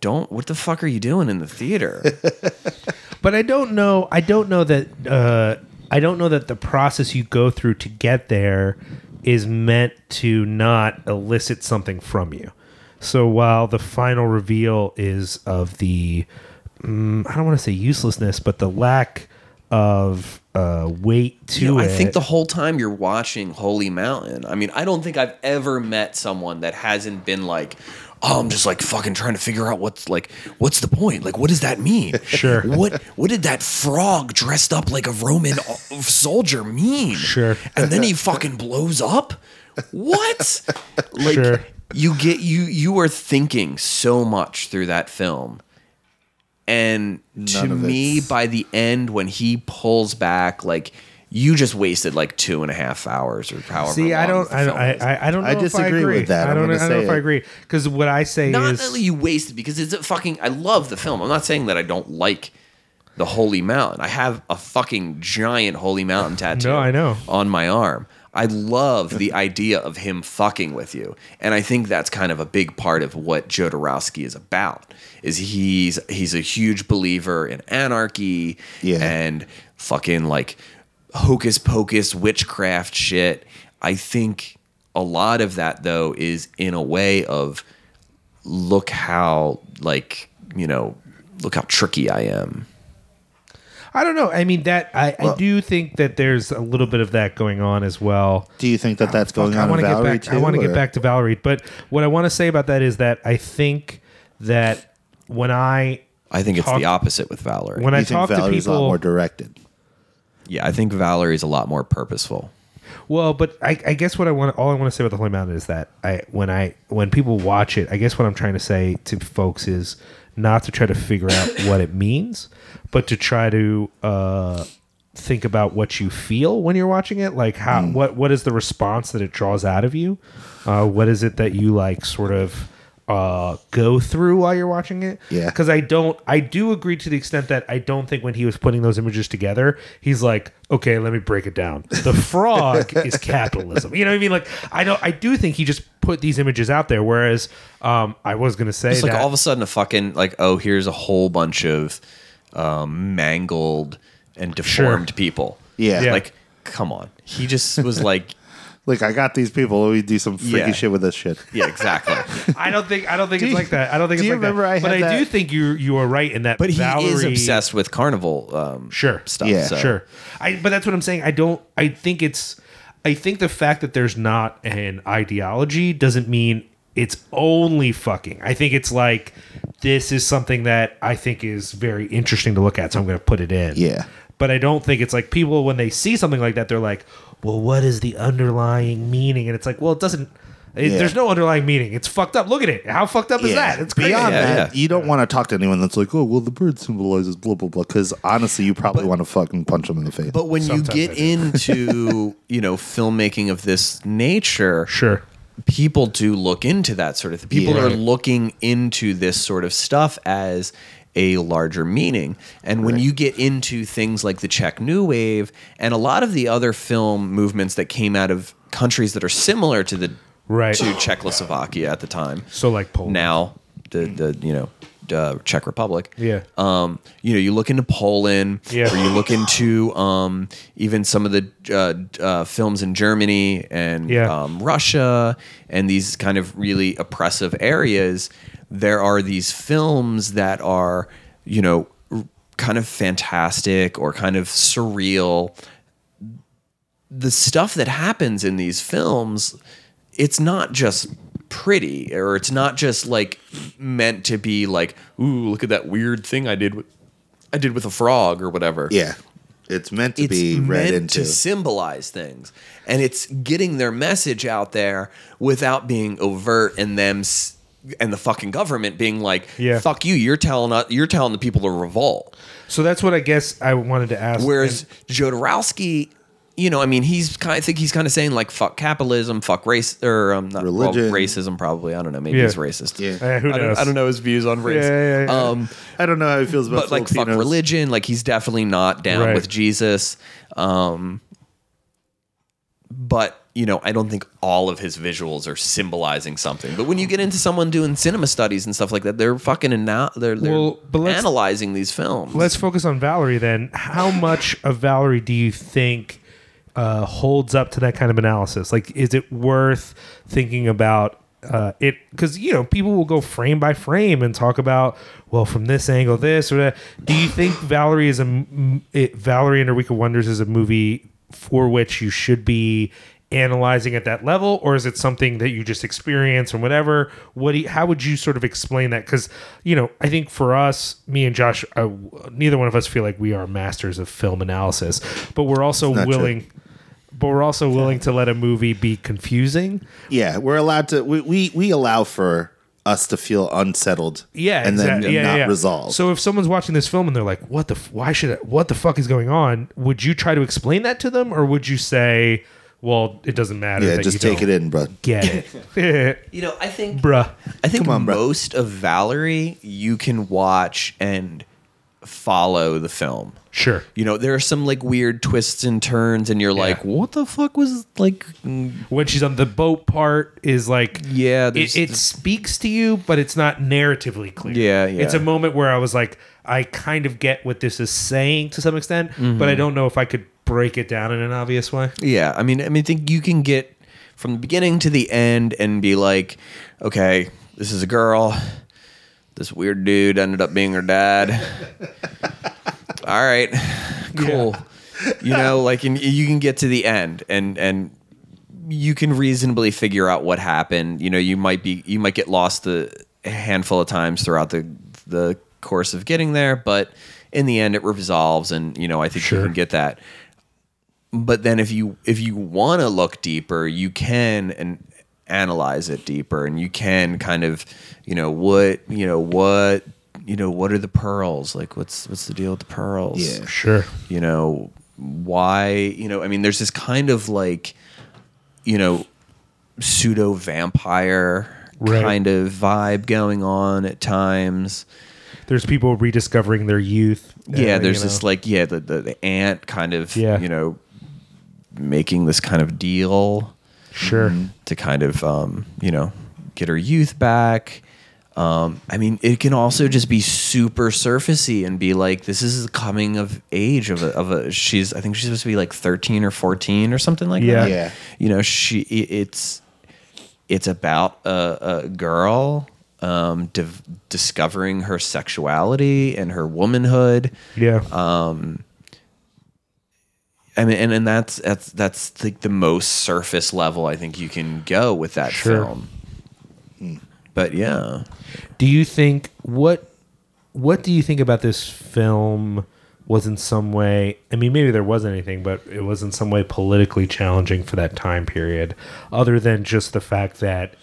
don't what the fuck are you doing in the theater But I don't know. I don't know that. Uh, I don't know that the process you go through to get there is meant to not elicit something from you. So while the final reveal is of the, mm, I don't want to say uselessness, but the lack of uh, weight to You know, it. I think the whole time you're watching Holy Mountain, I mean, I don't think I've ever met someone that hasn't been like, oh, I'm just like fucking trying to figure out what's like, what's the point? Like, what does that mean? Sure. What What did that frog dressed up like a Roman soldier mean? Sure. And then he fucking blows up. What? Like, Sure. you get you you are thinking so much through that film. And to None of me, it's- by the end, when he pulls back, like you just wasted like two and a half hours or however. See, I don't, the I, film I. I, I don't know I if I disagree agree. with that. I don't, gonna I don't know say if I agree because what I say is not is that you wasted because it's a fucking. I love the film. I'm not saying that I don't like the Holy Mountain. I have a fucking giant Holy Mountain tattoo. No, I know. on my arm. I love the idea of him fucking with you, and I think that's kind of a big part of what Jodorowsky is about. Is he's he's a huge believer in anarchy Yeah. and fucking like hocus pocus witchcraft shit. I think a lot of that though is in a way of look how like you know look how tricky I am. I don't know. I mean that I, I do think that there's a little bit of that going on as well. Do you think that that's going Fuck, I on in wanna Valerie get back, too? I want to get back to Valerie, but what I want to say about that is that I think that when I I think it's the opposite with Valerie. when I You think talk to Valerie's a lot people, more directed? Yeah, I think Valerie's a lot more purposeful. well, but I, I guess what I want, all I want to say about the Holy Mountain is that I when I when people watch it, I guess what I'm trying to say to folks is not to try to figure out what it means, but to try to uh, think about what you feel when you're watching it. Like how what what is the response that it draws out of you? Uh, what is it that you like sort of uh, go through while you're watching it? Yeah. Because I don't, I do agree to the extent that I don't think when he was putting those images together, he's like, okay, let me break it down. The frog is capitalism. You know what I mean? Like, I don't, I do think he just put these images out there. Whereas, um, I was gonna say It's like all of a sudden a fucking like oh here's a whole bunch of um, mangled and deformed people. Yeah. Yeah. Like come on. He just was like Like I got these people. Let me do some freaky Yeah. shit with this shit. yeah exactly. I don't think, I don't think Do it's you- like that. I don't think do it's you like that. remember I but had I do that- think you you are right in that. But he Valerie, is obsessed with carnival um, Sure. stuff. Yeah. so. Sure. I but that's what I'm saying. I don't I think it's I think the fact that there's not an ideology doesn't mean it's only fucking. I think it's like this is something that I think is very interesting to look at, so I'm going to put it in. Yeah. But I don't think it's like people when they see something like that, they're like, "Well, what is the underlying meaning?" And it's like, well, it doesn't. It, Yeah. There's no underlying meaning. It's fucked up. Look at it. How fucked up is that? It's crazy. Beyond Yeah, that, yeah. you don't want to talk to anyone that's like, oh, well, the bird symbolizes blah, blah, blah. Because honestly, you probably want to fucking punch them in the face. But when Sometimes you get into you know filmmaking of this nature, Sure. people do look into that sort of thing. People Yeah. are looking into this sort of stuff as a larger meaning. And when you get into things like the Czech New Wave and a lot of the other film movements that came out of countries that are similar to the Right. to Czechoslovakia at the time. So like Poland. Now the the you know uh, Czech Republic. Yeah. Um, you know, you look into Poland, Yeah. or you look into um, even some of the uh, uh, films in Germany and Yeah. um, Russia and these kind of really oppressive areas. There are these films that are, you know, r- kind of fantastic or kind of surreal. The stuff that happens in these films, it's not just pretty or it's not just like meant to be like, ooh, look at that weird thing I did with I did with a frog or whatever yeah, it's meant to it's be read meant into. to symbolize things and it's getting their message out there without being overt and them s- and the fucking government being like Yeah. fuck you you're telling us you're telling the people to revolt So that's what I guess I wanted to ask. whereas And- Jodorowsky you know I mean he's kind I think he's kind of saying like fuck capitalism fuck race or um not well, Religion. racism probably I don't know maybe Yeah. he's racist Yeah. Who I don't, knows? I don't know his views on race Yeah, yeah, yeah. um I don't know how he feels about but like fuck religion like he's definitely not down Right. with jesus um but you know i don't think all of his visuals are symbolizing something but when you get into someone doing cinema studies and stuff like that they're fucking ana- they're, they're Well, but analyzing these films Let's focus on Valerie then. How much of Valerie do you think uh, holds up to that kind of analysis? Like, is it worth thinking about uh, it? Because you know, people will go frame by frame and talk about, well, from this angle, this or that. Do you think Valerie is a it, Valerie and Her Week of Wonders is a movie for which you should be analyzing at that level or is it something that you just experience or whatever what do you, how would you sort of explain that because you know i think for us me and josh uh, neither one of us feel like we are masters of film analysis but we're also not true. willing but we're also willing to let a movie be confusing Yeah, we're allowed to. We, we we allow for us to feel unsettled. yeah and exactly then yeah, not yeah. resolve. so if someone's watching this film and they're like what the f- why should I, what the fuck is going on would you try to explain that to them or would you say well it doesn't matter yeah, that just you take it don't in, bro. get it you know i think bruh I think Come on, bro. most of Valerie you can watch and follow the film. sure You know, there are some like weird twists and turns, and you're like, what the fuck was like? when she's on the boat part is like Yeah, it, it speaks to you but it's not narratively clear Yeah, yeah. it's a moment where i was like i kind of get what this is saying to some extent Mm-hmm. but i don't know if i could break it down in an obvious way Yeah, I mean, I mean, I think you can get from the beginning to the end and be like, okay, this is a girl. This weird dude ended up being her dad. All right, cool. You know, like, and you can get to the end and and you can reasonably figure out what happened. You know, you might be you might get lost a handful of times throughout the the course of getting there, but in the end, it resolves, and you know, I think Sure. you can get that but then if you if you want to look deeper you can and analyze it deeper and you can kind of you know what you know what you know what are the pearls? Like what's what's the deal with the pearls? Yeah. sure. You know why you know i mean there's this kind of like you know pseudo vampire Right. kind of vibe going on at times. There's people rediscovering their youth. Yeah uh, there's you this like yeah the, the the aunt kind of Yeah. you know making this kind of deal sure. To kind of um, you know get her youth back. Um, i mean it can also just be super surfacey and be like this is the coming of age of a, of a she's i think she's supposed to be like 13 or 14 or something like Yeah. that. Yeah. you know she it's it's about a, a girl um, div- discovering her sexuality and her womanhood. Yeah. Uh, I mean, and, and that's that's that's like the most surface level I think you can go with that Sure. film. But yeah, Do you think what what do you think about this film was in some way I mean maybe there wasn't anything but it was in some way politically challenging for that time period other than just the fact that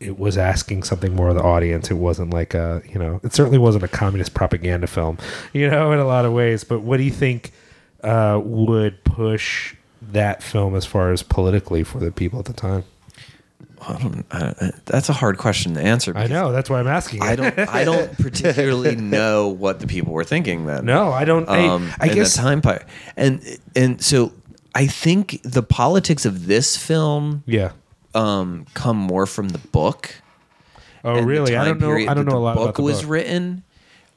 it was asking something more of the audience it wasn't like a you know it certainly wasn't a communist propaganda film you know in a lot of ways but what do you think uh, would push that film as far as politically for the people at the time I don't, I, that's a hard question to answer. I know that's why I'm asking I don't. I don't particularly know what the people were thinking then. no I don't I, um, I in guess time part, and and so I think the politics of this film yeah um, come more from the book. Oh, really? I don't know. I don't know a lot book about the was book. Was written.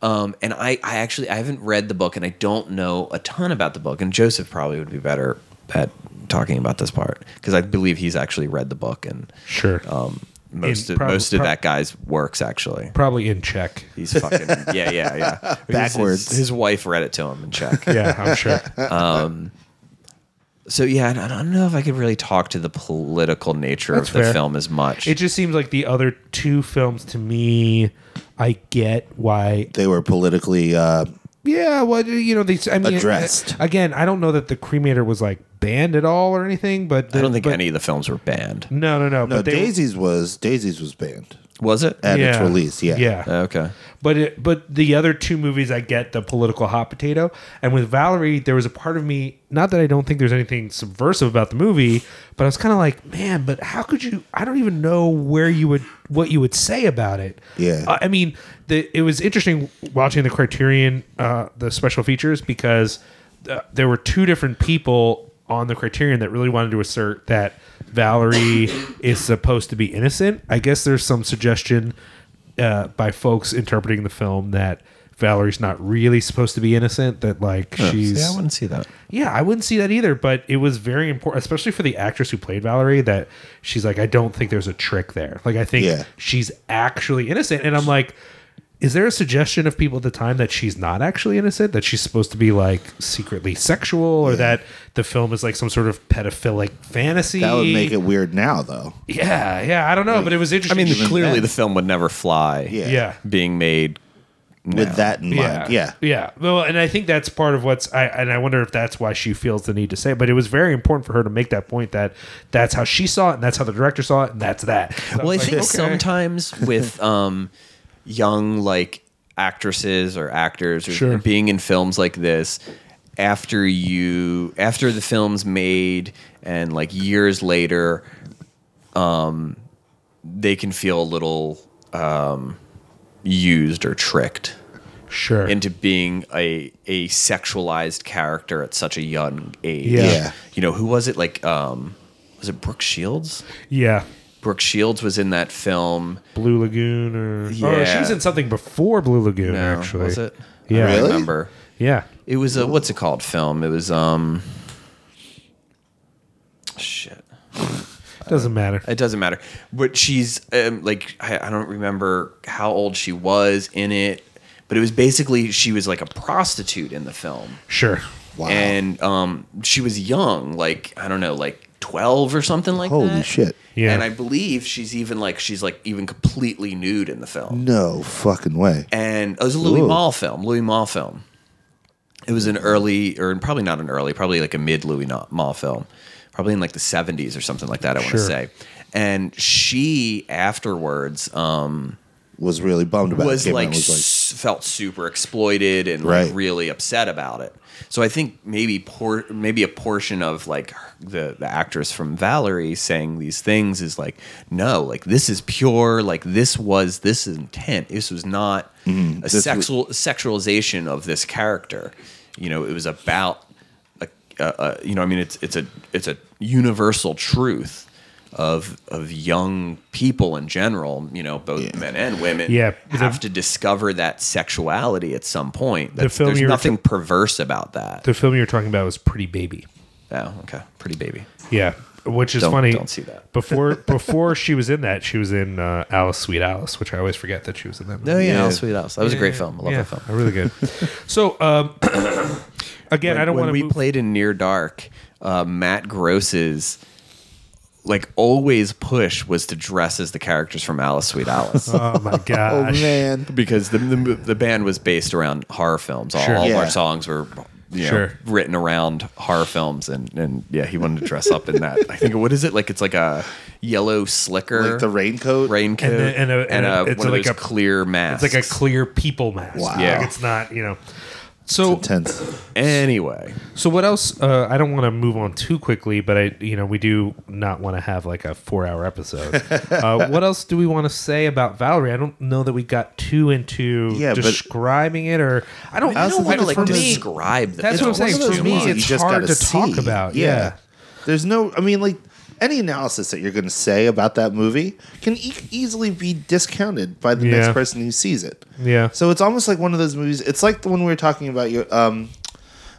Um, and I, I actually I haven't read the book, and I don't know a ton about the book. And Joseph probably would be better at talking about this part because I believe he's actually read the book and Sure. um, most In of, prob- most of prob- that guy's works actually. Probably in Czech. He's fucking yeah yeah yeah Backwards. His, his wife read it to him in Czech. Yeah, I'm sure. So yeah, I I don't know if I could really talk to the political nature That's of the fair. film as much. It just seems like the other two films to me, I get why. They were politically. Uh, Yeah, well, you know, they. I mean, Addressed. again. I don't know that the cremator was like banned at all or anything, but I don't think but- any of the films were banned. No, no, no. no, but they, Daisies was Daisies was banned Was it? at its release. Yeah, Yeah, Okay. But it, but the other two movies, I get the political hot potato, and with Valerie, there was a part of me. Not that I don't think there's anything subversive about the movie, but I was kind of like, man, but how could you? I don't even know where you would what you would say about it. Yeah. Uh, I mean, the it was interesting watching the Criterion, uh, the special features because uh, there were two different people on the Criterion that really wanted to assert that Valerie is supposed to be innocent. I guess there's some suggestion uh, by folks interpreting the film that Valerie's not really supposed to be innocent. That like she's Yeah, I wouldn't see that. yeah, I wouldn't see that either, but it was very important, especially for the actress who played Valerie, that she's like, I don't think there's a trick there. Like, I think Yeah. she's actually innocent. And I'm like, is there a suggestion of people at the time that she's not actually innocent? That she's supposed to be like secretly sexual or that the film is like some sort of pedophilic fantasy? that would make it weird now, though. Yeah, yeah, I don't know, but it was interesting I mean, clearly then. the film would never fly. Yeah, yeah. Being made With that in mind, yeah. yeah. Well, and I think that's part of what's I and I wonder if that's why she feels the need to say. It. But it was very important for her to make that point that that's how she saw it, and that's how the director saw it, and that's that. So Well, I was like, think okay. sometimes with um, young like actresses or actors or Sure. being in films like this, after you after the film's made and like years later, um, they can feel a little um, used or tricked sure. into being a a sexualized character at such a young age. Yeah. Yeah. You know, who was it like um was it Brooke Shields? yeah, Brooke Shields was in that film. Blue Lagoon, or Yeah. or she was in something before Blue Lagoon. No, actually, was it? Yeah. I Really? remember. Yeah, It was a what's it called film? It was um shit. It doesn't matter. It doesn't matter. But she's um, like I, I don't remember how old she was in it, but it was basically she was like a prostitute in the film. Sure. Wow. And um she was young, like I don't know, like 12 or something like Holy that. Holy shit. Yeah. And I believe she's even like she's like even completely nude in the film. No fucking way. and it was a Louis Ooh. Malle film. Louis Malle film. It was an early, or probably not an early, probably like a mid Louis Na- Malle film, probably in like the seventies or something like that. I want to say. And she afterwards um, Was really bummed about was it. Like, was like s- felt super exploited and Right. like really upset about it. So I think maybe por- maybe a portion of like the the actress from Valerie saying these things is like no, like this is pure, like this was this intent. This was not mm-hmm. a. This was- sexual sexualization of this character. You know, it was about a, a, a you know, I mean, it's it's a it's a universal truth of of young people in general. You know, both Yeah. men and women Yeah, have the- to discover that sexuality at some point. The That's, film there's nothing ta- perverse about that. The film you're talking about was Pretty Baby. oh, okay, pretty baby. Yeah, which is Don't- funny. don't see that. before before she was in that. She was in uh, Alice, Sweet Alice, which I always forget that she was in that. Movie. Oh yeah, Yeah. Alice Sweet Alice. That was a great film. I love yeah, that film. Really good. So um, again, I don't want to. we move, played in Near Dark, uh, Matt Gross's like always push was to dress as the characters from Alice Sweet Alice. Oh my god. Oh man. because the, the the band was based around horror films. All, Sure. all of Yeah. our songs were you know, Sure. written around horror films, and and yeah, he wanted to dress up in that. I think what is it like? It's like a yellow slicker, Like the raincoat. raincoat, And a- and a- and a- it's one like of those a- clear mask It's like a clear people mask. Wow. Yeah. Like it's not, you know. So Intense. anyway. so what else uh, I don't want to move on too quickly, but I you know, we do not want to have like a 4-hour episode. uh, what else do we want to say about Valerie? I don't know that we got too into Yeah, describing it or I don't I know also what think to like for me- describe the That's what I'm saying. For me, it's you just hard gotta to talk see. about. Yeah. There's no. I mean, like any analysis that you're going to say about that movie can e- easily be discounted by the Yeah. next person who sees it. Yeah. So it's almost like one of those movies. It's like the one we were talking about. Your um,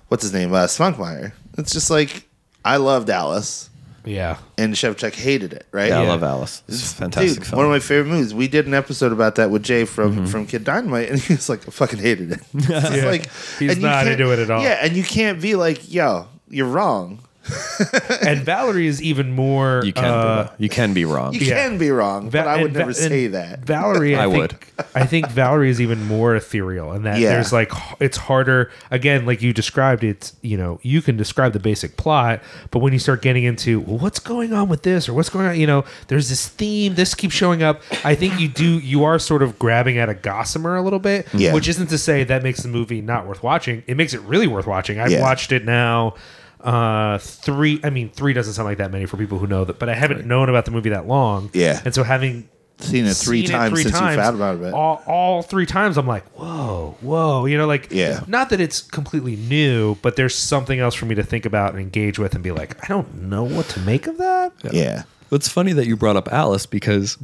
what's his name? Uh, Spunkmeyer. It's just like I loved Alice, Yeah. and Shevchuk hated it. Right? Yeah, I love Alice. It's a fantastic Dude, film. one of my favorite movies. We did an episode about that with Jay from from Kid Dynamite, and he was like, "I fucking hated it." Yeah. like He's and you not can't- into it at all. Yeah, and you can't be like, "Yo, you're wrong." and Valerie is even more you can uh, be, you can be wrong. You Yeah. can be wrong, Va- but I would and Va- never say that. Valerie, I, I think, would. I think Valerie is even more ethereal, and that Yeah. there's like it's harder. Again, like you described, it's you know you can describe the basic plot, but when you start getting into well, what's going on with this or what's going on, you know, there's this theme. This keeps showing up. I think you do. You are sort of grabbing at a gossamer a little bit, Yeah. which isn't to say that makes the movie not worth watching. It makes it really worth watching. I've Yeah. watched it now. Uh, three. I mean, three doesn't sound like that many for people who know that, but I haven't known about the movie that long. Yeah. and so having Seen it three seen it times three since times, you found about it. All, all three times, I'm like, whoa, whoa. You know, like, Yeah. not that it's completely new, but there's something else for me to think about and engage with and be like, I don't know what to make of that. yeah. It's funny that you brought up Alice because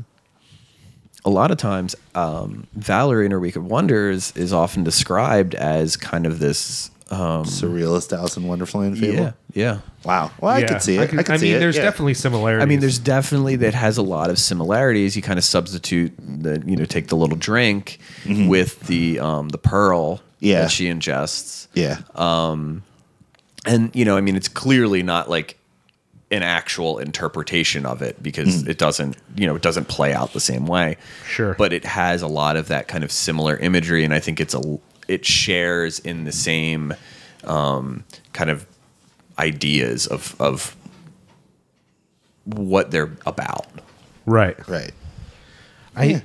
a lot of times um, Valerie in Her Week of Wonders is often described as kind of this. Um, Surrealist Alice in Wonderland fable. yeah, yeah. Wow. Well, I Yeah. could see it. I, can- could see mean, it. there's yeah. definitely similarities. I mean, there's definitely that has a lot of similarities. You kind of substitute the, you know, take the little drink with the um, the pearl Yeah. that she ingests, Yeah. and you know, I mean, it's clearly not like an actual interpretation of it because it doesn't, you know, it doesn't play out the same way. Sure. but it has a lot of that kind of similar imagery, and I think it's a it shares in the same um, kind of ideas of of what they're about. right. right. I,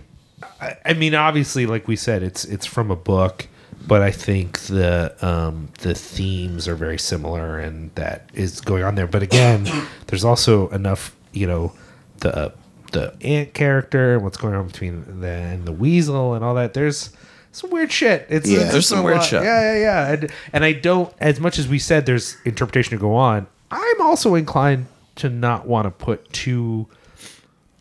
I, I mean, obviously, like we said, it's it's from a book, but I think the um, the themes are very similar, and that is going on there. But again, there's also enough, you know, the the aunt character and what's going on between the and the weasel and all that. There's some weird shit. It's Yeah. it's There's some a weird lot. shit. Yeah, yeah, yeah. And, and I don't, as much as we said, there's interpretation to go on. I'm also inclined to not want to put too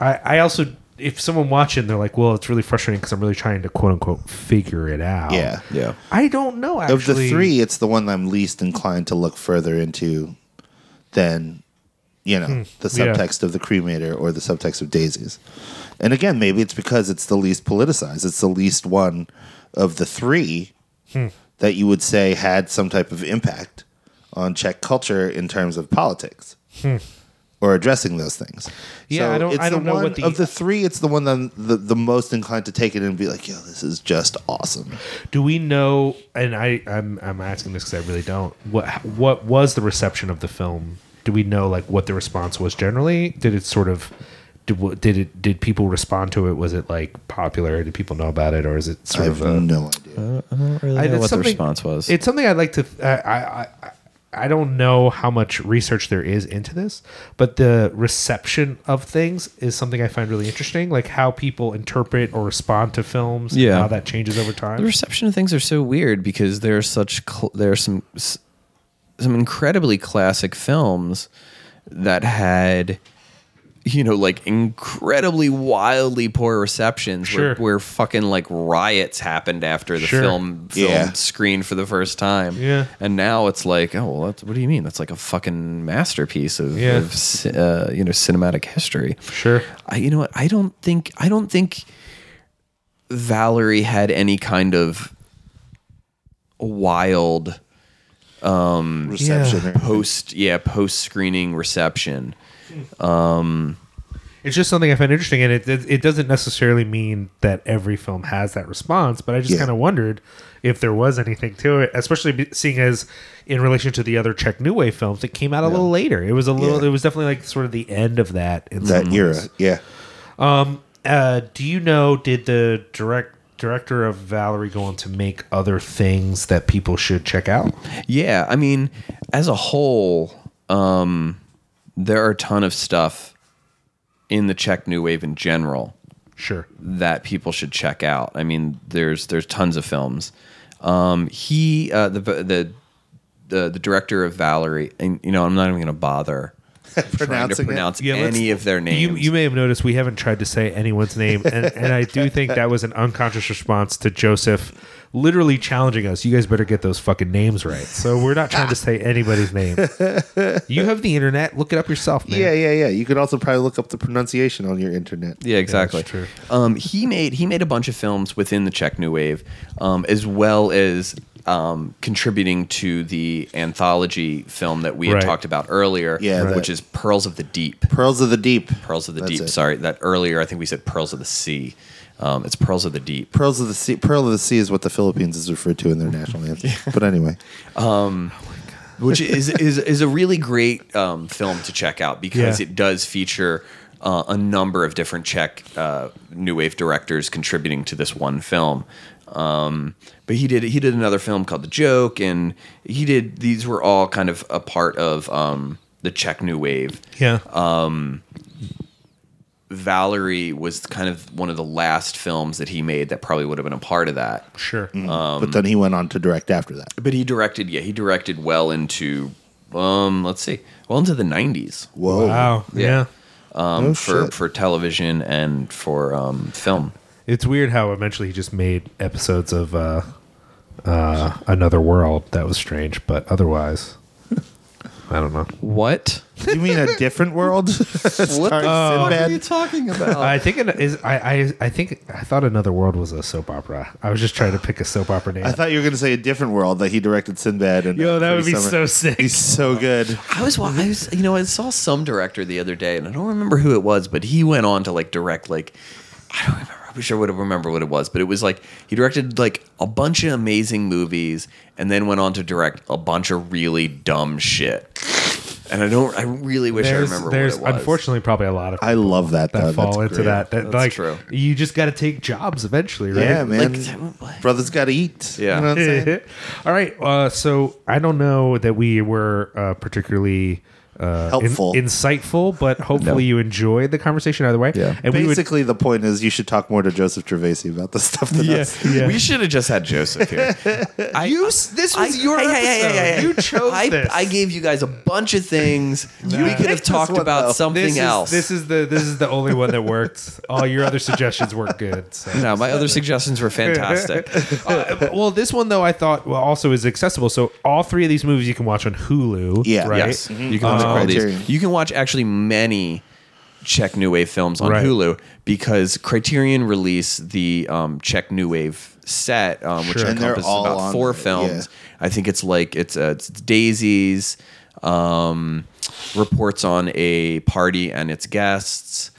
I, I also if someone watching they're like well it's really frustrating because i'm really trying to quote unquote figure it out Yeah. Yeah, i don't know actually Of the three, it's the one I'm least inclined to look further into than, you know, the Hmm. yeah. subtext of the cremator or the subtext of daisies. And again, maybe it's because it's the least politicized. It's the least one of the three Hmm. that you would say had some type of impact on Czech culture in terms of politics. Or addressing those things. Hmm. Yeah, I don't- I don't know one- what the- of the three. It's the one that I'm the, the most inclined to take it and be like, "Yo, this is just awesome." do we know and i i'm, I'm asking this because i really don't what what was the reception of the film do we know like what the response was generally did it sort of did, did it did people respond to it was it like popular did people know about it or is it I sort have of a, no idea. I don't really know that's what the response was. It's something I'd like to. I, I I I don't know how much research there is into this, but the reception of things is something I find really interesting. Like how people interpret or respond to films. and Yeah. how that changes over time. the reception of things are so weird because there are such cl- there are some some incredibly classic films that had you know like incredibly wildly poor receptions Sure. where, where fucking like riots happened after the Sure. film film Yeah. screened for the first time Yeah. and now it's like oh well that's, what do you mean that's like a fucking masterpiece of, Yeah. of uh, you know cinematic history Sure. I, you know what? I don't think I don't think Valerie had any kind of wild Reception. Yeah. post yeah post screening reception It's just something I find interesting, and it, it it doesn't necessarily mean that every film has that response. But I just Yeah. kind of wondered if there was anything to it, especially seeing as in relation to the other Czech New Wave films, it came out a little later. It was a little. Yeah. It was definitely like sort of the end of that. In That era, ways. yeah. Uh, do you know? Did the direct director of Valerie go on to make other things that people should check out? Yeah, I mean, as a whole, um, there are a ton of stuff in the Czech New Wave in general Sure. that people should check out. I mean, there's there's tons of films. Um, he uh, the the the the director of Valerie, and you know, I'm not even going to bother trying to Pronouncing pronounce Yeah, any of their names. You, you may have noticed we haven't tried to say anyone's name, and, and I do think that was an unconscious response to Joseph literally challenging us. You guys better get those fucking names right. So we're not trying to say anybody's name. You have the internet. Look it up yourself, man. Yeah, yeah, yeah. You could also probably look up the pronunciation on your internet. Yeah, exactly. that's true. Um, he made he made a bunch of films within the Czech New Wave, um, as well as um, contributing to the anthology film that we had Right. talked about earlier, Yeah, Right. which is Pearls of the Deep. Pearls of the Deep. Pearls of the That's Deep. it. Sorry, that earlier I think we said Pearls of the Sea. Um, it's Pearls of the Deep. Pearls of the Sea. Pearl of the Sea is what the Philippines is referred to in their national anthem. But anyway, which is is is a really great um, film to check out because Yeah. it does feature uh, a number of different Czech uh, new wave directors contributing to this one film. Um, but he did he did another film called The Joke, and he did these were all kind of a part of um, the Czech new wave. Yeah. Valerie was kind of one of the last films that he made that probably would have been a part of that. sure. but then he went on to direct after that. But he directed, yeah, he directed well into, um, let's see, well into the '90s. Whoa! wow. Yeah. Yeah. um, Oh, for shit. for television and for um, film. It's weird how eventually he just made episodes of uh, uh, Another World. That was strange, but otherwise, I don't know. What? You mean a different world? Starring Sinbad? Are you talking about? I think it is. I, I I think I thought Another World was a soap opera. I was just trying to pick a soap opera name. I thought you were going to say a different world that he directed Sinbad. And Yo, that would be Pretty so sick. He's so good. I was, wa- I was, you know, I saw some director the other day, and I don't remember who it was, but he went on to like direct like, I don't remember. I wish I would have remember what it was, but it was like he directed like a bunch of amazing movies, and then went on to direct a bunch of really dumb shit. And I don't. I really wish I there's remember there's what it was. unfortunately probably a lot of I love that. that though. fall That's into great. that. That That's like true. you just got to take jobs eventually, right? Yeah, man. Like, Brothers got to eat. Yeah. You know what I'm saying? All right. Uh, so I don't know that we were uh, particularly uh, in- Helpful. insightful, but hopefully you enjoyed the conversation either way. Yeah. And we would. Basically, the point is you should talk more to Joseph Gervasi about the stuff than Yeah, us. yeah. We should have just had Joseph here. I, You this was your episode. You chose I, this. I gave you guys a bunch of things. we could have talked one, about though. something this is, else. This is the this is the only one that worked. All your other suggestions weren't good. So. no, my other suggestions were fantastic. Uh, well, this one though I thought well, also is accessible. So all three of these movies you can watch on Hulu. Yeah. right. Yes, you can watch All these. Criterion. You can watch actually many Czech New Wave films on Right. Hulu because Criterion released the um, Czech New Wave set, um, which Sure. And they're encompasses all about on four there, films. I think it's like it's, uh, it's Daisies, um, reports on a party and its guests.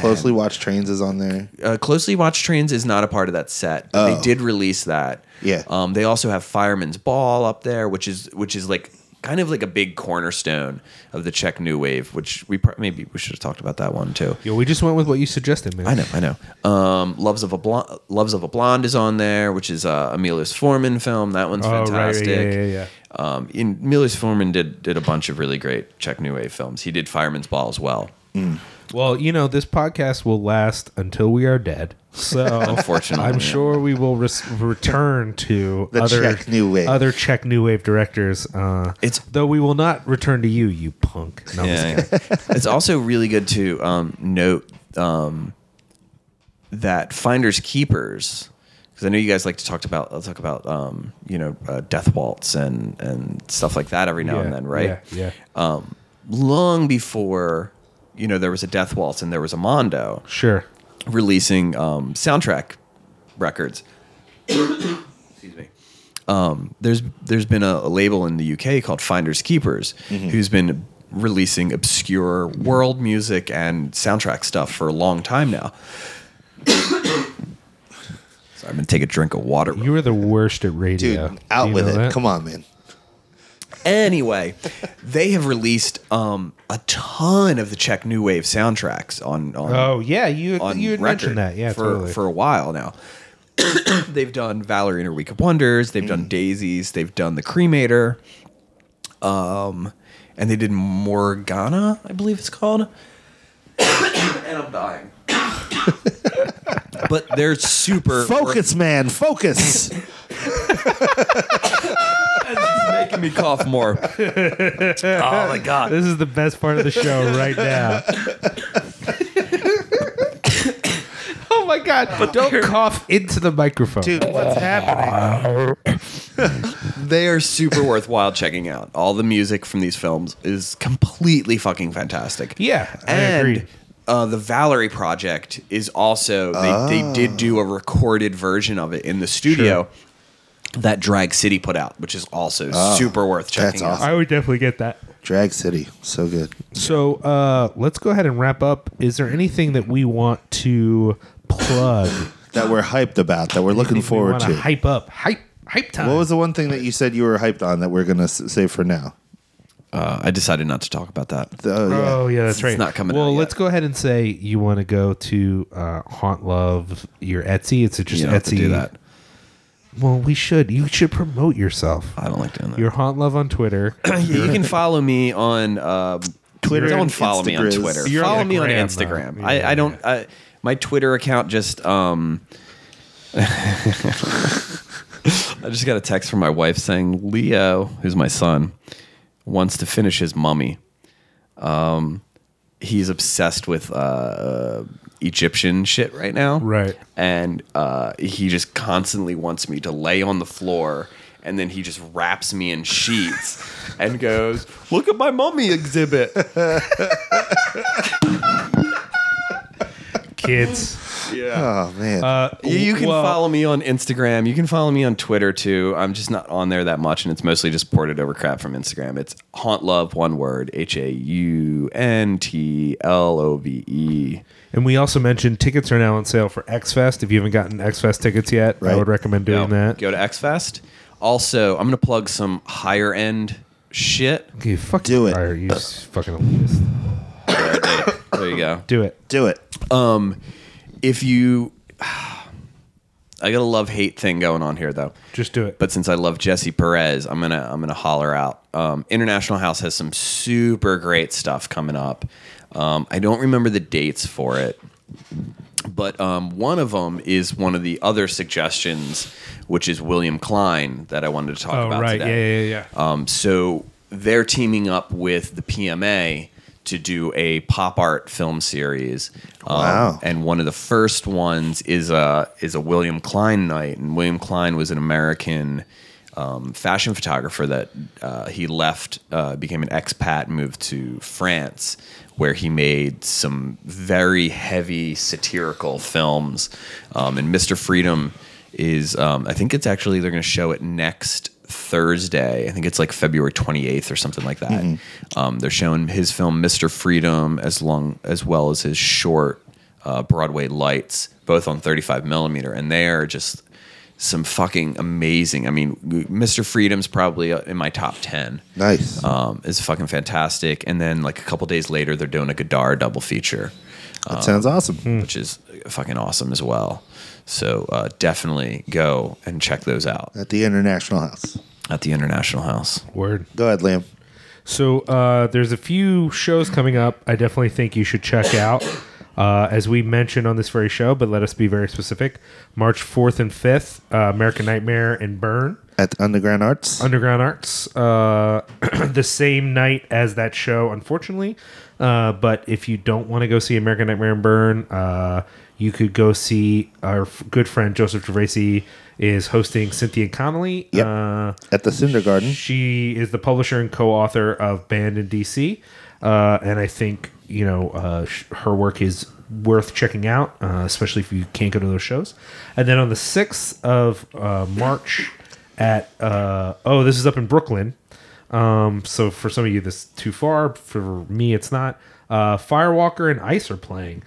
Closely Watched Trains is on there. uh, Closely Watched Trains is not a part of that set. But Oh. They did release that. Yeah. Um, they also have Fireman's Ball up there, which is which is like kind of like a big cornerstone of the Czech New Wave. Which we pro- maybe we should have talked about that one too. Yo, we just went with what you suggested, man. I know, I know. Um, Loves of a Blonde, Loves of a Blonde is on there, which is a Milos Forman film. That one's Oh, right, fantastic. yeah, yeah, yeah. Um, in, Milos Forman did did a bunch of really great Czech New Wave films. He did Fireman's Ball as well. Well, you know, this podcast will last until we are dead. So, Unfortunately, I'm sure we will res- return to The other Czech New Wave. other Czech New Wave directors. Uh, It's- though we will not return to you, you punk. No, I'm just Yeah, kidding. yeah. it's also really good to um, note um, that finders keepers because I know you guys like to talk about talk about um, you know uh, death waltz and and stuff like that every now Yeah, and then, right? Yeah, yeah. Um, long before you know there was a death waltz and there was a Mondo sure. Releasing um, soundtrack records. Excuse me. Um, there's there's been a, a label in the UK called Finders Keepers, who's been releasing obscure world music and soundtrack stuff for a long time now. so I'm gonna take a drink of water. You were the worst at radio. Dude, out with it. Come on, man. Anyway, they have released um, a ton of the Czech New Wave soundtracks on. on Oh yeah, you on you had mentioned that. Yeah, for totally. for a while now. they've done Valerie and her Week of Wonders. They've Mm. done Daisies. They've done the Cremator. Um, and they did Morgana, I believe it's called. and I'm dying. but they're super Focus, man. Focus. It's making me cough more. oh my god! this is the best part of the show right now. oh my god! But don't cough into the microphone. Dude, what's happening? They are super worthwhile checking out. All the music from these films is completely fucking fantastic. Yeah, I and agree. Uh, the Valerie project is also they, they did do a recorded version of it in the studio that Drag City put out, which is also super worth checking that's out. I would definitely get that. Drag City. So good. So uh, let's go ahead and wrap up. Is there anything that we want to plug? That we're hyped about, that we're looking Anything we forward wanna. Hype up, hype, hype time. What was the one thing that you said you were hyped on that we're going to save for now? Uh, I decided not to talk about that. Oh, yeah. Oh yeah, that's It's right. not coming Well, out let's go ahead and say you want to go to uh, Haunt Love your Etsy. It's just You don't have Etsy. to do that. Well, we should. You should promote yourself. I don't like doing that. Your Haunt Love on Twitter. Yeah, you can follow me on um, Twitter Don't and follow me on Instagrizz. Twitter. You're follow on me on Gram, Instagram. though. I, Yeah, I don't. I, my Twitter account just. Um, I just got a text from my wife saying Leo, who's my son, wants to finish his mummy. Um, he's obsessed with uh, uh, Egyptian shit right now, Right. And uh, he just constantly wants me to lay on the floor. And then he just wraps me in sheets and goes, "Look at my mummy exhibit." Kids. Yeah. Oh, man. Uh, You, you can well, follow me on Instagram. You can follow me on Twitter too. I'm just not on there that much, and it's mostly just ported over crap from Instagram. It's haunt love, one word, H A U N T L O V E. And we also mentioned tickets are now on sale for X Fest. If you haven't gotten X Fest tickets yet, I Right. would recommend doing Go- that. Go to X Fest. Also, I'm gonna plug some higher end shit. Okay, fuck Do it. Fire, you s- fucking elitist. There you go. Do it. Do it. Um, if you, I got a love hate thing going on here though. Just do it. but since I love Jesse Pires, I'm gonna I'm gonna holler out. Um, International House has some super great stuff coming up. Um, I don't remember the dates for it, but um, one of them is one of the other suggestions, which is William Klein that I wanted to talk oh about right, today. yeah, yeah, yeah. Um, so they're teaming up with the PMA to do a pop art film series. Um, Wow. And one of the first ones is a is a William Klein night, and William Klein was an American um, fashion photographer that uh, he left, uh, became an expat, moved to France, where he made some very heavy satirical films. Um, and Mr. Freedom is, um, I think it's actually they're going to show it next Thursday. I think it's like February 28th or something like that. Um, they're showing his film Mr. Freedom as long as well as his short uh, Broadway Lights, both on 35 millimeter, and they are just some fucking amazing. I mean, Mr. Freedom's probably uh, in my top 10. Nice. Um, is fucking fantastic. And then like a couple days later, they're doing a Godard double feature that sounds awesome. Hmm. which is fucking awesome as well. So uh, definitely go and check those out At the International House. at the International House. Word. Go ahead, Liam. So uh, there's a few shows coming up. I definitely think you should check out. Uh, as we mentioned on this very show, but let us be very specific. March 4th and 5th, uh, American Nightmare and Burn. At Underground Arts. Underground Arts, uh, the same night as that show, unfortunately. Uh, but if you don't want to go see American Nightmare and Burn, uh, you could go see our f- good friend Joseph Gervasi is hosting Cynthia Connolly. Yep. Uh, at the Cinder Garden. she is the publisher and co-author of Banned in DC, uh, and I think you know uh, her work is worth checking out, uh, especially if you can't go to those shows. And then on the sixth of uh, March, at uh, oh, this is up in Brooklyn. Um, so for some of you, this is too far. For me, it's not. Uh, Firewalker and Ice are playing.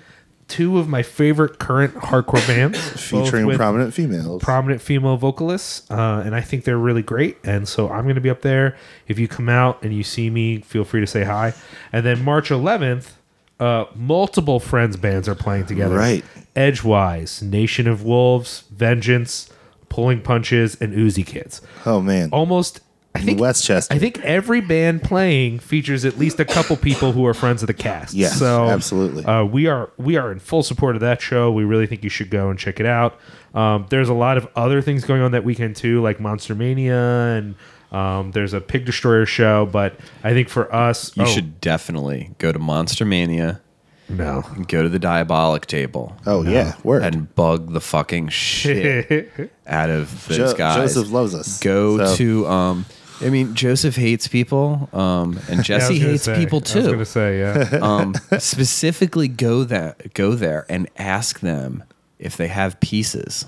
Two of my favorite current hardcore bands, Featuring prominent females. prominent female vocalists, uh, and I think they're really great. And so I'm going to be up there. If you come out and you see me, feel free to say hi. And then March 11th, uh, multiple Friends bands are playing together. Right. Edgewise, Nation of Wolves, Vengeance, Pulling Punches, and Uzi Kids. oh man. Almost, I think. Westchester. I think every band playing features at least a couple people who are friends of the cast. Yes, so absolutely. uh, we are we are in full support of that show. We really think you should go and check it out. Um, there's a lot of other things going on that weekend too, like Monster Mania, and um, there's a Pig Destroyer show. But I think for us, You oh, should definitely go to Monster Mania, no. go to the Diabolik table, oh yeah. Word. and bug the fucking shit out of those Jo- guys. Joseph loves us. Go So- to. Um, I mean, Joseph hates people, um, and Jesse gonna hates say- people I was too. gonna say yeah. um, specifically go there go there and ask them if they have pieces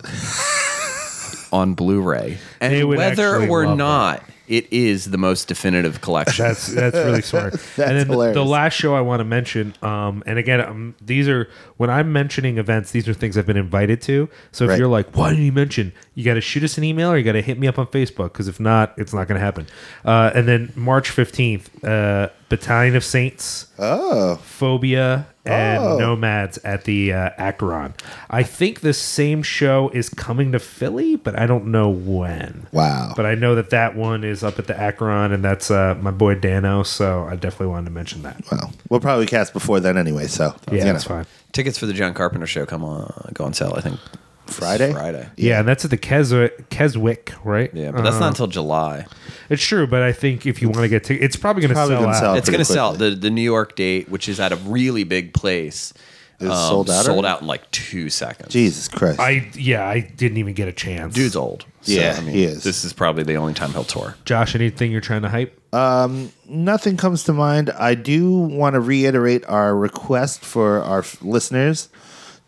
on Blu-ray and whether or not it is the most definitive collection. That's that's really smart. and then the, the last show I want to mention, um, and again, um, these are when I'm mentioning events, these are things I've been invited to. So if Right. you're like, why didn't you mention? You got to shoot us an email or you got to hit me up on Facebook because if not, it's not going to happen. Uh, and then March 15th, uh, Battalion of Saints, oh. Phobia, and Oh. Nomads at the uh, Acheron. I think the same show is coming to Philly, but I don't know when. Wow. But I know that that one is up at the Acheron, and that's uh, my boy Dano. So I definitely wanted to mention that. well, we'll probably cast before then anyway. So Yeah, you know. that's fine. Tickets for the John Carpenter show come on go on sale. I think this Friday? Friday. Yeah, and that's at the Keswick, Keswick, right? Yeah, but that's Uh, not until July. It's true, but I think if you want to get to, it's probably going to Probably sell gonna out. sell. it's pretty going to sell quickly. the the New York date, which is at a really big place. um, Is sold out Sold already? out in like two seconds. Jesus Christ. I yeah, I didn't even get a chance. Dude's old. So, Yeah, I mean, he is. This is probably the only time he'll tour. Josh, anything you're trying to hype? Nothing comes to mind. I do want to reiterate our request for our f- listeners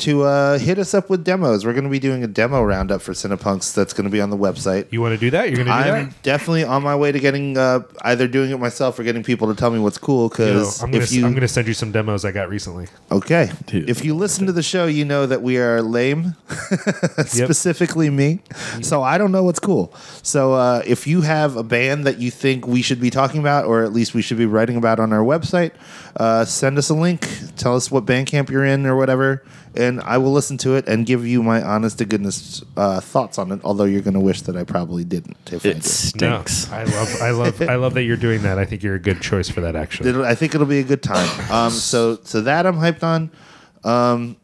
to uh, hit us up with demos. We're going to be doing a demo roundup for Cinepunx that's going to be on the website. You want to do that? You're going to do that? I'm that? definitely on my way to getting uh, either doing it myself or getting people to tell me what's cool. Because I'm going to I'm going to send you some demos I got recently. okay, Dude. if you listen to the show, you know that we are lame, specifically me. So I don't know what's cool. So uh, if you have a band that you think we should be talking about, or at least we should be writing about on our website, uh, send us a link. Tell us what band camp you're in or whatever, and I will listen to it and give you my honest to goodness uh, thoughts on it. Although you're going to wish that I probably didn't. If I It did. stinks. No, I love, I love, I love that you're doing that. I think you're a good choice for that. Actually, It'll- I think it'll be a good time. Um, so so that I'm hyped on. Um,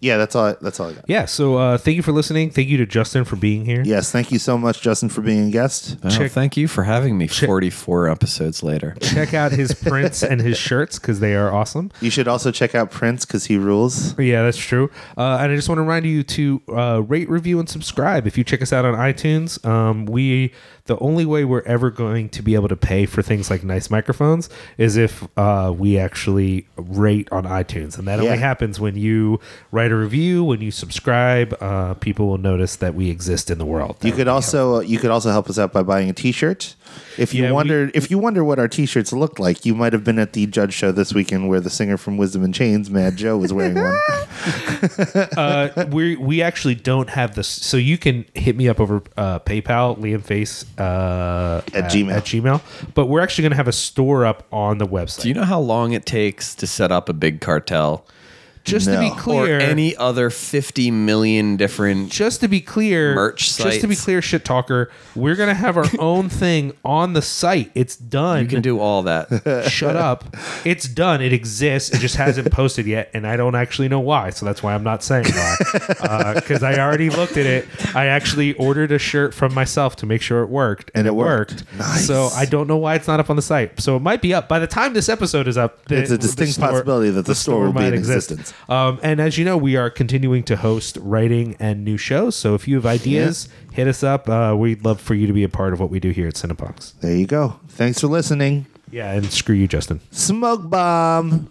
yeah, that's all. I, that's all I got. yeah. So uh, thank you for listening. Thank you to Justin for being here. Yes, thank you so much, Justin, for being a guest. Well, Check- thank you for having me 44 episodes later. Check out his prints and his shirts because they are awesome. You should also check out Prince because he rules. Yeah, that's true. Uh, and I just want to remind you to uh, rate, review, and subscribe. If you check us out on iTunes, um, we the only way we're ever going to be able to pay for things like nice microphones is if uh, we actually rate on iTunes, and that Yeah. only happens when you write a review, when you subscribe. Uh, people will notice that we exist in the world. You could also you could also help us out by buying a T-shirt. If you Yeah, we- wonder if you wonder what our T-shirts look like, you might have been at the Judge show this weekend where the singer from Wisdom in Chains, Mad Joe, was wearing one. uh, we we actually don't have this, so you can hit me up over uh, PayPal, Liam Face uh, At Gmail. At Gmail, but we're actually going to have a store up on the website. Do you know how long it takes to set up a big cartel just to be No. clear, or any other 50 million different just to be clear, Merch Just to be sites. clear, shit talker, we're gonna have our own thing on the site. It's done. You can do all that. Shut up. It's done. It exists. It just hasn't posted yet, and I don't actually know why. So that's why I'm not saying why. Uh, because I already looked at it. I actually ordered a shirt from myself to make sure it worked, and, it worked. Nice. So I don't know why it's not up on the site. So it might be up by the time this episode is up. the- It's a the distinct possibility that the store will be in existence. Um, and as you know, we are continuing to host writing and new shows. So if you have ideas, hit us up. Uh, we'd love for you to be a part of what we do here at Cinepunx. There you go. Thanks for listening. Yeah, and screw you, Justin. Smoke bomb.